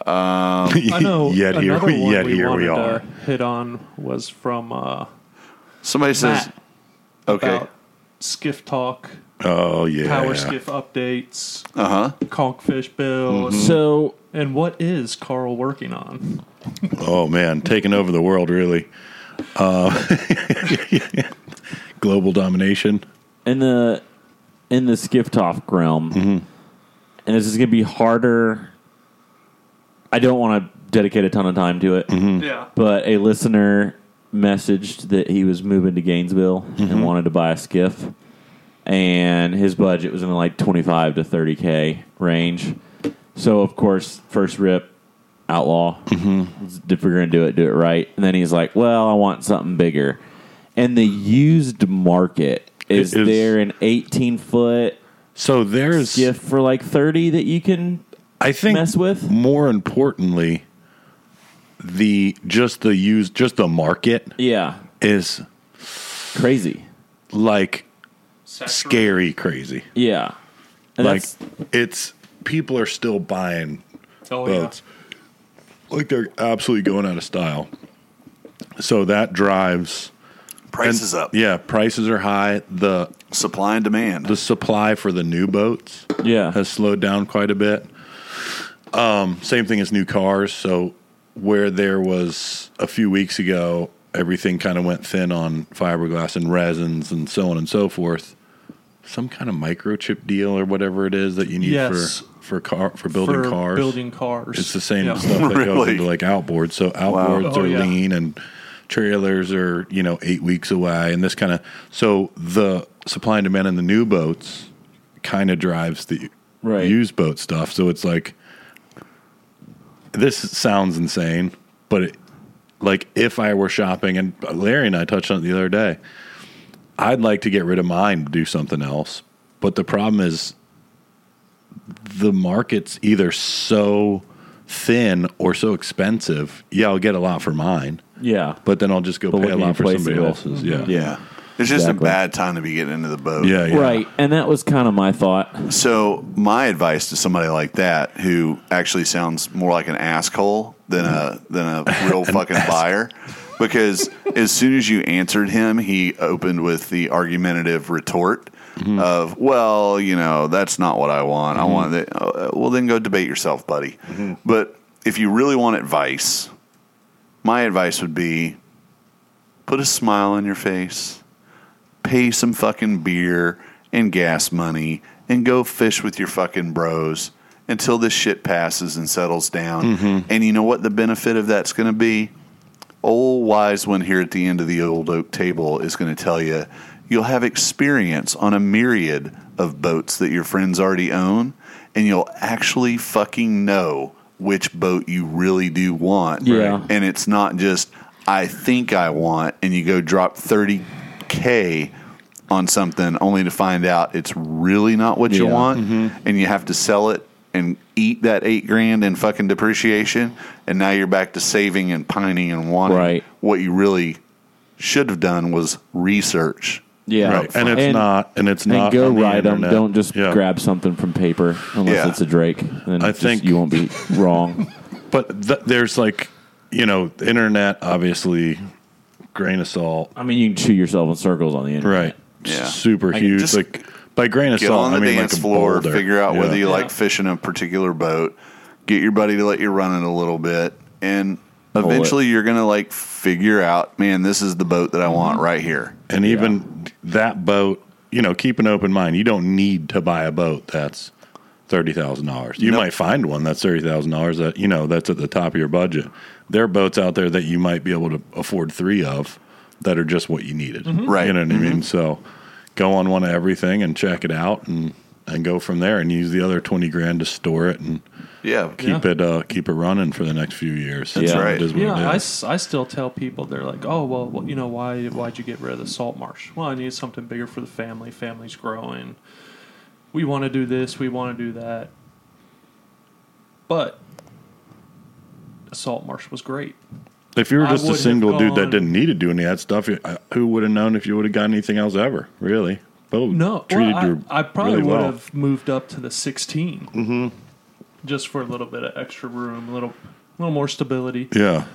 I know. yet here, we, one yet we here we are. to hit on was from uh, Somebody says, "Okay, about skiff talk, Oh yeah, power skiff updates, uh huh." conkfish bill, So and what is Carl working on? Oh man, taking over the world really. Uh, global domination. in the in the skiff talk realm, and this is going to be harder. I don't want to dedicate a ton of time to it, Yeah. but a listener messaged that he was moving to Gainesville and wanted to buy a skiff, and his budget was in the like twenty five to thirty k range. So of course, first rip, outlaw. If we're gonna do it, do it right. And then he's like, "Well, I want something bigger." And the used market is, is- there an eighteen foot So there's, gift for like thirty that you can I think, mess with? more importantly, the just the use, just the market Yeah, is crazy. like scary crazy. Yeah, and like that's it's people are still buying Oh yeah. boats. Like they're absolutely going out of style. So that drives Prices and- up. Yeah, prices are high. The Supply and demand. the supply for the new boats yeah. has slowed down quite a bit. Um, same thing as new cars. So where there was a few weeks ago, everything kind of went thin on fiberglass and resins and so on and so forth. Some kind of microchip deal or whatever it is that you need Yes. for for car for building for cars. building cars. It's the same Yeah. stuff that goes into like outboards. So outboards Oh, are yeah. lean and trailers are, you know, eight weeks away and this kind of so the supply and demand in the new boats kind of drives the Right. used boat stuff. So it's like this sounds insane, but it, like if I were shopping and Larry and I touched on it the other day, I'd like to get rid of mine do something else. But the problem is the market's either so thin or so expensive. Yeah, I'll get a lot for mine, Yeah. but then I'll just go But pay a lot for somebody it with? else's. Yeah. yeah. It's just Exactly. a bad time to be getting into the boat. Yeah, yeah. Right. And that was kind of my thought. So my advice to somebody like that who actually sounds more like an asshole than a than a real fucking buyer, because as soon as you answered him, he opened with the argumentative retort mm-hmm. of, "Well, you know, that's not what I want. I mm-hmm. want that." Uh, well, then go debate yourself, buddy. Mm-hmm. But if you really want advice, my advice would be put a smile on your face pay some fucking beer and gas money and go fish with your fucking bros until this shit passes and settles down. And you know what the benefit of that's going to be? Old wise one here at the end of the old oak table is going to tell you you'll have experience on a myriad of boats that your friends already own, and you'll actually fucking know which boat you really do want. Yeah. And it's not just, I think I want, and you go drop 30K on something only to find out it's really not what you Yeah. want, mm-hmm. and you have to sell it and eat that eight grand in fucking depreciation, and now you're back to saving and pining and wanting Right. what you really should have done was research. Yeah, Right. And it's not and it's And not go on the them. Don't just Yeah. grab something from paper unless Yeah. it's a Drake. Then I just- think- you won't be wrong. But th- there's like, you know, the internet obviously grain of salt, I mean, you can shoot yourself in circles on the internet. right? Yeah. Super Like, huge. just like by grain of Get salt, on the I mean dance like floor, boulder. figure out Yeah. whether you Yeah. like fishing a particular boat, get your buddy to let you run it a little bit, and eventually you're going to like figure out, man, this is the boat that I want Mm-hmm. right here. And even that boat, you know, keep an open mind. You don't need to buy a boat that's thirty thousand dollars. You Nope. might find one that's thirty thousand dollars that you know that's at the top of your budget. There are boats out there that you might be able to afford three of that are just what you needed. Right. You know what I mean? So go on one of everything and check it out and and go from there and use the other twenty grand to store it and Yeah. keep Yeah. it uh, keep it running for the next few years. That's So right. It is what Yeah, it I, is. still tell people they're like, oh well, well, you know why why'd you get rid of the salt marsh? Well, I need something bigger for the family. Family's growing. We want to do this. We want to do that. But the salt marsh was great. If you were just a wouldn't single dude that didn't need to do any of that stuff, uh, who would have known if you would have got anything else ever? Really? Both No, treated well, you I, I probably really would well. have moved up to the 16, mm-hmm. just for a little bit of extra room, a little, little more stability. Yeah.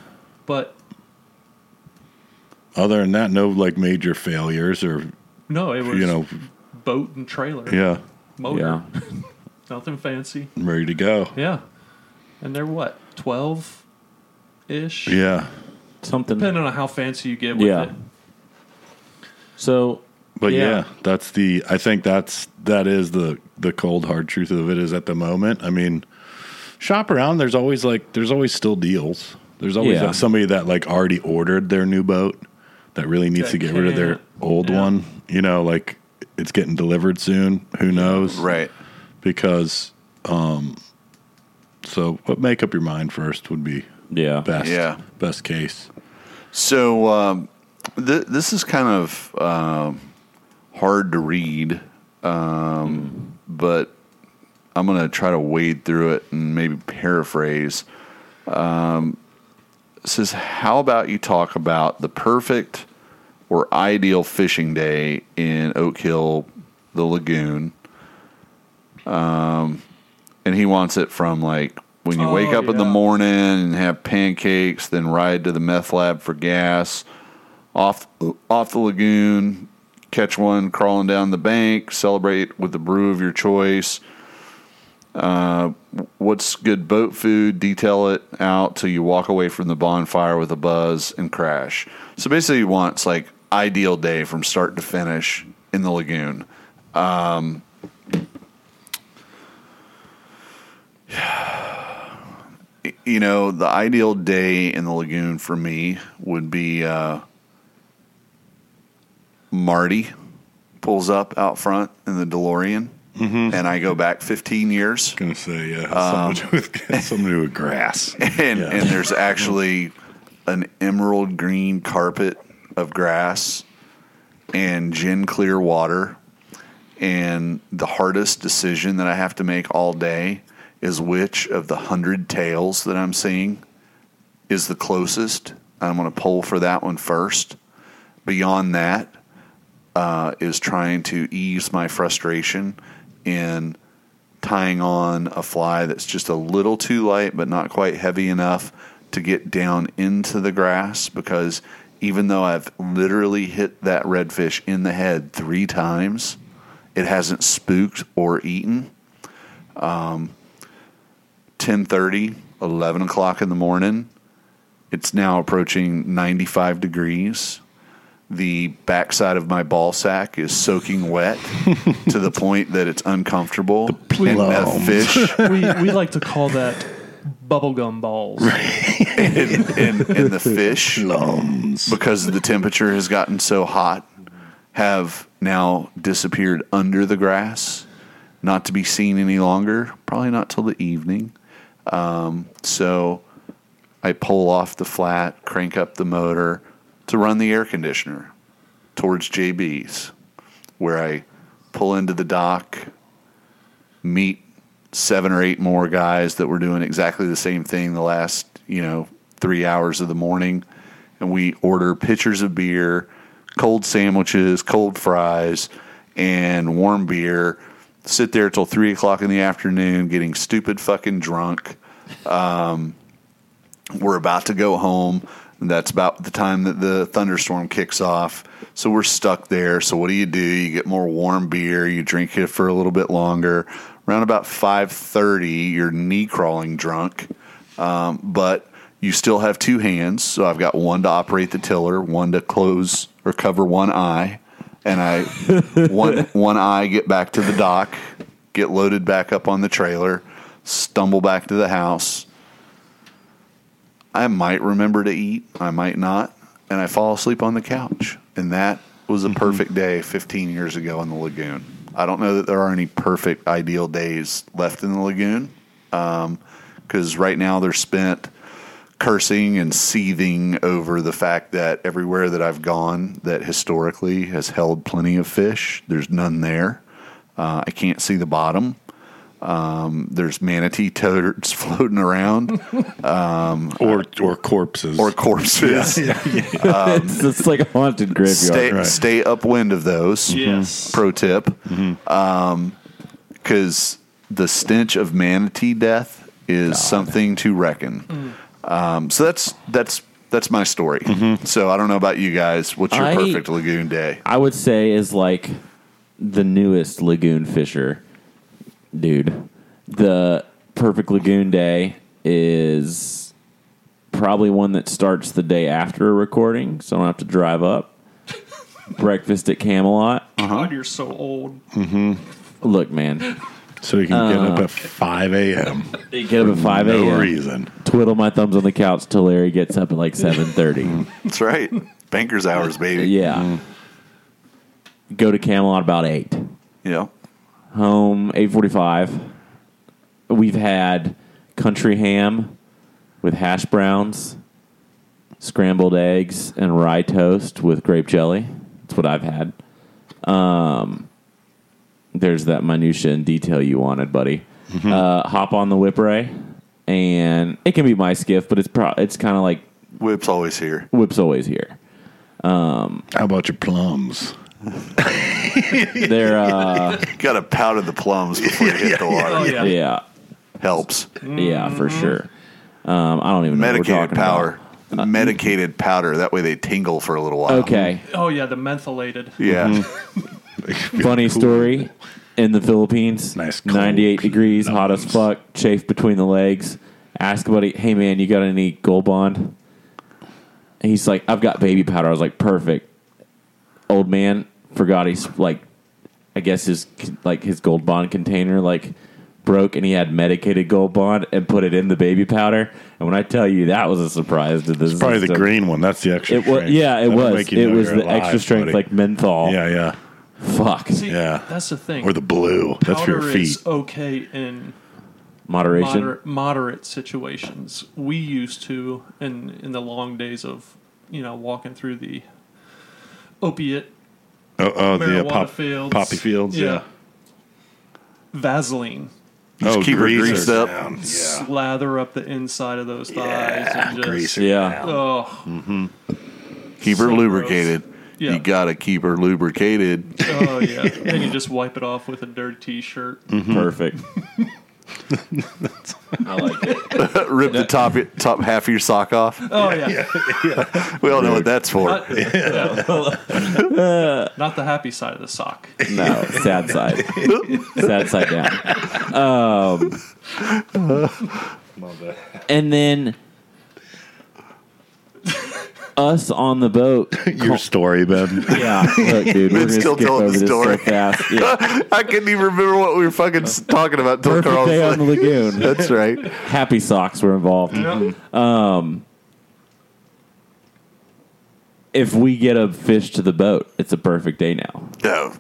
But Other than that, no like major failures or no, it was you know, boat and trailer, yeah, motor, Yeah. nothing fancy. ready to go. Yeah, and they're what 12 ish, Yeah, Something. depending on how fancy you get with Yeah. it. So, but yeah. Yeah. that's the. I think that's that is the the cold hard truth of it is at the moment. I mean, shop around. There's always like there's always still deals. There's always Yeah. somebody that like already ordered their new boat that really needs That to get rid of their old yeah. one. You know, like it's getting delivered soon. Who knows? Right. because um so but make up your mind first would be yeah. best Yeah. best case So um, th- this is kind of um, hard to read, um, but I'm going to try to wade through it and maybe paraphrase. Um, it says, "How about you talk about the perfect or ideal fishing day in Oak Hill, the lagoon?" Um, and he wants it from like when you Oh, wake up in the morning and have pancakes, then ride to the meth lab for gas, off off the lagoon, catch one crawling down the bank, celebrate with the brew of your choice. Uh, what's good boat food? Detail it out till you walk away from the bonfire with a buzz and crash. So basically, he wants like ideal day from start to finish in the lagoon. you know, the ideal day in the lagoon for me would be uh, Marty pulls up out front in the DeLorean, and I go back 15 years, I gonna say yeah something, to do with, something to do with grass and Yeah. and there's actually an emerald green carpet of grass and gin clear water. And the hardest decision that I have to make all day is which of the hundred tails that I'm seeing is the closest. I'm going to pull for that one first. Beyond that uh, is trying to ease my frustration in tying on a fly that's just a little too light but not quite heavy enough to get down into the grass because even though I've literally hit that redfish in the head three times, it hasn't spooked or eaten. Um, 10.30, 11 o'clock in the morning. It's now approaching 95 degrees. The backside of my ball sack is soaking wet to the point that it's uncomfortable. and that plums. fish we we like to call that bubblegum balls. and, and, and the fish, because the temperature has gotten so hot, have now disappeared under the grass, not to be seen any longer. Probably not till the evening. Um, so I pull off the flat, crank up the motor to run the air conditioner towards JB's, where I pull into the dock, meet seven or eight more guys that were doing exactly the same thing the last, you know, three hours of the morning. And we order pitchers of beer, cold sandwiches, cold fries, and warm beer. Sit there till three o'clock in the afternoon getting stupid fucking drunk. Um, we're about to go home. That's about the time that the thunderstorm kicks off. So we're stuck there. So what do you do? You get more warm beer. You drink it for a little bit longer. Around about five thirty, you're knee crawling drunk, um, but you still have two hands. So I've got one to operate the tiller, one to close or cover one eye, and I one one eye get back to the dock, get loaded back up on the trailer, stumble back to the house. I might remember to eat, I might not, and I fall asleep on the couch. And that was a mm-hmm. perfect day 15 years ago in the lagoon. I don't know that there are any perfect, ideal days left in the lagoon um, because right now they're spent cursing and seething over the fact that everywhere that I've gone that historically has held plenty of fish, there's none there. Uh, I can't see the bottom. Um, there's manatee toads floating around um, or or corpses. or corpses. Um, it's, it's like a haunted graveyard. Stay, Right. stay upwind of those. Yes. Mm-hmm. Pro tip. Mm-hmm. Um, because the stench of manatee death is something to reckon. Mm. Um, so that's that's that's my story. Mm-hmm. So I don't know about you guys. What's your I- perfect lagoon day? I would say is like the newest lagoon fisher, dude. The perfect lagoon day is probably one that starts the day after a recording, so I don't have to drive up. Breakfast at Camelot. Uh-huh. God, you're so old. Mm-hmm. Look, man, so you can get up at five a.m. get up at five a.m. No a.m. reason. Twiddle my thumbs on the couch till Larry gets up at like seven thirty. That's right. Banker's hours, baby. yeah. Go to Camelot about eight. Yeah. home 845 we've had country ham with hash browns scrambled eggs and rye toast with grape jelly that's what i've had um, there's that minutia and detail you wanted buddy uh, hop on the whip ray and it can be my skiff but it's pro- it's kind of like Whip's always here. whip's always here How about your plums? they're uh, Got to powder the plums before you hit the water. Oh yeah. yeah Helps. yeah for sure um, i don't even know what we're Medicated talking about. powder. Medicated powder. That way they tingle for a little while. okay Oh yeah, the mentholated. Yeah. Funny story. In the Philippines, Nice cold 98 degrees, hot as fuck, chafe between the legs. Ask buddy, hey man, you got any Gold Bond? And he's like, I've got baby powder. I was like, perfect. Old man forgot he's like, I guess his like his Gold Bond container like broke, and he had medicated Gold Bond and put it in the baby powder. And when I tell you that was a surprise to this, Probably the green one. That's the extra. It was yeah, it That'll was. It know was the extra strength buddy. like menthol. Yeah, yeah. Fuck See, Yeah. that's the thing. Or the blue. That's for your Powder feet. is okay in moderation. moderate, moderate situations. We used to in in the long days of you know walking through the opiate Oh, oh the uh, pop, fields, poppy fields. Yeah. Vaseline. Oh, keep her greased up. Yeah. Slather up the inside of those thighs Yeah, and just greaser Yeah. down. oh Keep her So lubricated. Yeah. You got to keep her lubricated. oh yeah. then you just wipe it off with a dirty t-shirt. Perfect. I like it. Rip the top top half of your sock off. Oh yeah. We all know what that's for. Not, not the happy side of the sock. No, sad side. sad side down. Um, and then us on the boat. Your story, Ben. Yeah, look, dude, we're Ben's gonna still skip telling over the this story. so fast. Yeah. I couldn't even remember what we were fucking s- talking about. Till Perfect Carl day was on the lagoon. That's right. Happy socks were involved. Mm-hmm. Um, if we get a fish to the boat, it's a perfect day now. No,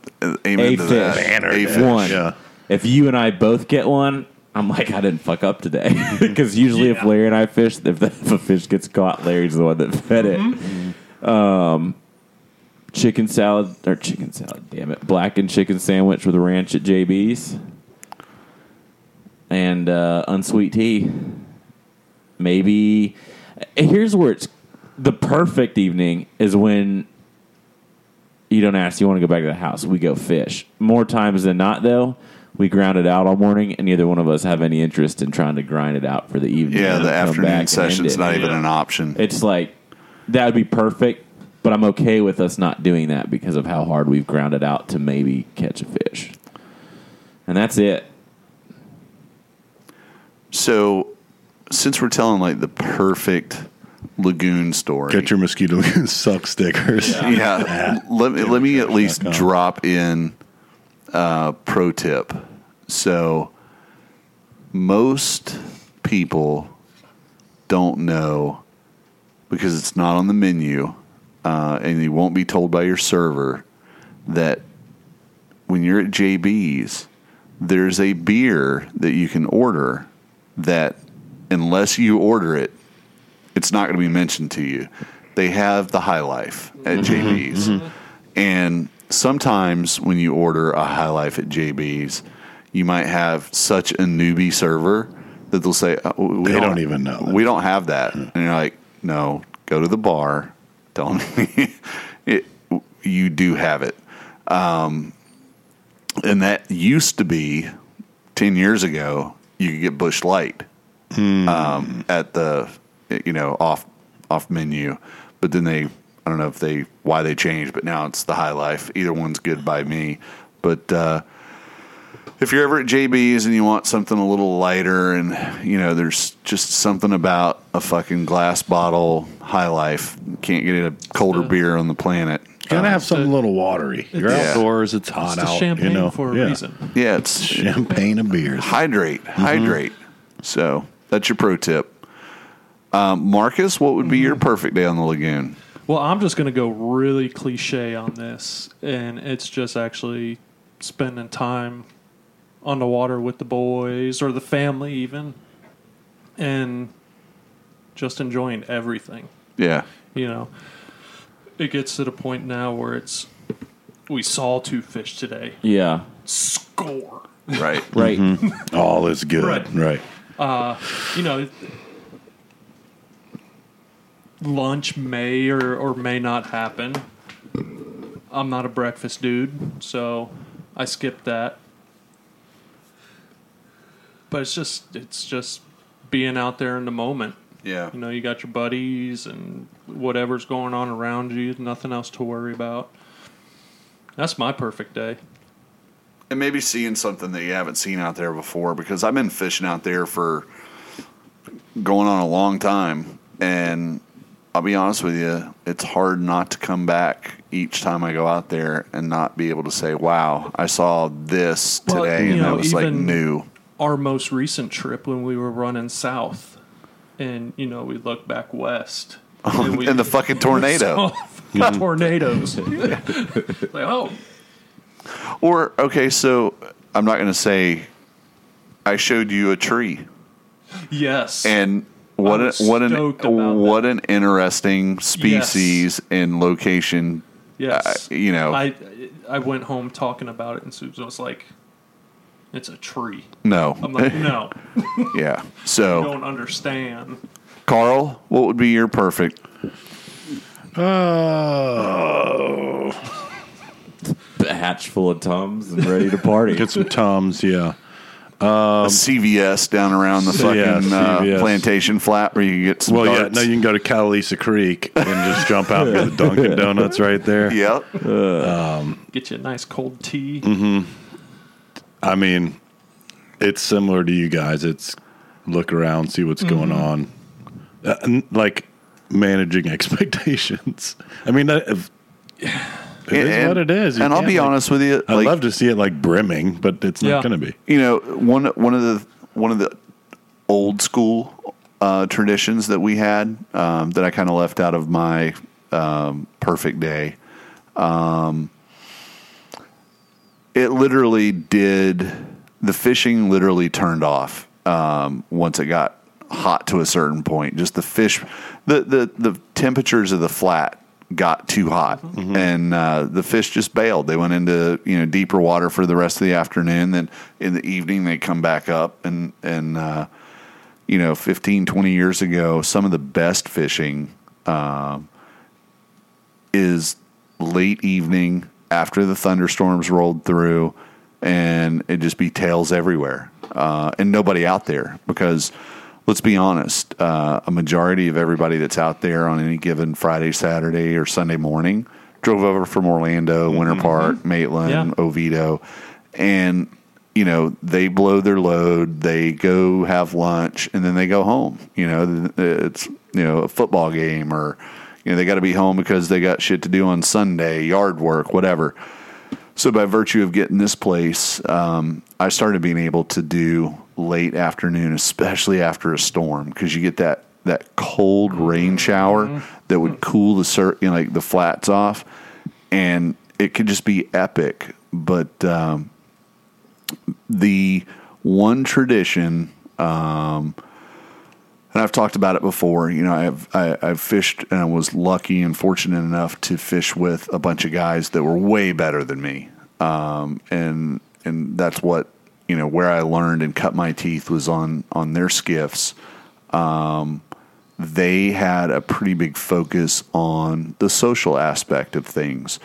amen A to that. fish. Banner A fish. One. Yeah. If you and I both get one, I'm like, I didn't fuck up today because usually if Larry and I fish, if, the, if a fish gets caught, Larry's the one that fed it. Um, chicken salad or chicken salad, damn it, blackened chicken sandwich with ranch at JB's and uh, unsweet tea. Maybe here's where it's the perfect evening is when you don't ask, you want to go back to the house. We go fish. More times than not, though, we ground it out all morning, and neither one of us have any interest in trying to grind it out for the evening. Yeah, the afternoon and session's not even Yeah. an option. It's like that would be perfect, but I'm okay with us not doing that because of how hard we've ground it out to maybe catch a fish. And that's it. So, since we're telling like the perfect lagoon story, Get your mosquito suck stickers. yeah, let me let me at least drop in a pro tip. So, most people don't know because it's not on the menu, uh, and you won't be told by your server that when you're at JB's, there's a beer that you can order that, unless you order it, it's not going to be mentioned to you. They have the High Life at mm-hmm. JB's. Mm-hmm. And sometimes when you order a High Life at JB's, you might have such a newbie server that they'll say, "Uh, we They don't even know that. We don't have that. And you're like, no, go to the bar. Don't. it, you do have it. Um, and that used to be 10 years ago, you could get Busch Light um, at the you know off off menu, but then they I don't know if they why they changed, but now it's the High Life. Either one's good by me, but uh, if you're ever at JB's and you want something a little lighter, and you know there's just something about a fucking glass bottle High Life, can't get a colder the- beer on the planet. Gotta have something a little watery. You're Yeah. outdoors, it's hot It's the out. champagne you know, for a yeah. reason. Yeah, it's Champagne and beers. hydrate, hydrate. So that's your pro tip. Um, Marcus, what would be your perfect day on the lagoon? Well, I'm just going to go really cliche on this, and it's just actually spending time on the water with the boys or the family, even, and just enjoying everything. Yeah, You know, it gets to the point now where it's we saw two fish today, Yeah. score. right. Right. All is good. Right. Right. Uh, You know, lunch may or, or may not happen. I'm not a breakfast dude, so I skipped that. But it's just it's just being out there in the moment. Yeah, You know, you got your buddies and whatever's going on around you, nothing else to worry about. That's my perfect day. and maybe seeing something that you haven't seen out there before because I've been fishing out there for going on a long time, and I'll be honest with you, it's hard not to come back each time I go out there and not be able to say, "Wow, I saw this today, and know, that was like new." Our most recent trip when we were running south, and you know we looked back west, and, we and the fucking tornado. tornadoes. like oh, Or okay, so I'm not going to say I showed you a tree, yes, and what I a, was what an stoked about what an interesting species and location. yes. uh, you know, I I went home talking about it, and Susan was like, "It's a tree." no, I'm like, "No, yeah. you So, don't understand." Carl, what would be your perfect? Oh. A hatch full of tums and ready to party. Get some Tums, yeah. A CVS down around the fucking Yeah, uh, plantation flat where you can get some. Well, yeah, darts. no, you can go to Catalisa Creek and just jump out and get the Dunkin' Donuts right there. Yep. Get you a nice cold tea. Mm-hmm. I mean, it's similar to you guys. It's look around, see what's going on, uh, like managing expectations. I mean, that, if, it is And- what it is. You And I'll be like- honest with you. I'd like, love to see it like brimming, but it's Yeah. not going to be. you know one one of the one of the old school uh, traditions that we had um, that I kind of left out of my um, perfect day. Um, it literally did the fishing literally turned off um, once it got hot to a certain point. Just the fish, the the the temperatures of the flat got too hot, and uh, the fish just bailed. They went into you know deeper water for the rest of the afternoon. Then in the evening they come back up and and uh, you know 15, 20 years ago, some of the best fishing um, is late evening after the thunderstorms rolled through and it just be tails everywhere uh, and nobody out there because let's be honest uh, a majority of everybody that's out there on any given friday saturday or sunday morning drove over from orlando winter park maitland Yeah. oviedo. And you know they blow their load they go have lunch and then they go home. You know it's you know a football game or you know they got to be home because they got shit to do on sunday yard work whatever. So by virtue of getting this place um, i started being able to do late afternoon especially after a storm because you get that that cold rain shower that would cool the sur- you know, like the flats off. And it could just be epic. But um, the one tradition, um, and I've talked about it before. You know, I've I, I've fished and I was lucky and fortunate enough to fish with a bunch of guys that were way better than me, um, and and that's what you know where I learned and cut my teeth was on on their skiffs. Um, they had a pretty big focus on the social aspect of things.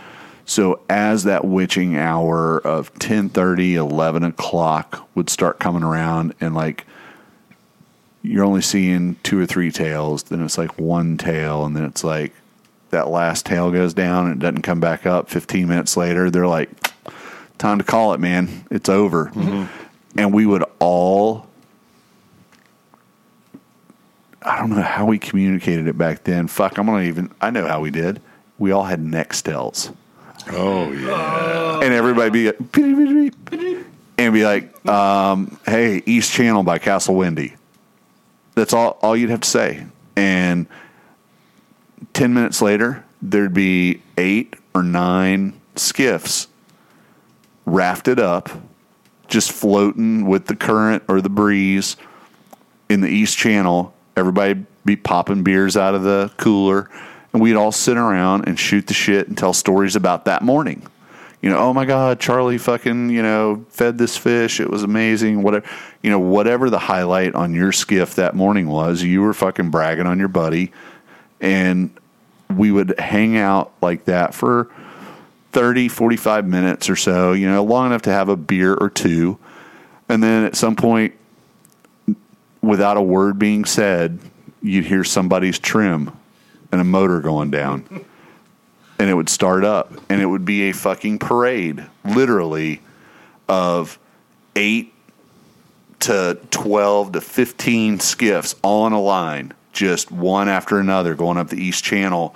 So as that witching hour of 10:30, 11 o'clock would start coming around and like you're only seeing two or three tails, then it's like one tail and then it's like that last tail goes down and it doesn't come back up 15 minutes later, they're like time to call it, man. It's over. And we would all I don't know how we communicated it back then. Fuck, I'm gonna even. I know how we did. We all had Nextels, Oh yeah. and everybody be like, "Beep, beep, beep," and be like, um, "Hey, East Channel by Castle Windy." That's all. All you'd have to say, and ten minutes later, there'd be eight or nine skiffs rafted up, just floating with the current or the breeze in the East Channel. Everybody be popping beers out of the cooler, and we'd all sit around and shoot the shit and tell stories about that morning. You know, oh my God, Charlie fucking, you know, fed this fish. It was amazing. Whatever, you know, whatever the highlight on your skiff that morning was, you were fucking bragging on your buddy. And we would hang out like that for 30, 45 minutes or so, you know, long enough to have a beer or two. And then at some point, without a word being said, you'd hear somebody's trim and a motor going down. and it would start up. And it would be a fucking parade, literally, of eight to 12 to 15 skiffs in a line, just one after another going up the East Channel.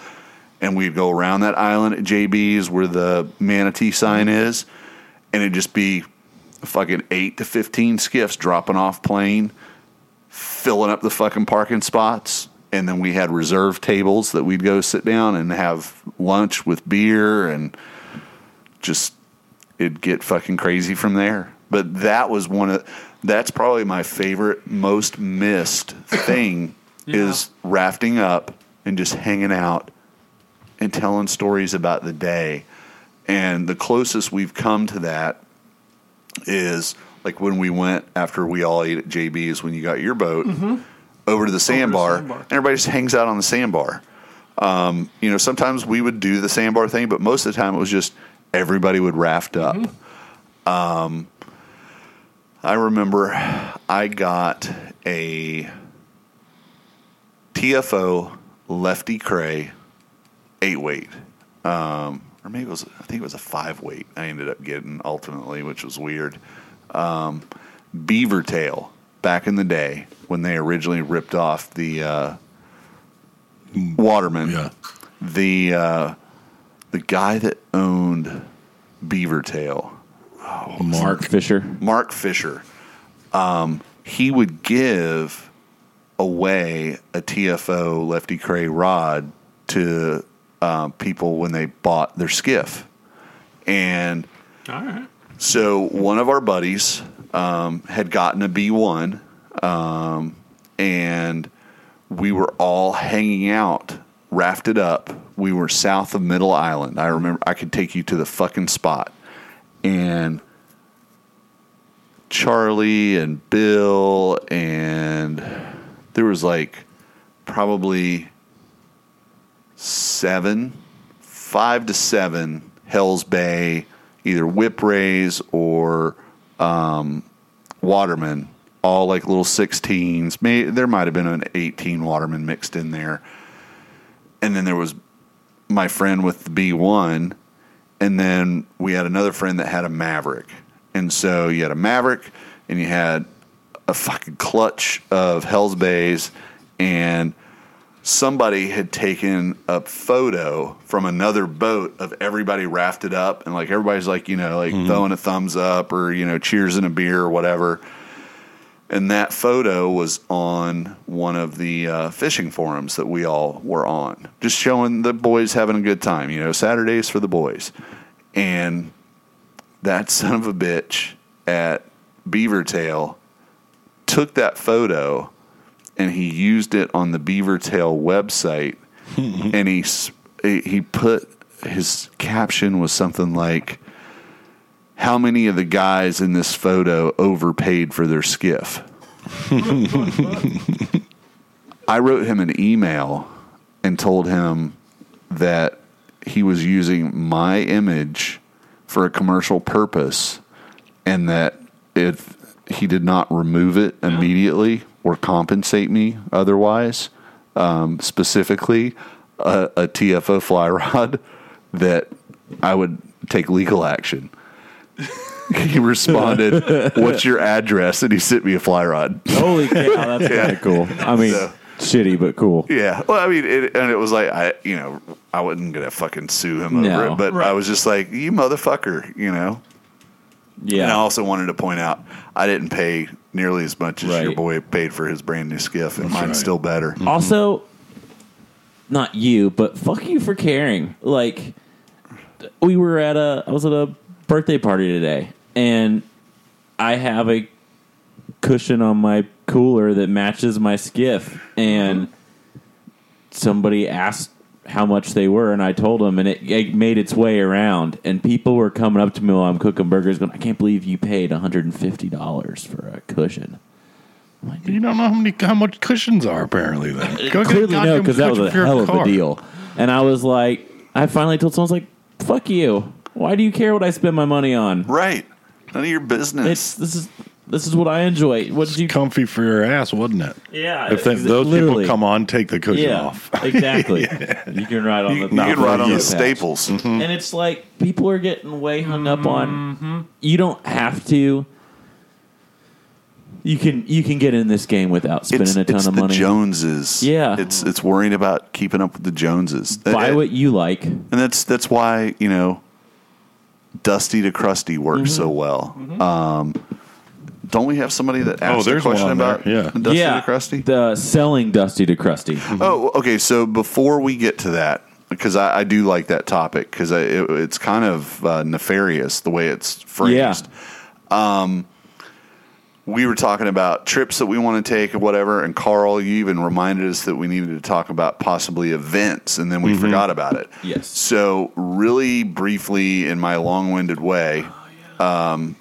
And we'd go around that island at JB's where the manatee sign is, and it'd just be fucking eight to 15 skiffs dropping off plane, filling up the fucking parking spots. And then we had reserve tables that we'd go sit down and have lunch with beer and just it'd get fucking crazy from there. But that was one of that's probably my favorite, most missed thing is rafting up and just hanging out and telling stories about the day. And the closest we've come to that is like when we went after we all ate at JB's when you got your boat over to the sandbar, sandbar. and everybody just hangs out on the sandbar. Um, you know, sometimes we would do the sandbar thing, but most of the time it was just everybody would raft up. Um, I remember I got a TFO Lefty Kreh eight weight, um, or maybe it was I think it was a five weight. I ended up getting ultimately, which was weird. Um, beaver tail back in the day when they originally ripped off the uh, Waterman. Yeah. The uh, the guy that owned Beaver Tail, Mark Fisher. Mark Fisher, um, he would give away a TFO Lefty Kreh rod to uh, people when they bought their skiff. And right. so one of our buddies um, had gotten a B1 um, and we were all hanging out, rafted up. We were south of Middle Island. I remember I could take you to the fucking spot, and Charlie and Bill and there was like probably seven, five to seven Hell's Bay, either whip rays or um, Waterman, all like little 16s. May, there might have been an 18 Waterman mixed in there. And then there was my friend with the B1. And then we had another friend that had a Maverick. And so you had a Maverick and you had a fucking clutch of Hell's Bays and somebody had taken a photo from another boat of everybody rafted up and like everybody's like you know like throwing a thumbs up or you know cheers in a beer or whatever. And that photo was on one of the uh, fishing forums that we all were on just showing the boys having a good time you know saturdays for the boys. And that son of a bitch at beavertail took that photo and he used it on the Beaver Tail website, and he he put his caption was something like, "How many of the guys in this photo overpaid for their skiff?" I wrote him an email and told him that he was using my image for a commercial purpose, and that if he did not remove it immediately or compensate me otherwise, um, specifically a, a TFO fly rod, that I would take legal action. he responded, "What's your address?" and he sent me a fly rod. Holy cow, that's kind of cool. I mean, So- shitty but cool. Yeah, well, I mean, it, and it was like I, you know, I wasn't gonna fucking sue him over it, but I was just like, you motherfucker, you know. Yeah. And I also wanted to point out I didn't pay nearly as much as your boy paid for his brand new skiff, and mine's right. still better. Mm-hmm. Also, not you, but fuck you for caring. Like, we were at a, I was at a birthday party today, and I have a cushion on my cooler that matches my skiff, and somebody asked how much they were, and I told them, and it, it made its way around, and people were coming up to me while I'm cooking burgers, going, "I can't believe you paid 150 dollars for a cushion." Like, You don't know how many how much cushions are apparently. Then uh, Go clearly no, because that was a for your hell of a deal. And I was like, I finally told someone, I was like, "Fuck you! Why do you care what I spend my money on? Right? None of your business. It's this is this is what I enjoy. What did you? Comfy for your ass, wasn't it? Yeah, If they, exa- those literally. people come on, take the cushion yeah, off. exactly. You can ride on the you can ride on the patch. staples. and it's like people are getting way hung up on. You don't have to. You can you can get in this game without spending It's, a ton it's of the money. Joneses. Yeah. it's it's worrying about keeping up with the Joneses. Buy And- what you like. and that's that's why you know, Dusty to Crusty works so Mm-hmm. well. Um, don't we have somebody that asked a there's one question on there, about yeah. Dusty yeah, to Crusty? the selling Dusty to Crusty. Oh, okay. So before we get to that, because I, I do like that topic because it, it's kind of uh, nefarious the way it's phrased. Um, we were talking about trips that we want to take or whatever, and Carl, you even reminded us that we needed to talk about possibly events, and then we forgot about it. Yes. So, really briefly, in my long-winded way, um,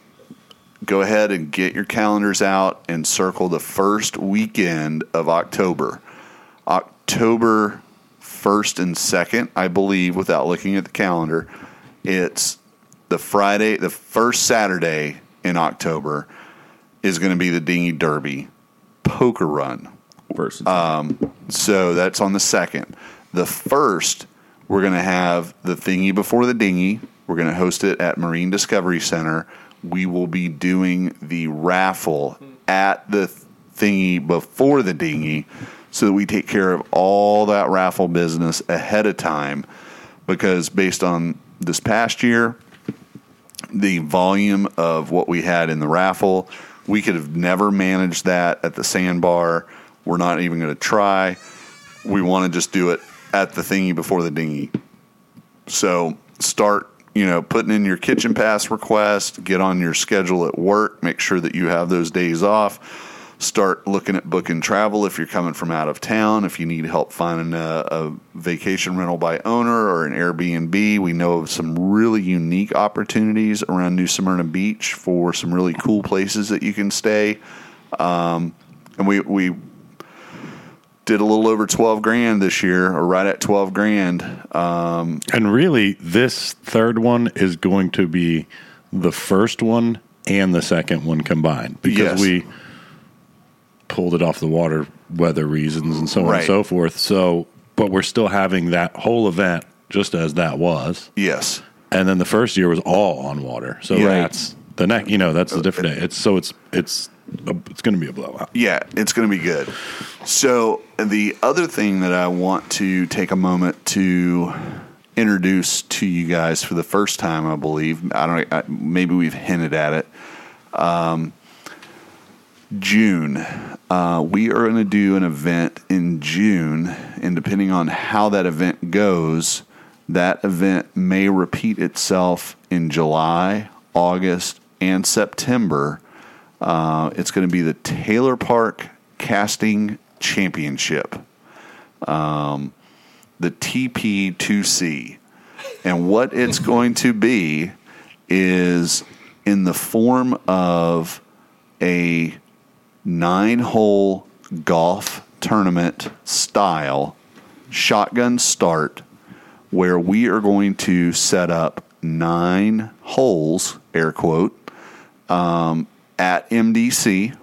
go ahead and get your calendars out and circle the first weekend of October. October 1st and 2nd, I believe, without looking at the calendar. It's the Friday, the first Saturday in October is going to be the Dinghy Derby poker run. First, um, So that's on the second. The first, we're going to have the thingy before the dinghy. We're going to host it at Marine Discovery Center. We will be doing the raffle at the thingy before the dinghy so that we take care of all that raffle business ahead of time because based on this past year, the volume of what we had in the raffle. We could have never managed that at the sandbar. We're not even going to try. We want to just do it at the thingy before the dinghy. So start, you know, putting in your kitchen pass request, get on your schedule at work, make sure that you have those days off start looking at booking travel if you're coming from out of town. If you need help finding a, a vacation rental by owner or an Airbnb, we know of some really unique opportunities around New Smyrna Beach for some really cool places that you can stay. Um, and we we did a little over 12 grand this year or right at 12 grand um, And really, this third one is going to be the first one and the second one combined because Yes. we pulled it off the water weather reasons and so on Right. and so forth. So, but we're still having that whole event just as that was. yes And then the first year was all on water. So Yeah. that's the next, you know, that's the different day. It's so it's, it's, a, it's going to be a blowout. Yeah, it's going to be good. So, the other thing that I want to take a moment to introduce to you guys for the first time, I believe, I don't I, maybe we've hinted at it. Um, June, uh, we are going to do an event in June, and depending on how that event goes, that event may repeat itself in July, August, and September. Uh, it's going to be the Taylor Park Casting Championship, um, the TP2C. And what it's going to be is in the form of a nine hole golf tournament style shotgun start where we are going to set up nine holes, air quote, um, at MDC.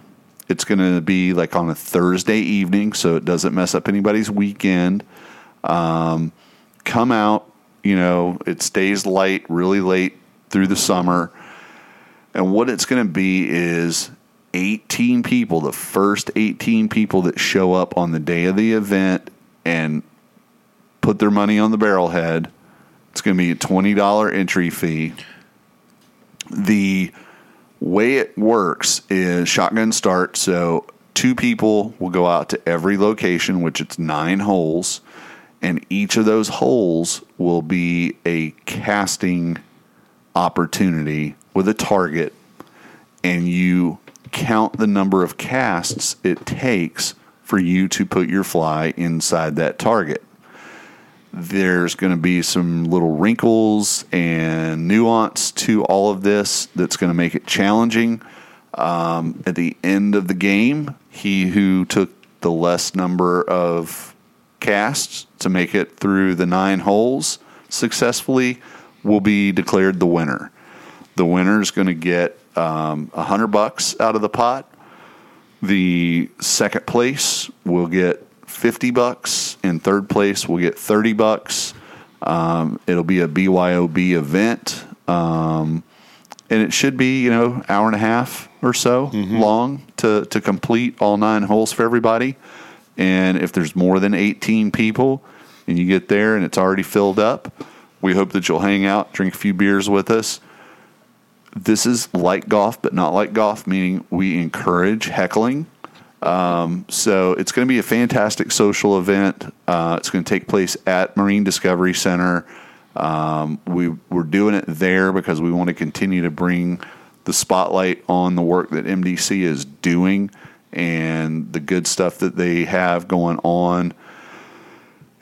It's going to be like on a Thursday evening, so it doesn't mess up anybody's weekend. Um, come out, you know, it stays light really late through the summer. And what it's going to be is 18 people, the first 18 people that show up on the day of the event and put their money on the barrelhead. It's going to be a $20 entry fee. The way it works is shotgun start. So two people will go out to every location, which it's nine holes, and each of those holes will be a casting opportunity with a target, and you count the number of casts it takes for you to put your fly inside that target. There's going to be some little wrinkles and nuance to all of this that's going to make it challenging. Um, at the end of the game, he who took the less number of casts to make it through the nine holes successfully will be declared the winner. The winner is going to get um, a hundred bucks out of the pot. The second place will get 50 bucks and third place will get 30 bucks. Um, it'll be a BYOB event. Um, and it should be, you know, hour and a half or so long to, to complete all nine holes for everybody. And if there's more than 18 people and you get there and it's already filled up, we hope that you'll hang out, drink a few beers with us. This is like golf, but not like golf, meaning we encourage heckling. Um, so it's going to be a fantastic social event. Uh, it's going to take place at Marine Discovery Center. Um, we we're doing it there because we want to continue to bring the spotlight on the work that MDC is doing and the good stuff that they have going on.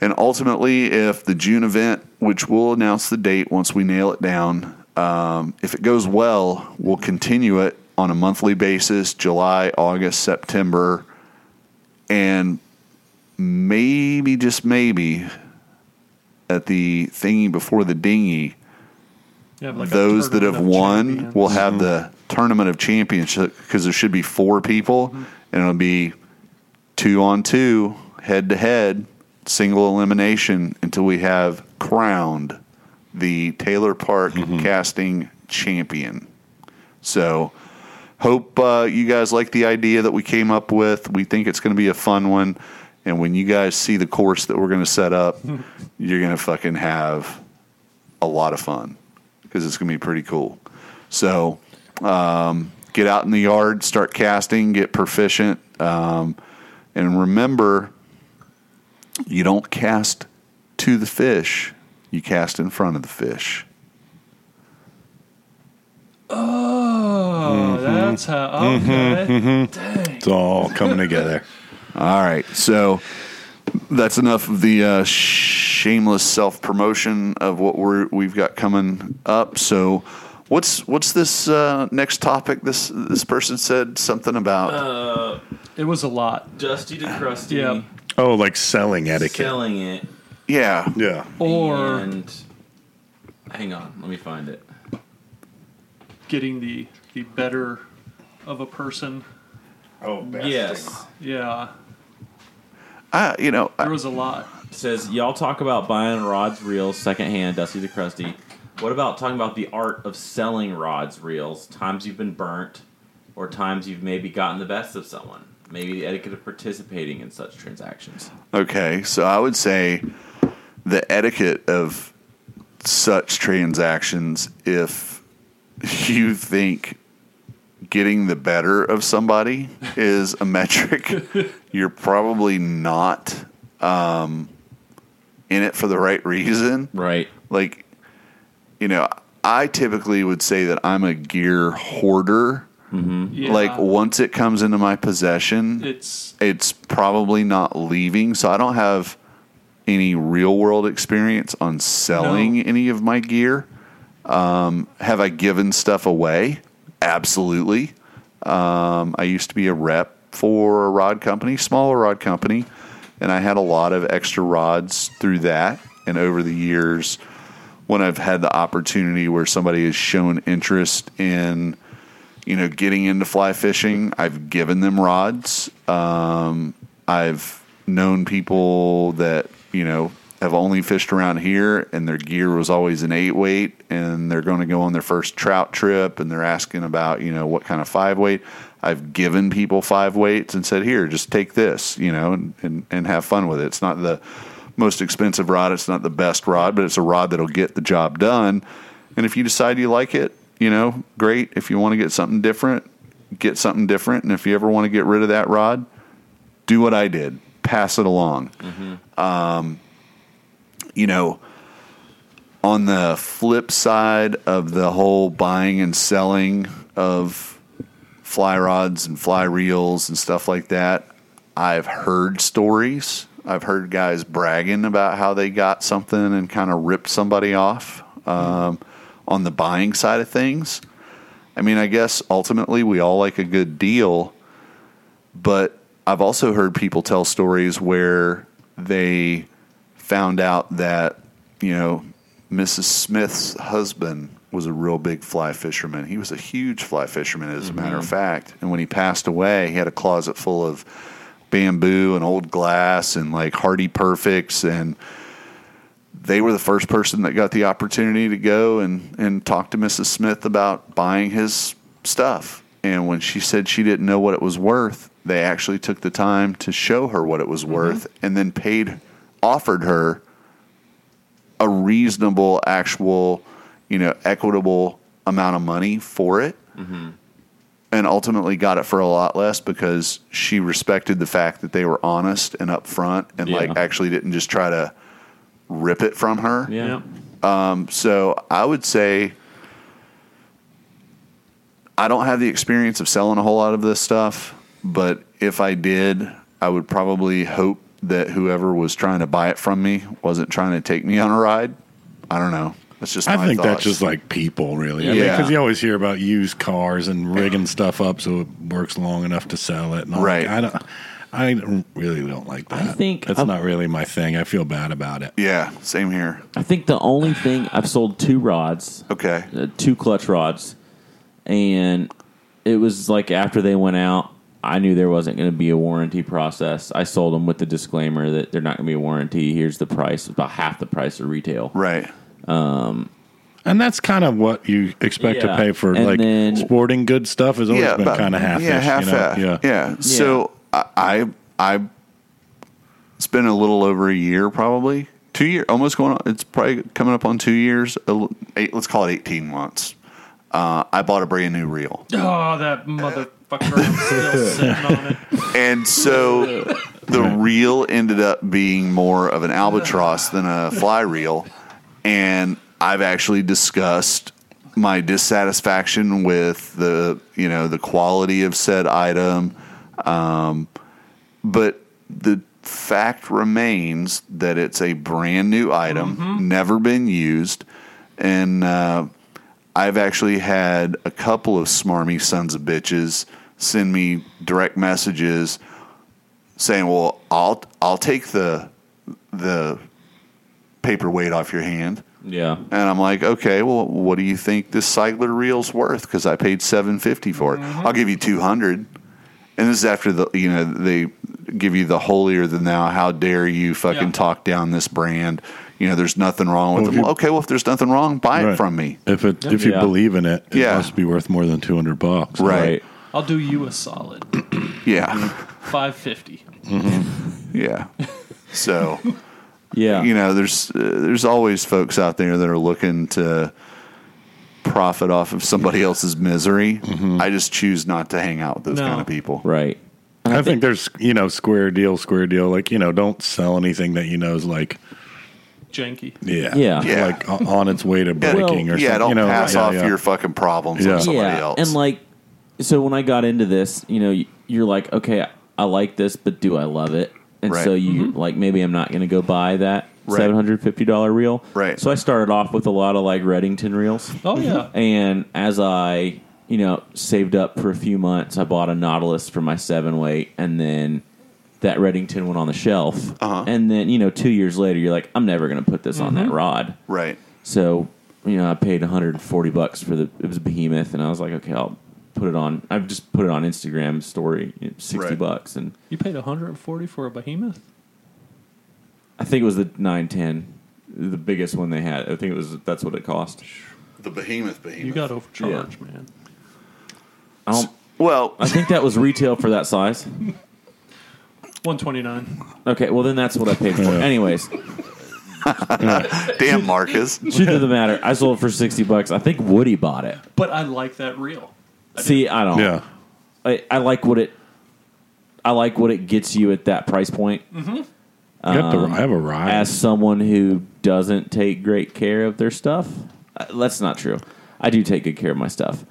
And ultimately, if the June event, which we'll announce the date once we nail it down, um, if it goes well, we'll continue it on a monthly basis July, August, September, and maybe, just maybe, at the thingy before the dinghy, like those that have won champions. will have mm-hmm. the tournament of championship because there should be four people and it'll be two on two head to head single elimination until we have crowned the taylor park mm-hmm. casting champion. So hope uh, you guys like the idea that we came up with we think it's going to be a fun one and when you guys see the course that we're going to set up you're going to fucking have a lot of fun because it's going to be pretty cool. So, um, get out in the yard, start casting, get proficient, um, and remember, you don't cast to the fish; you cast in front of the fish. Oh, Mm-hmm. that's how. Okay. Dang. It's It's all coming together. All right, so that's enough of the uh, shameless self promotion of what we're we've got coming up. So, what's what's this uh, next topic? This this person said something about. It was a lot. Dusty to crusty. Yeah. Oh, like selling etiquette. Selling it. yeah, Yeah. Or and hang on, let me find it. Getting the the better of a person. Oh, Yes. Yeah. I, you know, There was a lot. It says y'all talk about buying rods, reels, secondhand, dusty to crusty. What about talking about the art of selling rods, reels, times you've been burnt, or times you've maybe gotten the best of someone? Maybe the etiquette of participating in such transactions. Okay, so I would say the etiquette of such transactions, if you think getting the better of somebody is a metric, you're probably not um, in it for the right reason. Right. Like, you know, I typically would say that I'm a gear hoarder. Yeah. Like, once it comes into my possession, it's it's probably not leaving. So I don't have any real world experience on selling No. any of my gear. Um, have I given stuff away? Absolutely. Um, I used to be a rep for a rod company, smaller rod company, and I had a lot of extra rods through that. And over the years, when I've had the opportunity where somebody has shown interest in you know, getting into fly fishing, I've given them rods. Um, I've known people that, you know, have only fished around here and their gear was always an eight weight and they're going to go on their first trout trip and they're asking about, you know, what kind of five weight. I've given people five weights and said, here, just take this, you know, and, and, and have fun with it. It's not the most expensive rod. It's not the best rod, but it's a rod that'll get the job done. And if you decide you like it, you know, great. If you want to get something different, get something different. And if you ever want to get rid of that rod, do what I did. Pass it along. Um, you know, on the flip side of the whole buying and selling of fly rods and fly reels and stuff like that, I've heard stories. I've heard guys bragging about how they got something and kind of ripped somebody off um, on the buying side of things. I mean, I guess ultimately we all like a good deal, but I've also heard people tell stories where they found out that, you know, Mrs. Smith's husband was a real big fly fisherman. He was a huge fly fisherman, as a matter of mm-hmm. fact. And when he passed away, he had a closet full of bamboo and old glass and like Hardy Perfects. And they were the first person that got the opportunity to go and, and talk to Mrs. Smith about buying his stuff. And when she said she didn't know what it was worth, they actually took the time to show her what it was mm-hmm. worth and then paid, offered her a reasonable, actual, you know, equitable amount of money for it. Mm-hmm. And ultimately got it for a lot less because she respected the fact that they were honest and upfront and like actually didn't just try to rip it from her. Yeah. Yeah. Um, so I would say I don't have the experience of selling a whole lot of this stuff, but if I did, I would probably hope that whoever was trying to buy it from me wasn't trying to take me on a ride. I don't know. That's just I my think that's just like people, really. I Yeah. Because you always hear about used cars and rigging stuff up so it works long enough to sell it. And all Right. that. I don't. I really don't like that. I think that's I've- not really my thing. I feel bad about it. yeah, same here. I think the only thing I've sold two rods, Okay. uh, two clutch rods, and it was like after they went out, I knew there wasn't going to be a warranty process. I sold them with the disclaimer that they're not going to be a warranty. Here's the price, It's about half the price of retail. Right. And that's kind of what you expect Yeah. to pay for And like then- sporting goods stuff has always yeah, been kind of half Yeah, half you know? half. Yeah. Yeah. So I, I, I, it's been a little over a year, probably two year, almost going on. It's probably coming up on two years. Eight, let's call it eighteen months. Uh, I bought a brand new reel, Oh, that motherfucker! I'm still sitting on it. and so the reel ended up being more of an albatross than a fly reel, and I've actually discussed my dissatisfaction with the you know the quality of said item. Um, but the fact remains that it's a brand new item, never been used, and uh, I've actually had a couple of smarmy sons of bitches send me direct messages saying, "Well, I'll I'll take the the paperweight off your hand." Yeah. And I'm like, okay, well, what do you think this Seigler reel's worth? Because I paid seven fifty for it. Mm-hmm. I'll give you two hundred. And this is after the you know they give you the holier than thou. How dare you fucking Yeah. talk down this brand? You know, there's nothing wrong with Well, them. you- okay, well, if there's nothing wrong, buy it from me. If it if you Yeah. believe in it, it Yeah. must be worth more than two hundred bucks. Right. I'll do you a solid. Yeah, Five fifty. yeah. So Yeah. you know, there's uh, there's always folks out there that are looking to profit off of somebody else's misery. I just choose not to hang out with those No. kind of people. right. I think there's you know square deal, square deal. Like you know, don't sell anything that you know is like Janky. yeah, Yeah. Yeah. like on its way to breaking or yeah, something. don't you know, pass yeah, off yeah. your fucking problems Yeah. on somebody yeah. else. And like, so when I got into this, you know, you're like, okay, I like this, but do I love it? And Right. so you like maybe I'm not going to go buy that Right. seven hundred fifty dollar reel. Right. So I started off with a lot of like Redington reels, Oh yeah. and as I you know saved up for a few months, I bought a Nautilus for my seven weight, and then that Redington went on the shelf. Uh-huh. And then you know two years later, you're like, I'm never going to put this on that rod. right. So, you know, I paid 140 bucks for the it was a behemoth and I was like, okay, I'll put it on. I've just put it on Instagram story, you know, 60 Right. bucks and You paid 140 for a behemoth? I think it was the 910, the biggest one they had. I think it was that's what it cost. The behemoth behemoth. You got overcharged, man. I don't well, I think that was retail for that size. 129. Okay, well then that's what I paid for. Anyways, damn Marcus. truth of the matter, I sold it for 60 bucks. I think Woody bought it. But I like that reel. See, I don't. Yeah, I, I like what it I like what it gets you at that price point. You have to- I have a ride. as someone who doesn't take great care of their stuff, uh, that's not true. I do take good care of my stuff.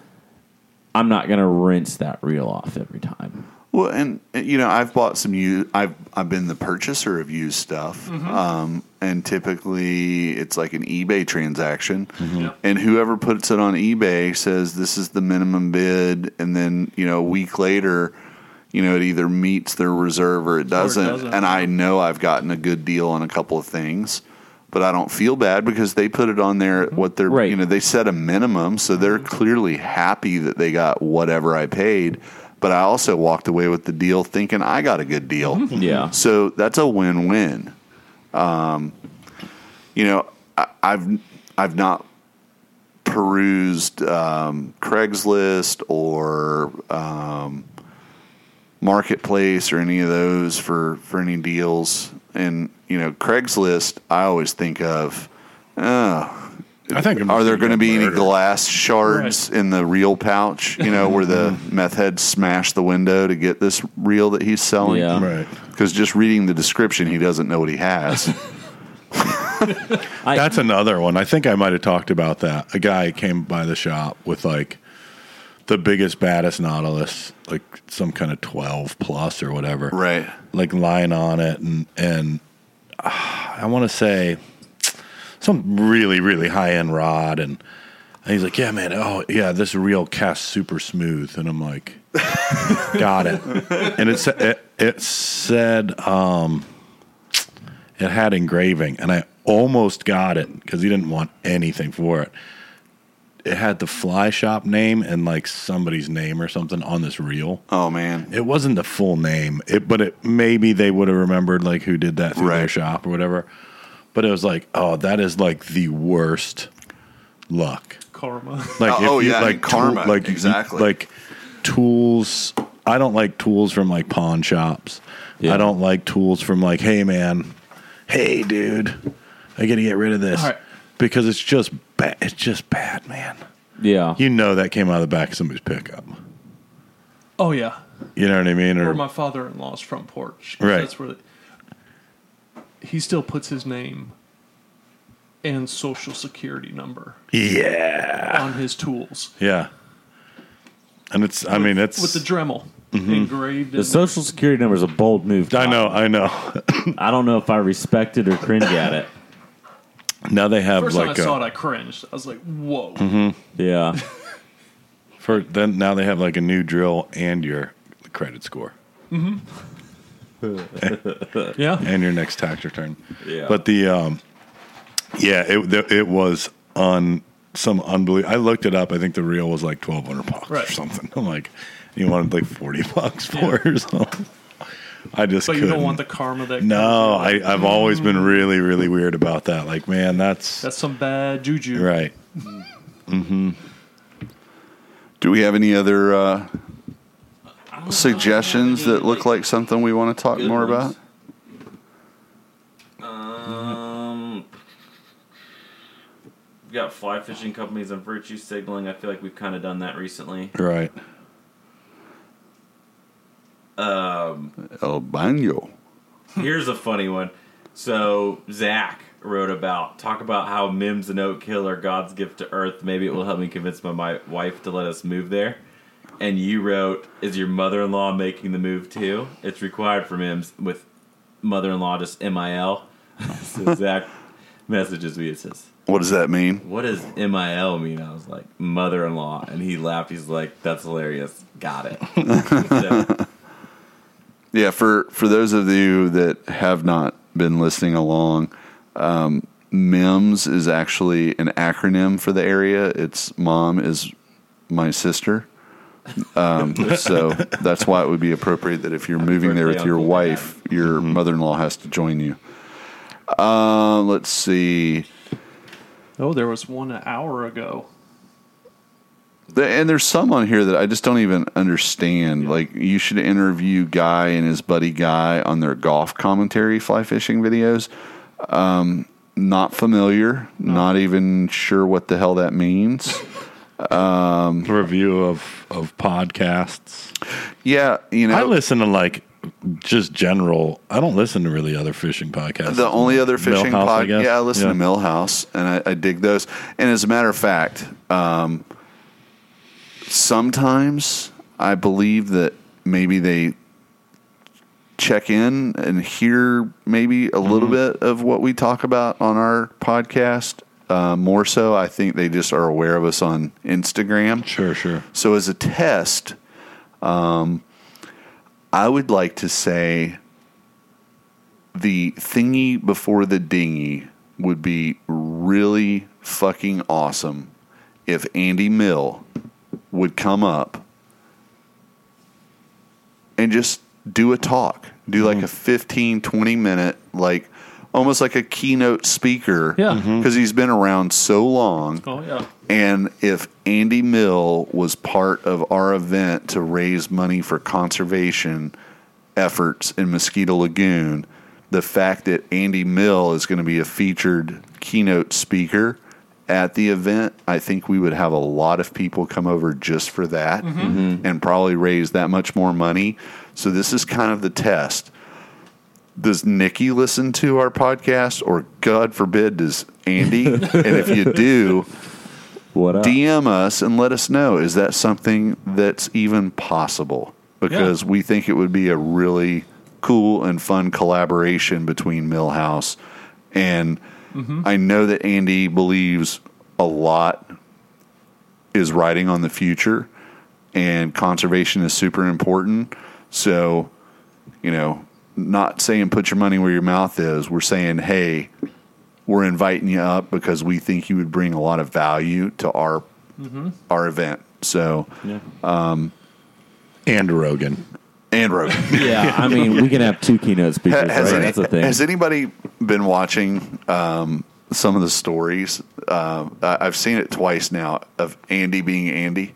I'm not going to rinse that reel off every time. Well, and you know, I've bought some used. I've I've been the purchaser of used stuff, mm-hmm. um, and typically it's like an eBay transaction, mm-hmm. Yep. and whoever puts it on eBay says this is the minimum bid, and then you know a week later, you know it either meets their reserve or it doesn't, doesn't. and I know I've gotten a good deal on a couple of things. But I don't feel bad because they put it on there. What they're, Right. you know, they set a minimum, so they're mm-hmm. clearly happy that they got whatever I paid. But I also walked away with the deal thinking I got a good deal. Yeah. So that's a win-win. Um, you know, I, I've I've not perused um, Craigslist or um, Marketplace or any of those for for any deals. And you know, Craigslist, I always think of. Oh, I think. Are there gonna be any glass shards in the reel pouch? You know, where the meth head smashed the window to get this reel that he's selling. Yeah. Right. Because just reading the description, he doesn't know what he has. That's another one. I think I might have talked about that. A guy came by the shop with like the biggest, baddest Nautilus, like some kind of twelve plus or whatever, right. like lying on it, and and uh, I want to say some really really high end rod, and, and he's like, yeah, man, oh yeah, this reel casts super smooth, and I'm like, got it, and it sa- it, it said um, it had engraving, and I almost got it because he didn't want anything for it. It had the fly shop name and like somebody's name or something on this reel. Oh man. It wasn't the full name, it, but it maybe they would have remembered like who did that through their shop or whatever. But it was like, oh, that is like the worst luck. Karma. Like, Oh, if oh, you- yeah, like karma, like exactly. like tools. I don't like tools from like pawn shops. Yeah. I don't like tools from like, hey man, hey dude, I got to get rid of this All right. because it's just bad. It's just bad, man. yeah. You know that came out of the back of somebody's pickup. Oh, yeah. You know what I mean? Or my father in law's front porch. Right. That's where he still puts his name and social security number yeah, on his tools. yeah. And it's, I mean, it's with the Dremel. Mm-hmm. engraved in The social security number is a bold move. I know, I know. I don't know if I respect it or cringe at it. now they have First like time I saw it, I cringed. I was like, "Whoa!" Mm-hmm. Yeah. for then now they have like a new drill and your credit score mm-hmm. Yeah, and your next tax return. Yeah. But the um, yeah, it the- it was on some unbelievable. I looked it up. I think the reel was like twelve hundred bucks Right. or something. I'm like, you wanted like forty bucks for it or something. I just but you couldn't. don't want the karma that. no, comes I, it. I've always been really, really weird about that. Like, man, that's, That's some bad juju. right. Mm-hmm. Do we have any other uh, suggestions that look like something we want to talk Good more ones. about? Um, we've got fly fishing companies and virtue signaling. I feel like we've kind of done that recently. Right. Um, El Baño. here's a funny one. So Zach wrote about talk about how Mims and Oak Hill are God's gift to Earth. Maybe it will help me convince my, my wife to let us move there. And you wrote, "Is your mother-in-law making the move too? It's required for Mims with mother-in-law just MIL." so Zach messages me. It says, What does that mean? what does MIL mean? I was like, mother in law. And he laughed. He's like, that's hilarious. Got it. So, Yeah, for for those of you that have not been listening along, um, MIMS is actually an acronym for the area. Its mom is my sister. Um, so that's why it would be appropriate that if you're moving there with your Uncle wife, your mother-in-law has to join you. Uh, let's see. Oh, there was one an hour ago. The- And there's some on here that I just don't even understand. Like, you should interview Guy and his buddy Guy on their golf commentary fly fishing videos. Um, not familiar, not even sure what the hell that means. Review of, of podcasts. Yeah, you know, I listen to like just general. I don't listen to really other fishing podcasts. the only other fishing Millhouse, I pod, guess. yeah, I listen Yeah. to Millhouse, and I, I dig those. And as a matter of fact, um, sometimes I believe that maybe they check in and hear maybe a Mm-hmm. little bit of what we talk about on our podcast. Uh, more so, I think they just are aware of us on Instagram. Sure, sure. So, as a test, um, I would like to say the thingy before the dinghy would be really fucking awesome if Andy Mill would come up and just do a talk, do like a 15, 20 minute, like almost like a keynote speaker. Yeah. Mm-hmm. Because he's been around so long. Oh yeah. And if Andy Mill was part of our event to raise money for conservation efforts in Mosquito Lagoon, the fact that Andy Mill is going to be a featured keynote speaker at the event, I think we would have a lot of people come over just for that mm-hmm. Mm-hmm. and probably raise that much more money. So this is kind of the test. Does Nikki listen to our podcast or God forbid does Andy? and if you do, what up? DM us and let us know is that something that's even possible? Because we think it would be a really cool and fun collaboration between Millhouse and mm-hmm. I know that Andy believes a lot is riding on the future and conservation is super important. So, you know, not saying put your money where your mouth is. We're saying, hey, we're inviting you up because we think you would bring a lot of value to our our event. So, um, And Rogan. and Rogan. yeah, I mean, we can have two keynote speakers, has, right? any- That's the thing. has anybody been watching um, some of the stories? Uh, I've seen it twice now of Andy being Andy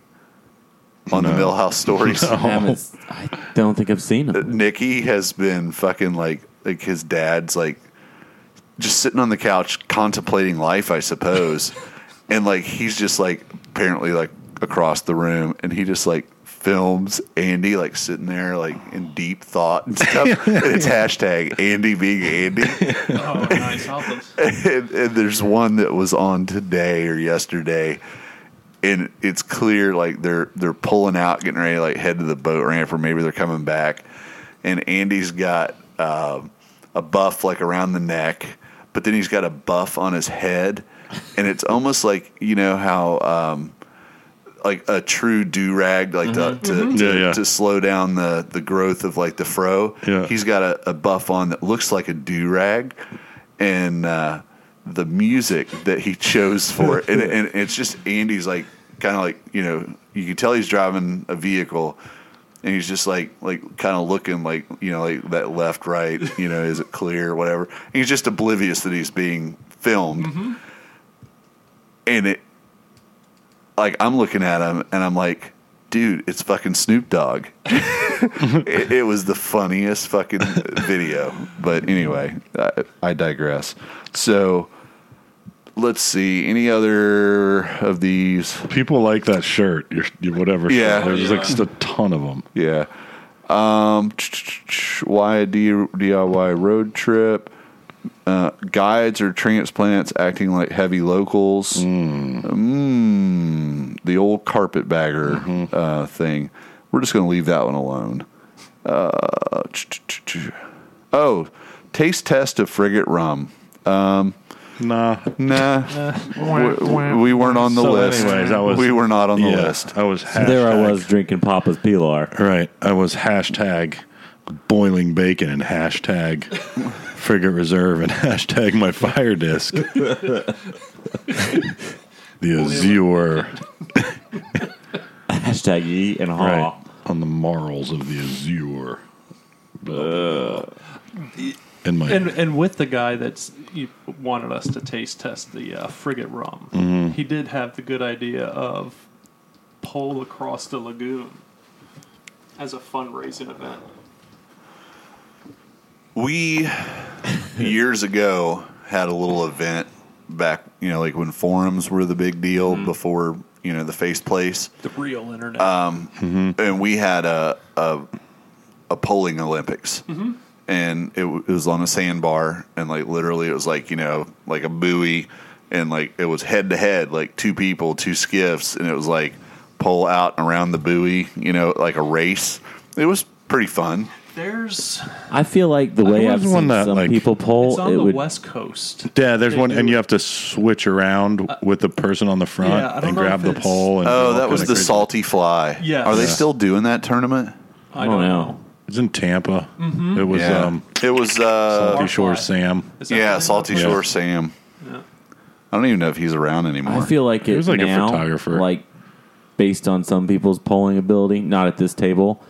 on the Millhouse stories. I, I don't think I've seen them. Uh, Nikki has been fucking like like his dad's like just sitting on the couch contemplating life, I suppose. and like he's just like apparently like across the room and he just like films Andy like sitting there like in deep thought and stuff. and it's hashtag Andy being Andy. Oh, nice. I'll have to- and, and there's one that was on today or yesterday and it's clear like they're they're pulling out, getting ready to like head to the boat ramp, or maybe they're coming back. And Andy's got uh, a buff like around the neck, but then he's got a buff on his head, and it's almost like you know how. Um, like a true do rag, like to, to, to, Yeah, yeah. to slow down the, the growth of like the fro. Yeah. He's got a, a buff on that looks like a do rag, and uh, the music that he chose for it, and, and it's just Andy's like kind of like you know you can tell he's driving a vehicle, and he's just like like kind of looking like you know like that left right you know is it clear whatever. And he's just oblivious that he's being filmed, mm-hmm. and it like I'm looking at him and I'm like, dude, it's fucking Snoop Dogg. it, it was the funniest fucking video. But anyway, I, I digress. So let's see. Any other of these? People like that shirt, your, your whatever. Yeah. shirt. there's Yeah. like just a ton of them. Yeah. Um, why a D- DIY road trip? Uh, guides or transplants acting like heavy locals. Mm, the old carpetbagger uh, thing. We're just going to leave that one alone. Uh, oh, taste test of frigate rum. Nah. Nah, we, we weren't on the So list. anyways, that was- we were not on the yeah, list. I was. So there I was drinking Papa's Pilar. Right. I was hashtag boiling bacon and hashtag frigate reserve and hashtag my fire disc. the Azure. Hashtag E and Ha. Right. On the morals of the Azure. In my And and with the guy that's you wanted us to taste test the uh, frigate rum, he did have the good idea of pole across the lagoon as a fundraising event. We years ago had a little event back, you know, like when forums were the big deal before, you know, the face place. The real internet. Um, mm-hmm. and we had a a, a polling Olympics, mm-hmm. and it, w- it was on a sandbar, and like literally, it was like you know, like a buoy, and like it was head to head, like two people, two skiffs, and it was like pull out and around the buoy, you know, like a race. It was pretty fun. There's I feel like the way There I've was one seen that, some like- people it's poll, on it the would. west coast. Yeah, there's They one, do and you have to switch around with the person on the front Yeah, I don't and know grab if the it's- pole. And Oh, that was kinda the crazy. salty fly. Yes. Are they Yeah. still doing that tournament? I don't know. It's in Tampa. It was Yeah, um, it was. Uh, Salty Shore Barfly. Sam. Is that yeah, the name Salty of it? Shore Sam. I don't even know if he's around anymore. I feel like He it was like a now, photographer. like based on some people's polling ability, not at this table.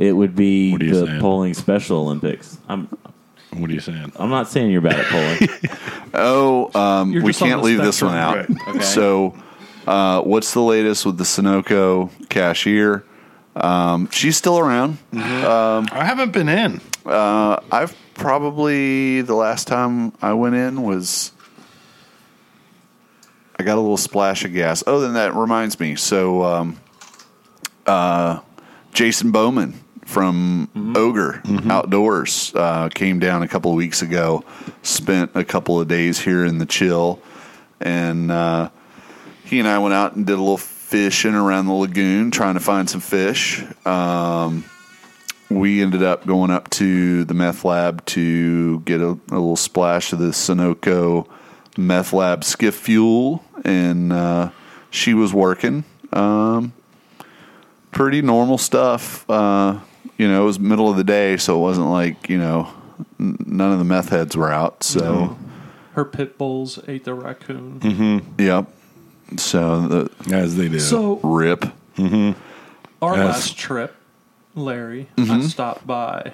It would be What are you the saying? polling Special Olympics. I'm What are you saying? I'm not saying you're bad at polling. Oh, um, You're we just on can't the leave this one spectrum. out. Right. Okay. So, uh, what's the latest with the Sunoco cashier? Um, she's still around. I haven't been in. Uh, I've probably the last time I went in was I got a little splash of gas. Oh, then that reminds me. So, um, uh, Jason Bowman from Ogre Outdoors uh, came down a couple of weeks ago. Spent a couple of days here in the chill, and uh, he and I went out and did a little fishing around the lagoon, trying to find some fish. Um, we ended up going up to the meth lab to get a, a little splash of the Sunoco meth lab skiff fuel, and uh, she was working. Um, pretty normal stuff. Uh, you know, it was middle of the day, so it wasn't like you know n- none of the meth heads were out. So, Her pit bulls ate the raccoon. Mm-hmm. yep. So the As they do. So rip. our Yes. last trip, Larry, Mm-hmm. I stopped by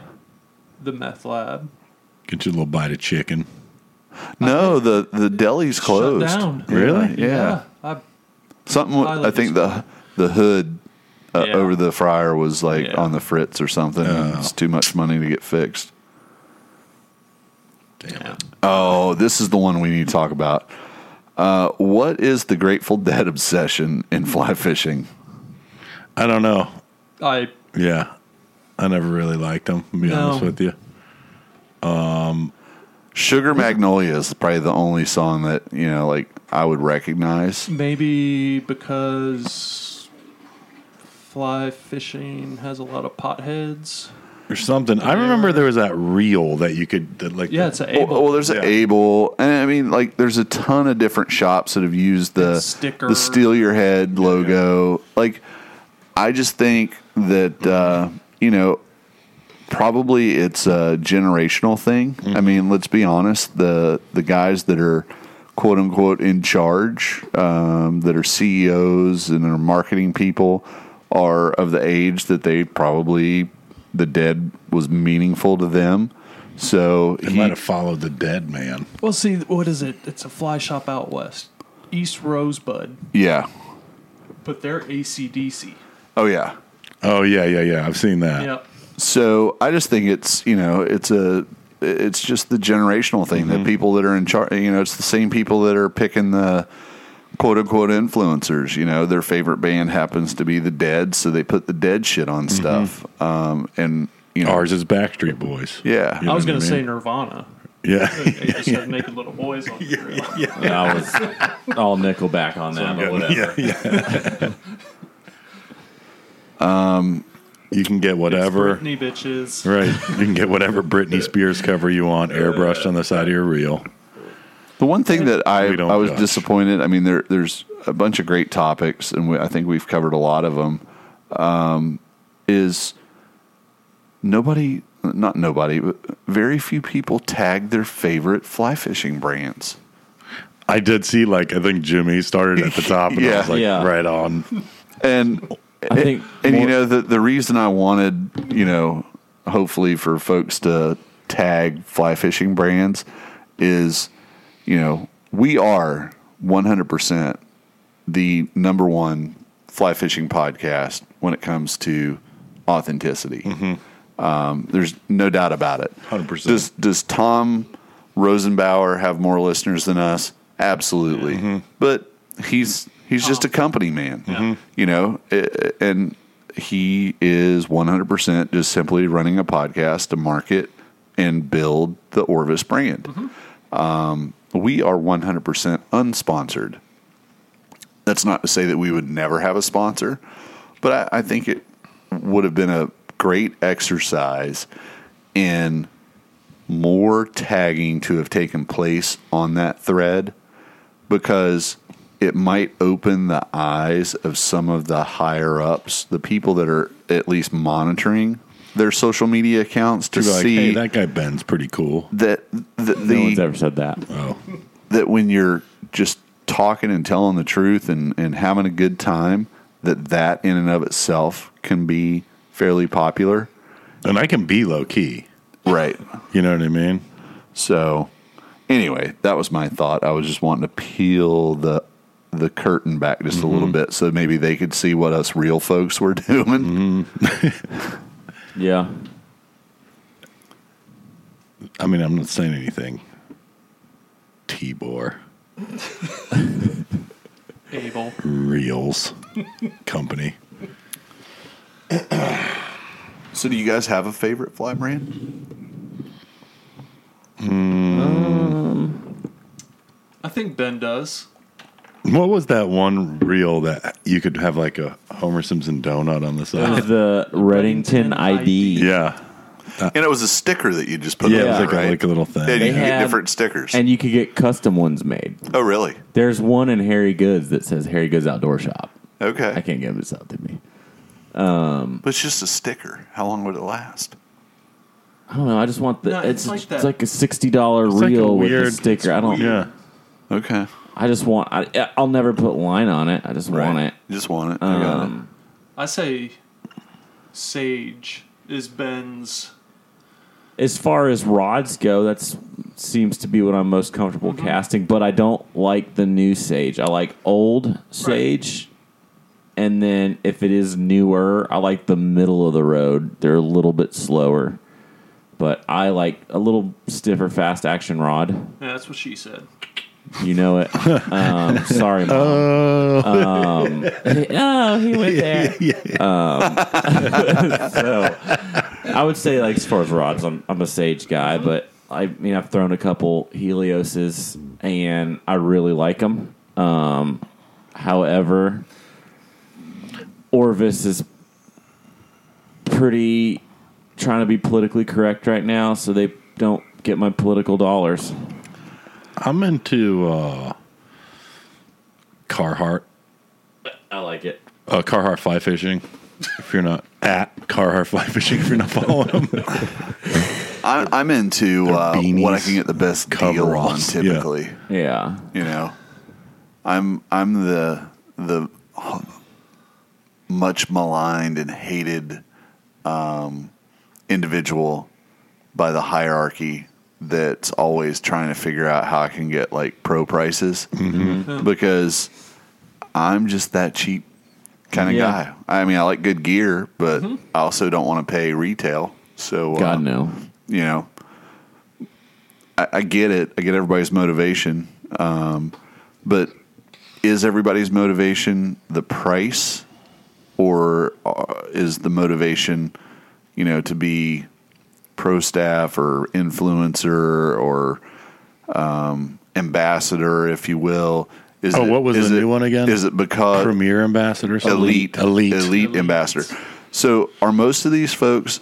the meth lab. Get you a little bite of chicken. No, the the deli's closed. Shut down. Really? Yeah. I, Something. with- I Pilot think the the hood uh, Yeah. over the fryer was like Yeah. on the fritz or something. Oh. It's too much money to get fixed. Damn. Oh, this is the one we need to talk about. Uh, what is the Grateful Dead obsession in fly fishing? I don't know. I Yeah. I never really liked them, to be No. honest with you. Sugar Magnolia is probably the only song that you know, like I would recognize. Maybe because fly fishing has a lot of potheads. or something. I remember there was that reel that you could that, like. Yeah, it's a able. well, there's Yeah. an Abel, and I mean, like, there's a ton of different shops that have used the Sticker. the Steal Your Head logo. Like, I just think that uh, you know, probably it's a generational thing. I mean, let's be honest the the guys that are quote unquote in charge, um, that are CEOs and are marketing people, are of the age that they probably the dead was meaningful to them. So It he, might have followed the dead man. well, see, what is it? It's a fly shop out west, East Rosebud, yeah, but they're ACDC. oh yeah. Oh yeah, yeah, yeah. I've seen that. Yep. So I just think it's you know it's a it's just the generational thing that mm-hmm. people that are in charge you know it's the same people that are picking the quote unquote influencers you know their favorite band happens to be the Dead so they put the Dead shit on stuff um, and you know Ours is Backstreet Boys. yeah You I was going what to say mean? Nirvana. Yeah. They just had naked little boys on the screen. I was all Nickelback on that, but whatever. yeah, yeah. you can get whatever. Britney bitches. Right. You can get whatever Britney Spears cover you want airbrushed on the side of your reel. The one thing that I I was judge. disappointed. I mean, there there's a bunch of great topics, and we, I think we've covered a lot of them. Um, is nobody, not nobody, but very few people tag their favorite fly fishing brands. I did see like I think Jimmy started at the top and I Yeah. was like Yeah. right on. And I think and you know the the reason I wanted you know hopefully for folks to tag fly fishing brands is you know we are 100% the number one fly fishing podcast when it comes to authenticity. Um, there's no doubt about it. 100%. Does does Tom Rosenbauer have more listeners than us? Absolutely. But he's he's just a company man. You know, and he is 100% just simply running a podcast to market and build the Orvis brand. Um, we are 100% unsponsored. That's not to say that we would never have a sponsor, but I, I think it would have been a great exercise in more tagging to have taken place on that thread because it might open the eyes of some of the higher ups, the people that are at least monitoring their social media accounts to To be like, see hey, that guy Ben's pretty cool. that the, no one's ever said that. Oh. that when you're just talking and telling the truth and, and having a good time, that that in and of itself can be fairly popular. And I can be low key. Right. You know what I mean? So anyway, that was my thought. I was just wanting to peel the the curtain back just a little mm-hmm. bit so maybe they could see what us real folks were doing. Mm-hmm. Yeah. I mean, I'm not saying anything. Tibor Abel. Reels Company. So do you guys have a favorite fly brand? Um, I think Ben does. What was that one reel that you could have like a Homer Simpson donut on the It side? was the Redington ID. yeah. And it was a sticker that you just put Yeah, on it was there, like, a, right? like a little thing. and you They can get had- different stickers. And you could get custom ones made. oh, really? There's one in Harry Goods that says Harry Goods Outdoor Shop. Okay. I can't give this out to me. Um, but it's just a sticker. How long would it last? I don't know. I just want the. No, it's, it's like it's that. like a sixty dollar It's like a reel with a weird- sticker. I don't. Yeah. Okay. I just want. I, I'll never put line on it. I just want it. You just want it. I got it. Um, I say Sage is Ben's. as far as rods go, that seems to be what I'm most comfortable Mm-hmm. casting. But I don't like the new sage. I like old sage, and then if it is newer, I like the middle of the road. They're a little bit slower, but I like a little stiffer, fast action rod. Yeah, that's what she said. You know it. Um, sorry, mom. Um, oh, he went there. Um, so I would say, like as far as rods, I'm I'm a sage guy, but I mean, I've thrown a couple Helioses, and I really like them. Um, however, Orvis is pretty trying to be politically correct right now, so they don't get my political dollars. I'm into uh, Carhartt. I like it. Uh, Carhartt fly fishing. If you're not at Carhartt fly fishing, if you're not following them, I, I'm into uh, beanies, what I can get the best deal on. coveralls, yeah. Typically, Yeah. you know, I'm I'm the the much maligned and hated um, individual by the hierarchy that's always trying to figure out how I can get like pro prices because I'm just that cheap kind of Yeah. guy. I mean, I like good gear, but I also don't want to pay retail. So uh, God no. you know, I, I get it. I get everybody's motivation. Um, but is everybody's motivation the price or uh, is the motivation, you know, to be pro staff or influencer or um, ambassador, if you will? Is Oh, what was is the it- new one again? Is it because Premier ambassador, something? elite, elite, elite, ambassador. So, are most of these folks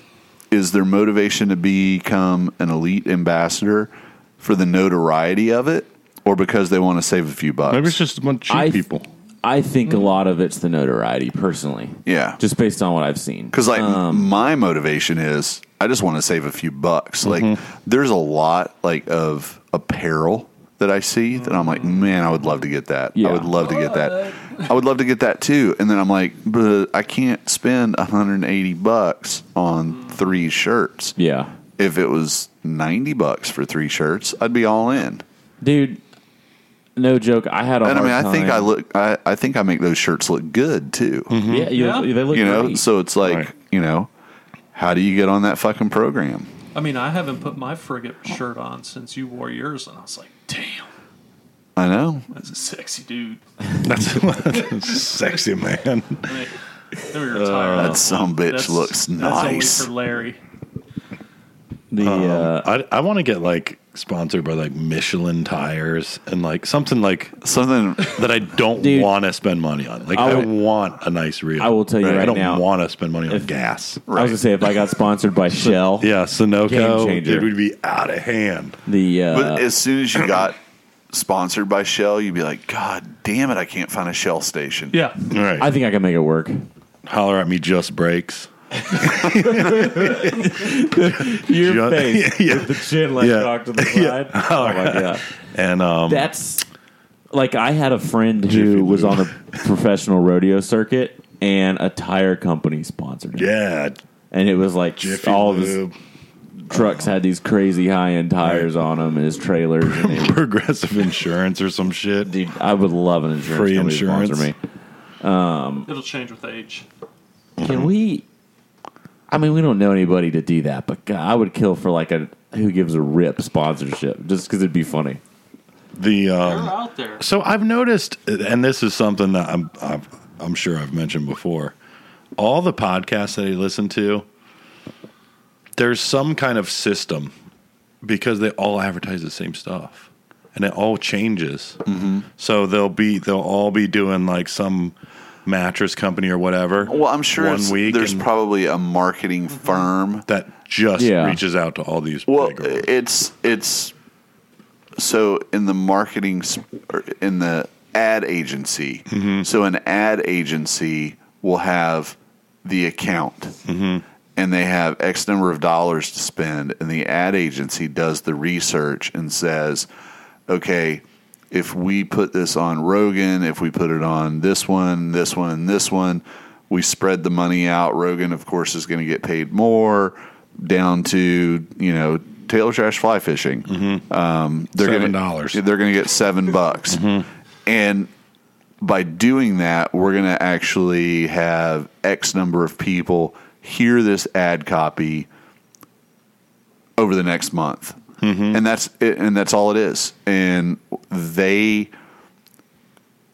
is their motivation to become an elite ambassador for the notoriety of it, or because they want to save a few bucks? Maybe it's just a bunch of cheap I- people. I think a lot of it's the notoriety, personally. yeah, Just based on what I've seen. because like Um, my motivation is I just want to save a few bucks. Like, mm-hmm. there's a lot like of apparel that I see that I'm like, mm-hmm. man, I would love to get that. Yeah. I would love to get that. I would love to get that too. And then I'm like, but I can't spend 180 bucks on three shirts. yeah. If it was 90 bucks for three shirts, I'd be all in. Dude, no joke. I had a And I mean, I think I look, I, I think I make those shirts look good too. Mm-hmm. Yeah, you, Yeah. they look You know, great. so it's like, Right. you know, how do you get on that fucking program? I mean, I haven't put my frigate shirt on since you wore yours, and I was like, damn, I know. that's a sexy dude. That's, a sexy, man. I mean, let me retire. That some bitch looks That's only nice. for Larry. The uh, I I want to get like sponsored by like Michelin tires and like something like Something that I don't Dude. want to spend money on. Like I I, would- want a nice reel. I will tell you I right I don't want to spend money on if- gas. I was gonna say if I got sponsored by Shell, Yeah, Game Sunoco, it would be out of hand. the uh, But as soon as you got sponsored by Shell, you'd be like, God damn it, I can't find a Shell station. Yeah. right. I think I can make it work. holler at me, just breaks. Your Ju- face Yeah. with the chin like Yeah. cocked to the side. Oh my god, And um, that's like I had a friend who was on a professional rodeo circuit, and a tire company sponsored him, yeah, and it was like Jiffy all of his Lube, trucks had these crazy high end tires on them, and his trailers. And they, progressive insurance or some shit. dude, I would love an insurance Free company to sponsor insurance. me. It'll change with age. Can we? I mean, we don't know anybody to do that, but God, I would kill for like a who gives a rip sponsorship just because it'd be funny. The They're um, out there. So I've noticed, and this is something that I'm, I'm, I'm sure I've mentioned before. All the podcasts that I listen to, there's some kind of system because they all advertise the same stuff, and it all changes. Mm-hmm. So they'll be, they'll all be doing like some mattress company or whatever. Well, I'm sure one week there's and probably a marketing mm-hmm. firm. that just Yeah. reaches out to all these. Well, it's it's so in the marketing in the ad agency. Mm-hmm. So an ad agency will have the account, mm-hmm. and they have X number of dollars to spend, and the ad agency does the research and says, okay. If we put this on Rogan, if we put it on this one, this one, this one, we spread the money out. Rogan, of course, is going to get paid more down to you know Taylor Trash Fly Fishing. Um, they're Seven gonna- dollars. They're going to get seven bucks, and by doing that, we're going to actually have X number of people hear this ad copy over the next month, and that's it, and that's all it is. And they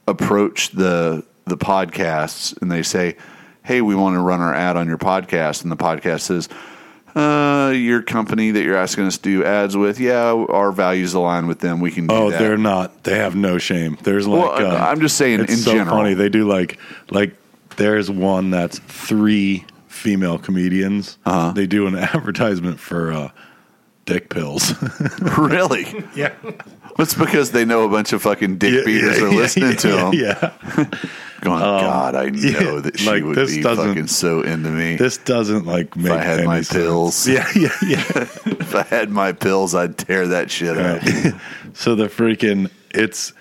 approach the the podcasts and they say, "Hey, we want to run our ad on your podcast," and the podcast says, uh, your company that you're asking us to do ads with, yeah, our values align with them. We can do Oh, that. they're not. They have no shame. There's like. Well, uh, I'm just saying it's in so general. funny. They do like like. There's one that's three female comedians. Uh-huh. They do an advertisement for uh, dick pills. really? yeah. It's because they know a bunch of fucking dick Yeah, beaters yeah, are yeah, listening to them. Yeah. Going, um, God, I know yeah, that she like, would this be fucking so into me. This doesn't like make If I had my sense. pills. Yeah, yeah, yeah. if I had my pills, I'd tear that shit up. so the freaking it's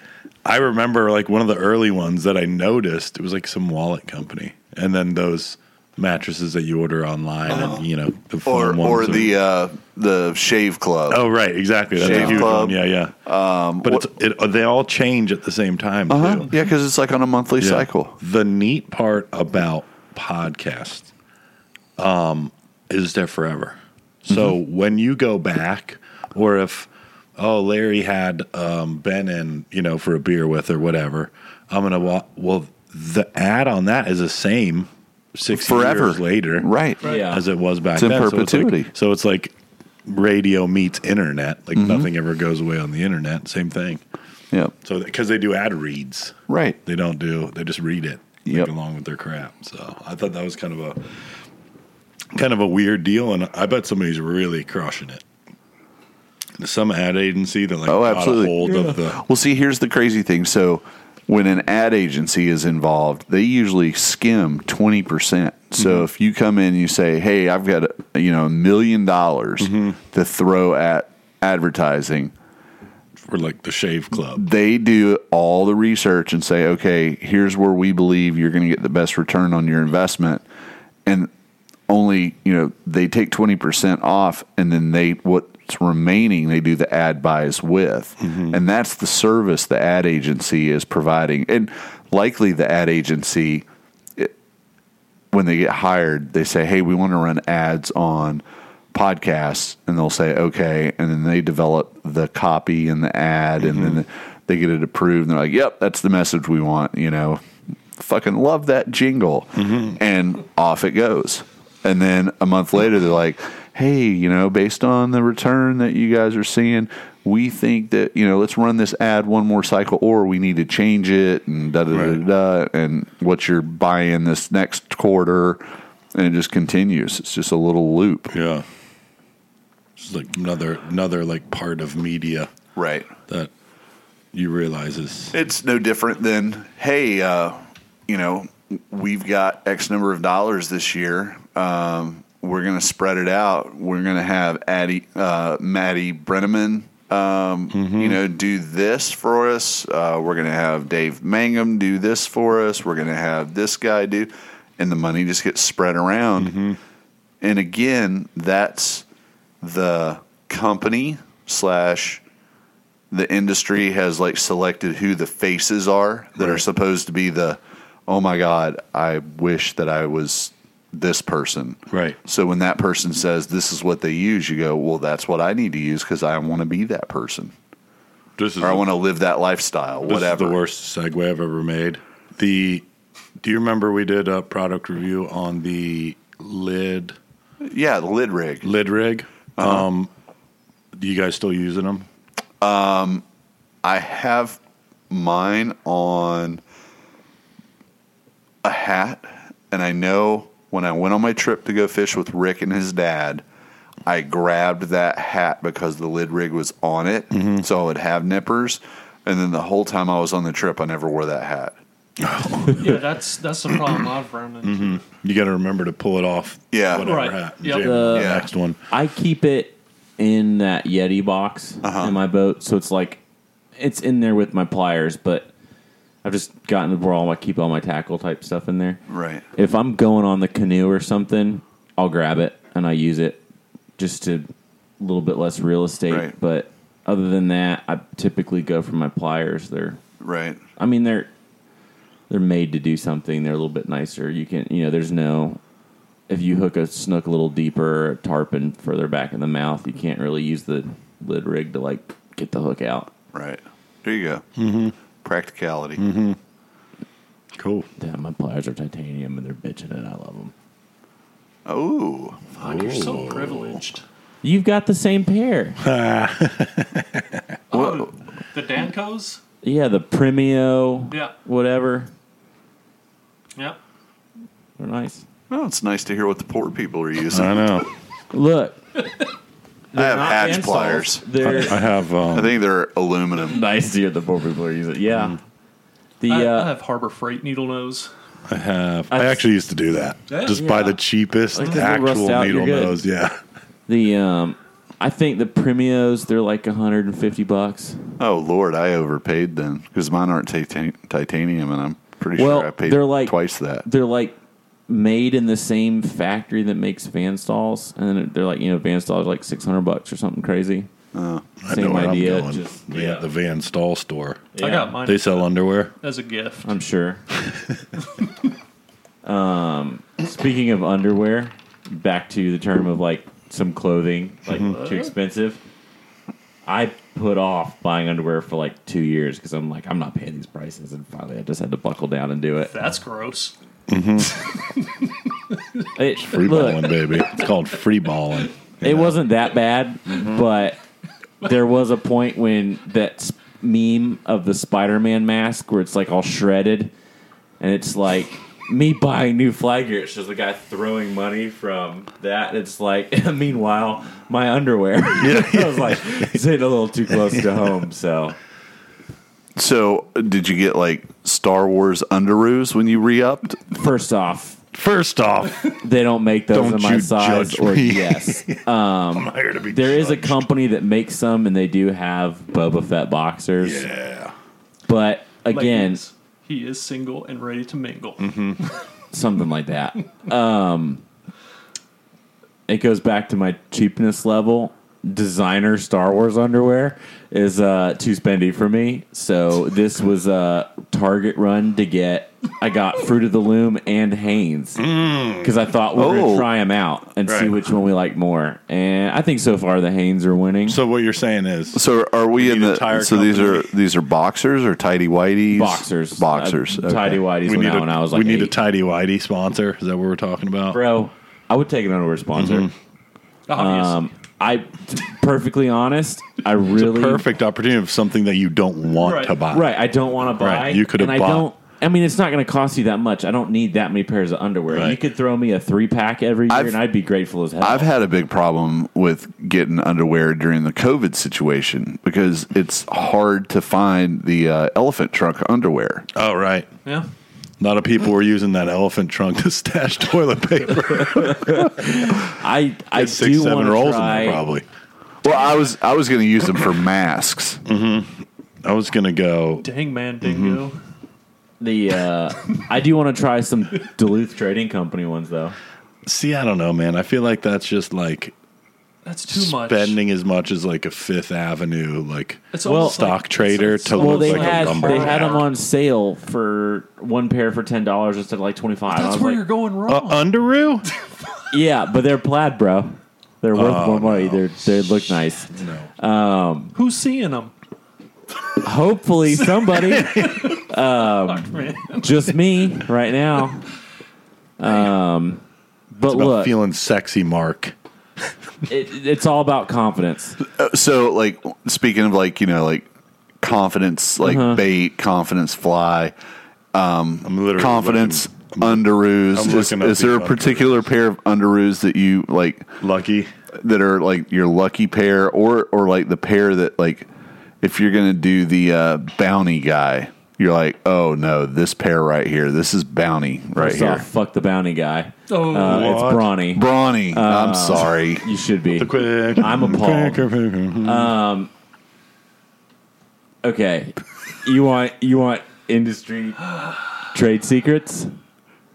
I remember like one of the early ones that I noticed, it was like some wallet company. And then those mattresses that you order online and you know the Or or the uh, the shave club. Oh right, exactly. That's Shave a huge Club. one. Yeah, yeah. Um, but it's it, they all change at the same time Uh-huh. too. Yeah, because it's like on a monthly Yeah. cycle. The neat part about podcasts um, is they're forever. So Mm-hmm. when you go back, or if oh Larry had um, Ben in you know for a beer with or whatever, I'm gonna wa- well the ad on that is the same six Forever. years later, Right. Right. Yeah. as it was back It's in perpetuity. So it's, like, so it's like radio meets internet. Like Mm-hmm. nothing ever goes away on the internet. Same thing. Yeah. So because they do ad reads, Right. they don't do. They just read it like, along with their crap. So I thought that was kind of a kind of a weird deal, and I bet somebody's really crushing it. Some ad agency that like Oh, got absolutely. a hold of the Well, see, here's the crazy thing. So, when an ad agency is involved, they usually skim 20%. So, mm-hmm. if you come in and you say, "Hey, I've got, a, you know, a million dollars mm-hmm. to throw at advertising." for like the shave club. They do all the research and say, "Okay, here's where we believe you're going to get the best return on your investment." And only, you know, they take 20% off and then they remaining they do the ad buys with. Mm-hmm. And that's the service the ad agency is providing. And likely the ad agency it, when they get hired, they say, "Hey, we want to run ads on podcasts." And they'll say, "Okay." And then they develop the copy and the ad and then mm-hmm. they get it approved and they're like, "Yep, that's the message we want," you know fucking love that jingle. Mm-hmm. And off it goes. And then a month later, they're like, hey, you know, based on the return that you guys are seeing, we think that, you know, let's run this ad one more cycle or we need to change it and da da da da. And what you're buying this next quarter. And it just continues. It's just a little loop. Yeah, it's like another another like part of media Right. that you realize is It's no different than, hey, uh, you know, we've got X number of dollars this year. Um, we're going to spread it out. We're going to have Addie, uh, Maddie Brenneman, um, you know, do this for us. Uh, we're going to have Dave Mangum do this for us. We're going to have this guy do, and the money just gets spread around. And again, that's the company slash the industry has like selected who the faces are that are supposed to be the oh my god i wish that i was this person right. so when that person says this is what they use you go well that's what i need to use because i want to be that person This is or i want to live that lifestyle This whatever is the worst segue I've ever made. The do you remember we did a product review on the lid yeah the lid rig lid rig? Uh-huh. Um, do you guys still using them? I have mine on a hat, and I know when I went on my trip to go fish with Rick and his dad, I grabbed that hat because the lid rig was on it, so I would have nippers. And then the whole time I was on the trip, I never wore that hat. yeah, that's that's the problem I've run into. You got to remember to pull it off. Yeah. whatever Right. hat. Yep. The- the Yeah. next one. I keep it in that Yeti box Uh-huh. in my boat, so it's like it's in there with my pliers, but I've just gotten to where all I keep all my tackle type stuff in there. Right. If I'm going on the canoe or something, I'll grab it and I use it just to a little bit less real estate. Right. But other than that, I typically go for my pliers. They're, Right. I mean, they're they're made to do something. They're a little bit nicer. You can, you know, there's no. If you hook a snook a little deeper, a tarpon further back in the mouth, you can't really use the lid rig to like get the hook out. Right. There you go. Mm-hmm. Practicality. Mm-hmm. Cool. Yeah, my pliers are titanium and they're bitching and I love them. Oh, Fuck, you're so privileged. You've got the same pair. Oh, the Dancos? Yeah, the Premio, Yeah. whatever. Yeah. They're nice. well, it's nice to hear what the poor people are using. I know. Look, I have not hatch hand pliers. They're I have. I Um, think they're aluminum. nice to hear the poor people are using. Yeah. The I, I uh, have Harbor Freight needle nose. I have. I actually used to do that. Yeah. Just buy the cheapest Like, 'cause they rust actual out, you're needle good. nose. Yeah. the um, I think the Premios they're like 150 bucks. Oh Lord, I overpaid then because mine aren't titan- titanium, and I'm pretty Well, sure I paid they're like- twice that. They're like made in the same factory that makes Van Staals, and they're like you know Van Staals are like 600 bucks or something crazy. I Same know where idea, I'm going. just- Van- yeah. The Van Staal store. I got mine They sell underwear. as a gift. I'm sure. um, speaking of underwear, back to the term of like some clothing like too expensive. I put off buying underwear for like two years because I'm like I'm not paying these prices, and finally I just had to buckle down and do it. That's gross. Mm-hmm. It, Free look, balling, baby. It's called free balling. it wasn't that bad, mm-hmm. but there was a point when that meme of the Spider-Man mask where it's like all shredded, and it's like me buying new flag gear. It shows the guy throwing money from that. It's like, meanwhile, my underwear. I was like, it's hitting a little too close to home. So So, did you get like Star Wars underoos when you re-upped? first off, First off, they don't make those Don't in my you size. judge Or me. yes, I'm here to be. there is a judged. company that makes some, and they do have Boba Fett boxers. Yeah. But again, Ladies, he is single and ready to mingle. something like that. Um, it goes back to my cheapness level. Designer Star Wars underwear is uh, too spendy for me. So this was a Target run to get. I got Fruit of the Loom and Hanes because I thought we were Oh. gonna try them out and see Right. which one we like more. And I think so far the Hanes are winning. So what you're saying is, So, are we in need the? tire So these are company. these are boxers or tidy whiteys? boxers, Boxers. Uh, okay. tidy whities we went need out a, when I was like we need a eight. tidy whitey sponsor. Is that what we're talking about? bro. I would take an underwear sponsor. Obvious. Um, I, perfectly honest, I It's really a perfect opportunity of something that you don't want Right. to buy. right. I don't want to buy. Right, you could have and I don't. I mean, it's not going to cost you that much. I don't need that many pairs of underwear. Right. You could throw me a three pack every year, I've- and I'd be grateful as hell. I've had a big problem with getting underwear during the COVID situation because it's hard to find the uh, elephant trunk underwear. Oh, right. yeah. A lot of people were using that elephant trunk to stash toilet paper. I I Get six, do seven want to rolls try. in there, probably. Well, I was I was going to use them for masks. I was gonna go. Dang man, dingo. The uh, I do want to try some Duluth Trading Company ones though. See, I don't know, man. I feel like that's just like That's too much. spending as much as like a Fifth Avenue like It's Well, stock like, trader it's- to it's Well, looks they like a had lumber they had them on sale for one pair for ten dollars instead of like twenty five. That's where you're going Uh, wrong. Underoo? Yeah, but they're plaid, bro. They're worth Oh, more money. no. They're they look nice. No. Who's seeing them? Hopefully, somebody. Fuck, just me right now. Um, but About look, feeling sexy, Mark. It, it's all about confidence. Uh, So, like speaking of like you know like confidence, like Uh-huh. bait, confidence fly, I'm literally confidence looking- underoos. I'm Is, looking up is there a these particular pair of underoos that you like lucky. that are like your lucky pair, or or like the pair that like if you're gonna do the uh, bounty guy, you're like, oh no, this pair right here, this is bounty right First here. off, fuck the bounty guy. Oh, Uh, it's What? Brawny. Brawny, I'm sorry. You should be. Quick. I'm appalled. Okay, you want you want industry trade secrets?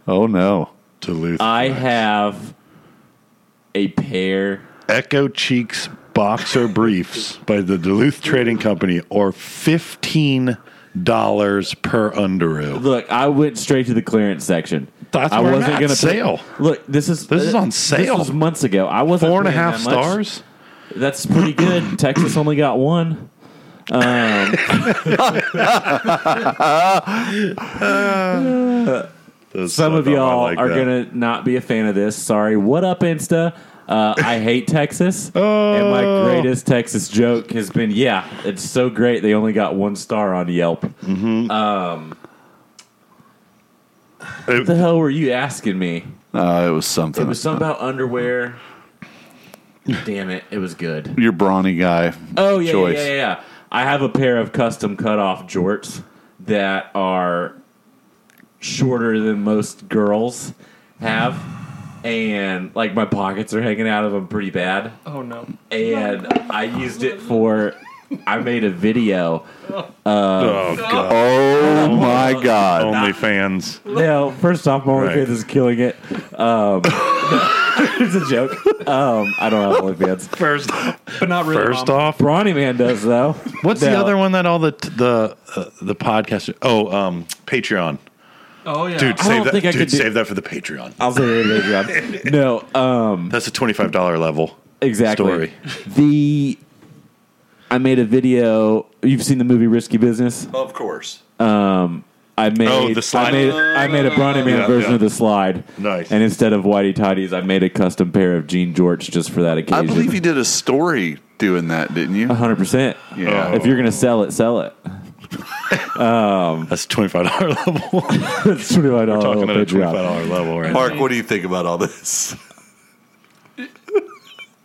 Oh no. Duluth. I have a pair. Echo Cheeks boxer briefs by the Duluth Trading Company or fifteen dollars per underoo. Look, I went straight to the clearance section. That's I where wasn't gonna pay- Sale. Look, this is This is on sale. This was months ago. I wasn't Four and a paying half that stars. That's pretty good. Texas only got one. Um, Those Some of y'all like are that. gonna not be a fan of this. Sorry. What up, Insta? Uh, I hate Texas, and my Oh. greatest Texas joke has been, "Yeah, it's so great they only got one star on Yelp." What the hell were you asking me? Uh, it was something. It was something about underwear. Damn it, it was good. Your brawny guy. Oh yeah, yeah, yeah, yeah. I have a pair of custom cut off jorts that are shorter than most girls have, and like my pockets are hanging out of them pretty bad. Oh no. And I used it for. I made a video. oh god. Oh my God. OnlyFans. No, first off, my OnlyFans Right. is killing it. Um, it's a joke. Um, I don't have OnlyFans. First, But not really. first Mom. off, Brawny Man does though. what's the other one that all the the uh, the podcast? Oh, um, Patreon. Oh yeah. Dude, I save don't that. think I dude, could do- save that for the Patreon. I'll say it again. No, um, That's a twenty five dollar level. exactly. Story. The I made a video. You've seen the movie Risky Business. Of course. I made Oh, the slide. I made, I made a Brawny Man Yeah, version yeah. of the slide. Nice. And instead of whitey tidies, I made a custom pair of jean jorts just for that occasion. I occasion. believe you did a story doing that, didn't you? hundred percent. Yeah. If you're gonna sell it, sell it. Um, That's twenty five dollar level. It's twenty five dollars. Talking at a twenty five dollar level, right? Mark, what do you think about all this?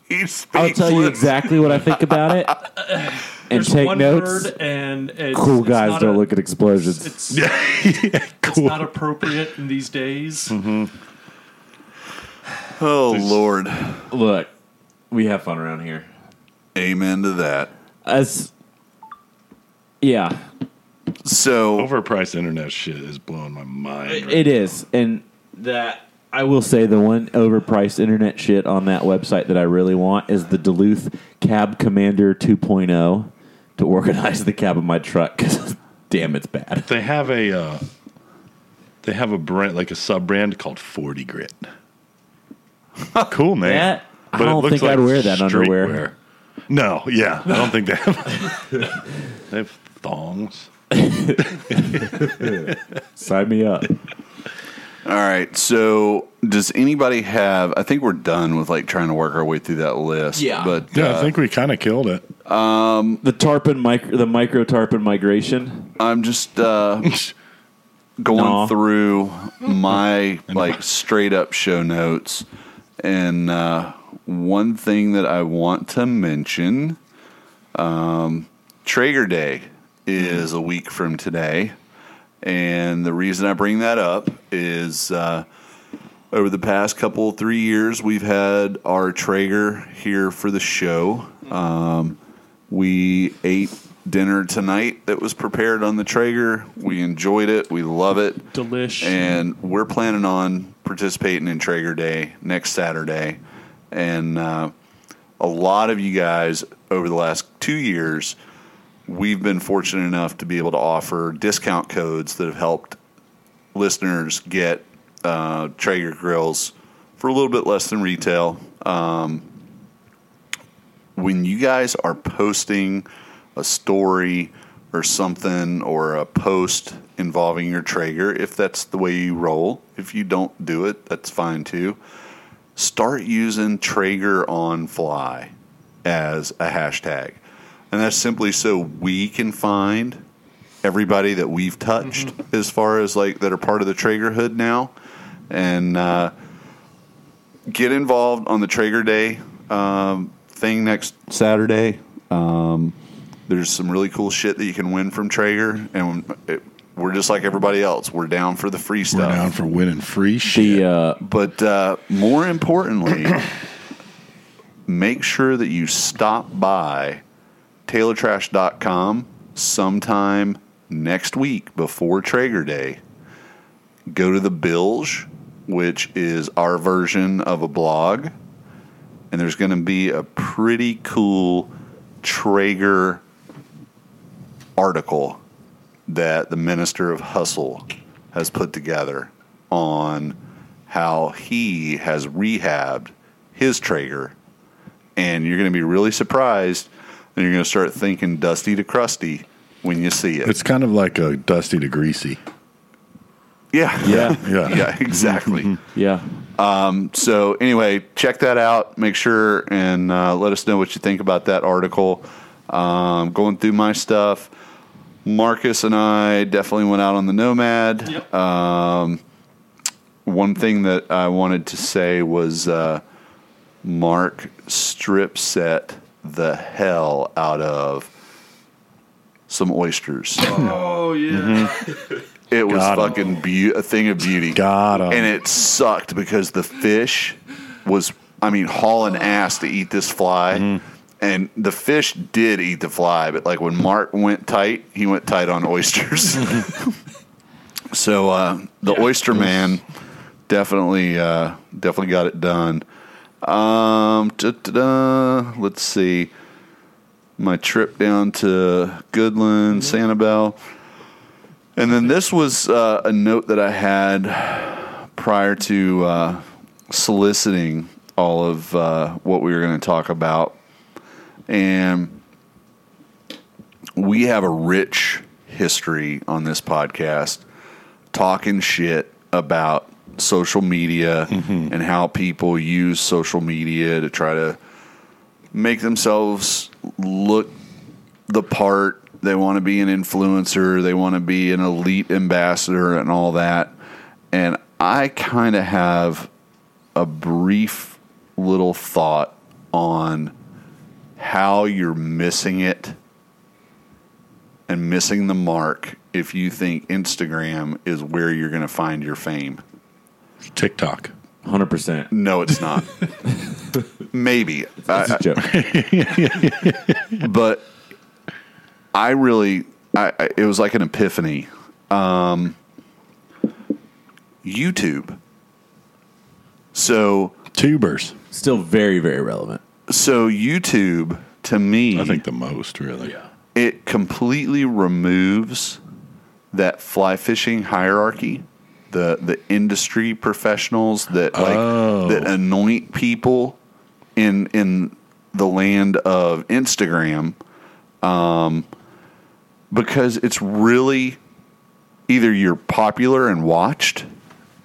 He's I'll tell you speechless. exactly what I think about it, and There's take one notes. word and it's, Cool it's guys not don't a- look at explosions. It's, Yeah, it's not appropriate in these days. Mm-hmm. Oh Lord, Look, we have fun around here. amen to that. As yeah, So Overpriced internet shit is blowing my mind. right it is, and that I will say the one overpriced internet shit on that website that I really want is the Duluth Cab Commander 2.0 to organize the cab of my truck because damn, it's bad. They have a uh, they have a brand like a sub brand called Forty Grit. cool man. That- I But it don't think I'd wear that underwear. streetwear. No, yeah, I don't think they have. they have thongs. Sign me up. all right. So does anybody have? I think we're done with like trying to work our way through that list. Yeah. But Yeah, uh, I think we kind of killed it. The tarpon micro, the micro tarpon migration. I'm just uh, going Nah. through my like straight up show notes, and uh, one thing that I want to mention, um, Traeger Day is a week from today, and the reason I bring that up is. Uh, over the past couple three years, we've had our Traeger here for the show. Um, we ate dinner tonight that was prepared on the Traeger. We enjoyed it. We love it. Delish. And we're planning on participating in Traeger Day next Saturday. And uh, a lot of you guys over the last two years, we've been fortunate enough to be able to offer discount codes that have helped listeners get uh, Traeger grills for a little bit less than retail. Um, when you guys are posting a story or something or a post involving your Traeger, if that's the way you roll, if you don't do it, that's fine too. Start using Traeger on fly as a hashtag. And that's simply so we can find everybody that we've touched as far as like that are part of the Traeger hood now. And uh, get involved on the Traeger Day um, thing next Saturday. Um, there's some really cool shit that you can win from Traeger, and it, we're just like everybody else. We're down for the free stuff. We're down for winning free shit. The uh, But uh, more importantly, make sure that you stop by TaylorTrash.com sometime next week before Traeger Day. Go to the Bilge, which is our version of a blog, and there's going to be a pretty cool Traeger article that the Minister of Hustle has put together on how he has rehabbed his Traeger. And you're going to be really surprised, and you're going to start thinking dusty to crusty when you see it. It's kind of like a dusty to greasy. Yeah, Yeah. Yeah. yeah, exactly. Yeah. So anyway, check that out. Make sure and uh, let us know what you think about that article. Um, going through my stuff, Marcus and I definitely went out on the Nomad. Yep. One thing that I wanted to say was uh, Mark strip set the hell out of some oysters. oh yeah. It was Got 'em. fucking beau- a thing of beauty. Got 'em. And it sucked because the fish was, I mean, hauling ass to eat this fly. Mm-hmm. And the fish did eat the fly, but like when Mark went tight, he went tight on oysters. so uh, the oyster man definitely, uh, definitely got it done. Um, let's see. My trip down to Goodland, Sanibel. And then this was uh, a note that I had prior to uh, soliciting all of uh, what we were going to talk about. And we have a rich history on this podcast talking shit about social media mm-hmm. and how people use social media to try to make themselves look the part. They want to be an influencer, they want to be an elite ambassador, and all that. And I kind of have a brief little thought on how you're missing it and missing the mark if you think Instagram is where you're going to find your fame. TikTok. 100%. No, it's not. Maybe. I- It's a joke. but I really, I, I, it was like an epiphany. Um, YouTube. So, Tubers. Still very, very relevant. so YouTube to me, I think the most, really. it completely removes that fly fishing hierarchy. The the industry professionals that like Oh. that anoint people in in the land of Instagram, um, because it's really either you're popular and watched,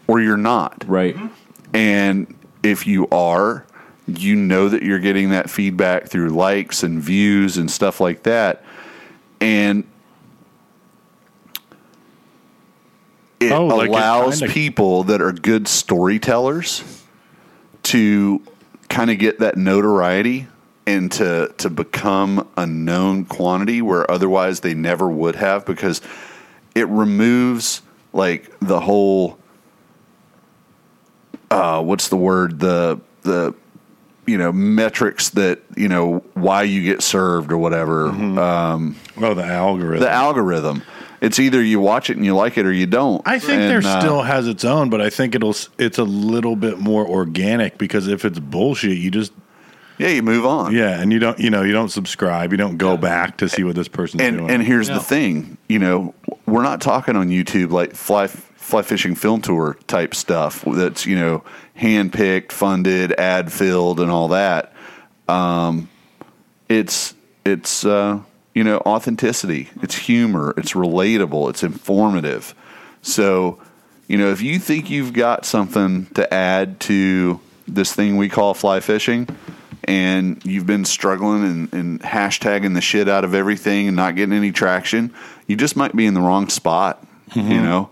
or you're not. Right. And if you are, you know that you're getting that feedback through likes and views and stuff like that. And it Oh, like it allows kinda- people that are good storytellers to kind of get that notoriety and to to become a known quantity where otherwise they never would have because it removes like the whole uh, what's the word? The the you know metrics that you know why you get served or whatever. Um, Oh, the algorithm. the algorithm it's either you watch it and you like it or you don't. I think And, there uh, still has its own, but I think it'll it's a little bit more organic because if it's bullshit, you just yeah you move on. Yeah, and you don't you know you don't subscribe, you don't go back to see what this person's and doing. and here's Yeah. the thing you know we're not talking on YouTube like fly fly fishing film tour type stuff that's you know handpicked funded ad filled and all that. Um, it's it's uh, you know authenticity. It's humor. It's relatable. It's informative. So you know if you think you've got something to add to this thing we call fly fishing and you've been struggling and, and hashtagging the shit out of everything and not getting any traction you just might be in the wrong spot you know?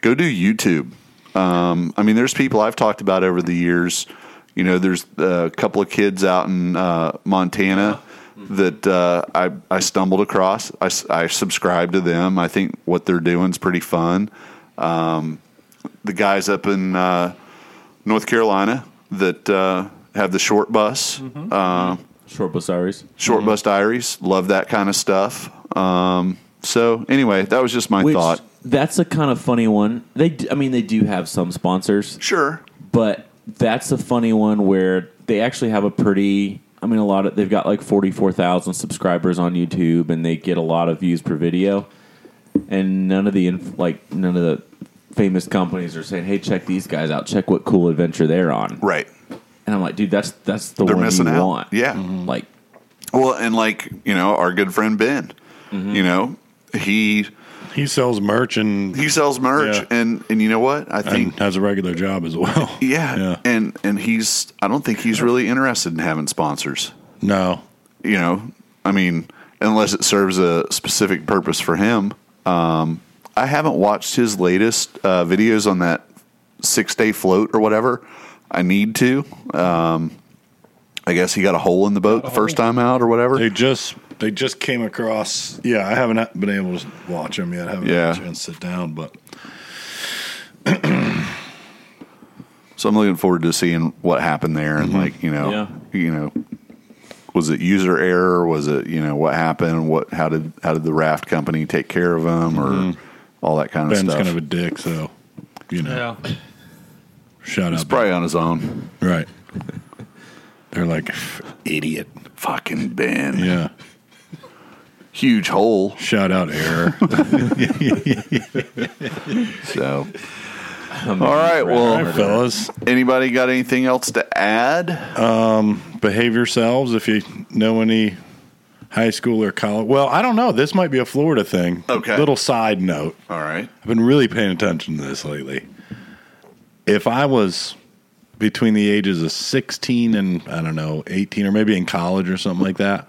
Go do youtube. Um, I mean, there's people I've talked about over the years. You know, there's a couple of kids out in uh, Montana that uh, I, I stumbled across. I, I subscribe to them. I think what they're doing is pretty fun. Um, the guys up in uh, North Carolina that uh, have the short bus, uh, Short bus diaries. short bus diaries, love that kind of stuff. Um, so anyway, that was just my Which, thought. that's a kind of funny one. They, I mean, they do have some sponsors, Sure. but that's a funny one where they actually have a pretty. I mean, a lot of they've got like forty four thousand subscribers on YouTube, and they get a lot of views per video. And none of the inf- like none of the famous companies are saying, "Hey, check these guys out. Check what cool adventure they're on." Right. And I'm like, dude, that's that's the They're one missing you out. want. Yeah. Like, Well, and like you know, our good friend Ben, Mm-hmm. you know, he he sells merch and, he sells merch, Yeah. and and you know what? I and think has a regular job as well. yeah, Yeah. and and he's I don't think he's really interested in having sponsors. No. You know, I mean, unless it serves a specific purpose for him. Um, I haven't watched his latest uh, videos on that six day float or whatever. I need to. Um, I guess he got a hole in the boat the first time out or whatever. They just they just came across. Yeah, I haven't been able to watch them yet. I haven't Yeah. had a chance to sit down, but So I'm looking forward to seeing what happened there and mm-hmm. like you know Yeah. you know was it user error was it you know what happened what how did how did the raft company take care of them or mm-hmm. all that kind of Ben's stuff. Ben's kind of a dick, so you know. Yeah. Shout He's out, probably on his own. Right? They're like idiot. Fucking Ben. Yeah. Huge hole. Shout out error. So um, all right. Well, right, fellas. anybody got anything else to add? Um, behave yourselves if you know any high school or college. Well, I don't know. This might be a Florida thing. Okay. Little side note. All right. I've been really paying attention to this lately. If I was between the ages of 16 and I don't know, 18 or maybe in college or something like that,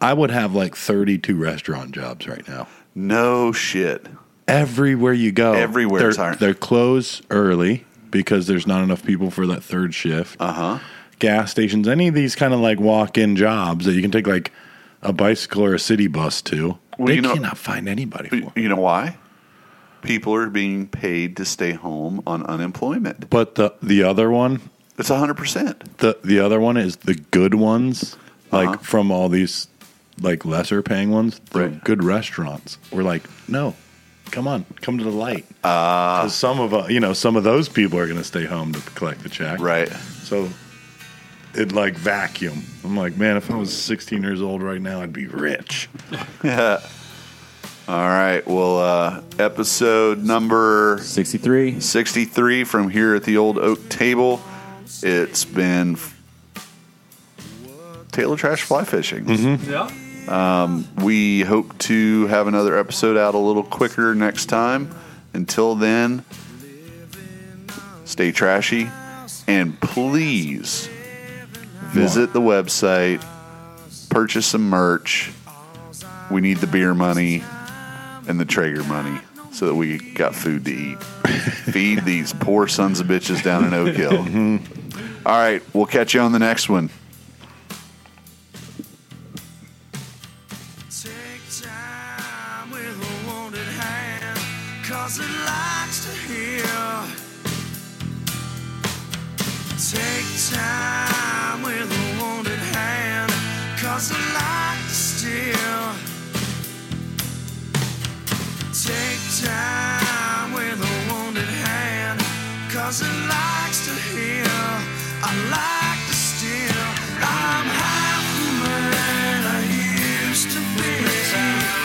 I would have like 32 restaurant jobs right now. No shit. Everywhere you go, Everywhere they're, it's hiring. they're closed early because there's not enough people for that third shift. Uh huh. gas stations, any of these kind of like walk in jobs that you can take like a bicycle or a city bus to, Well, they you know- cannot find anybody for. You know why? People are being paid to stay home on unemployment. But the the other one, It's hundred percent. the the other one is the good ones, like Uh-huh. from all these like lesser paying ones, the Right. good restaurants. We're like, no, come on, come to the light. Uh, 'Cause some of uh, you know some of those people are going to stay home to collect the check, right. So it like vacuum. I'm like, man, if I was 16 years old right now, I'd be rich. All right. Well, uh, episode number 63. 63 from here at the old oak table. It's been f- Taylor Trash Fly Fishing. Yeah. Um, we hope to have another episode out a little quicker next time. Until then, stay trashy and please visit the website, purchase some merch. We need the beer money and the Traeger money so that we got food to eat. Feed these poor sons of bitches down in Oak Hill. Mm-hmm. All right, we'll catch you on the next one. Time with a wounded hand, cause it likes to steal. Take time with a wounded hand, cause it likes to heal. I like to steal. I'm half the man I used to be.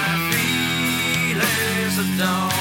I feel as a dawn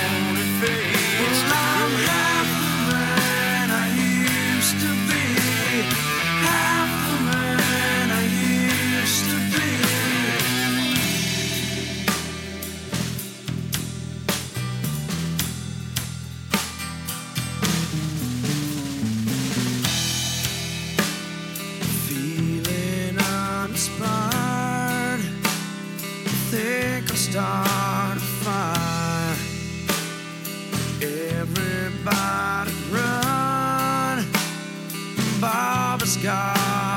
start a fire. Everybody run. Bob has got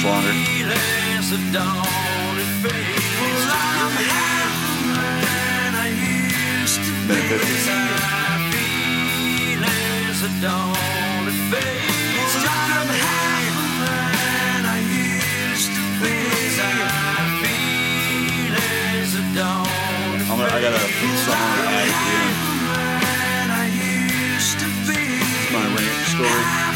feelings of dawn and I'm gonna, I got a song to add here. man I used to be. My ranch story.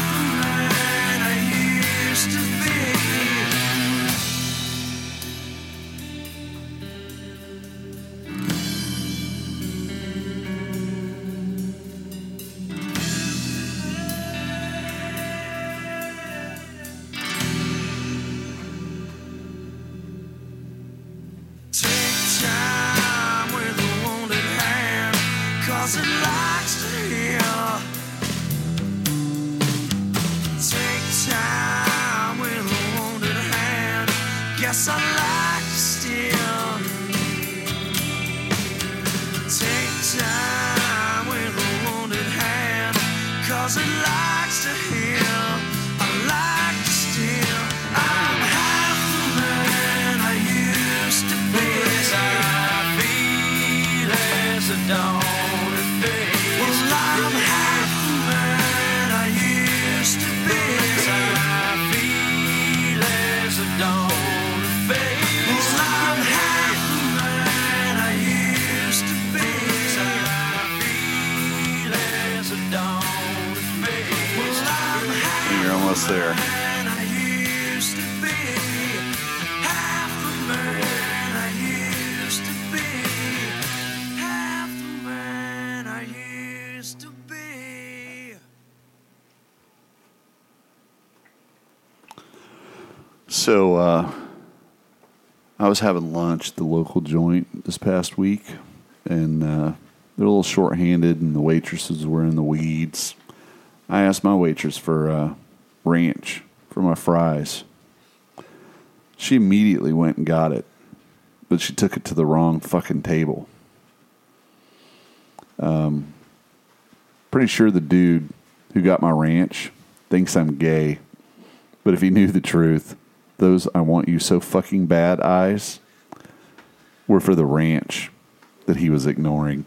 Was having lunch at the local joint this past week, and uh, they're a little short-handed, and the waitresses were in the weeds. I asked my waitress for uh, ranch for my fries. She immediately went and got it, but she took it to the wrong fucking table. Um, pretty sure the dude who got my ranch thinks I'm gay. But if he knew the truth, those I want you so fucking bad eyes were for the ranch that he was ignoring.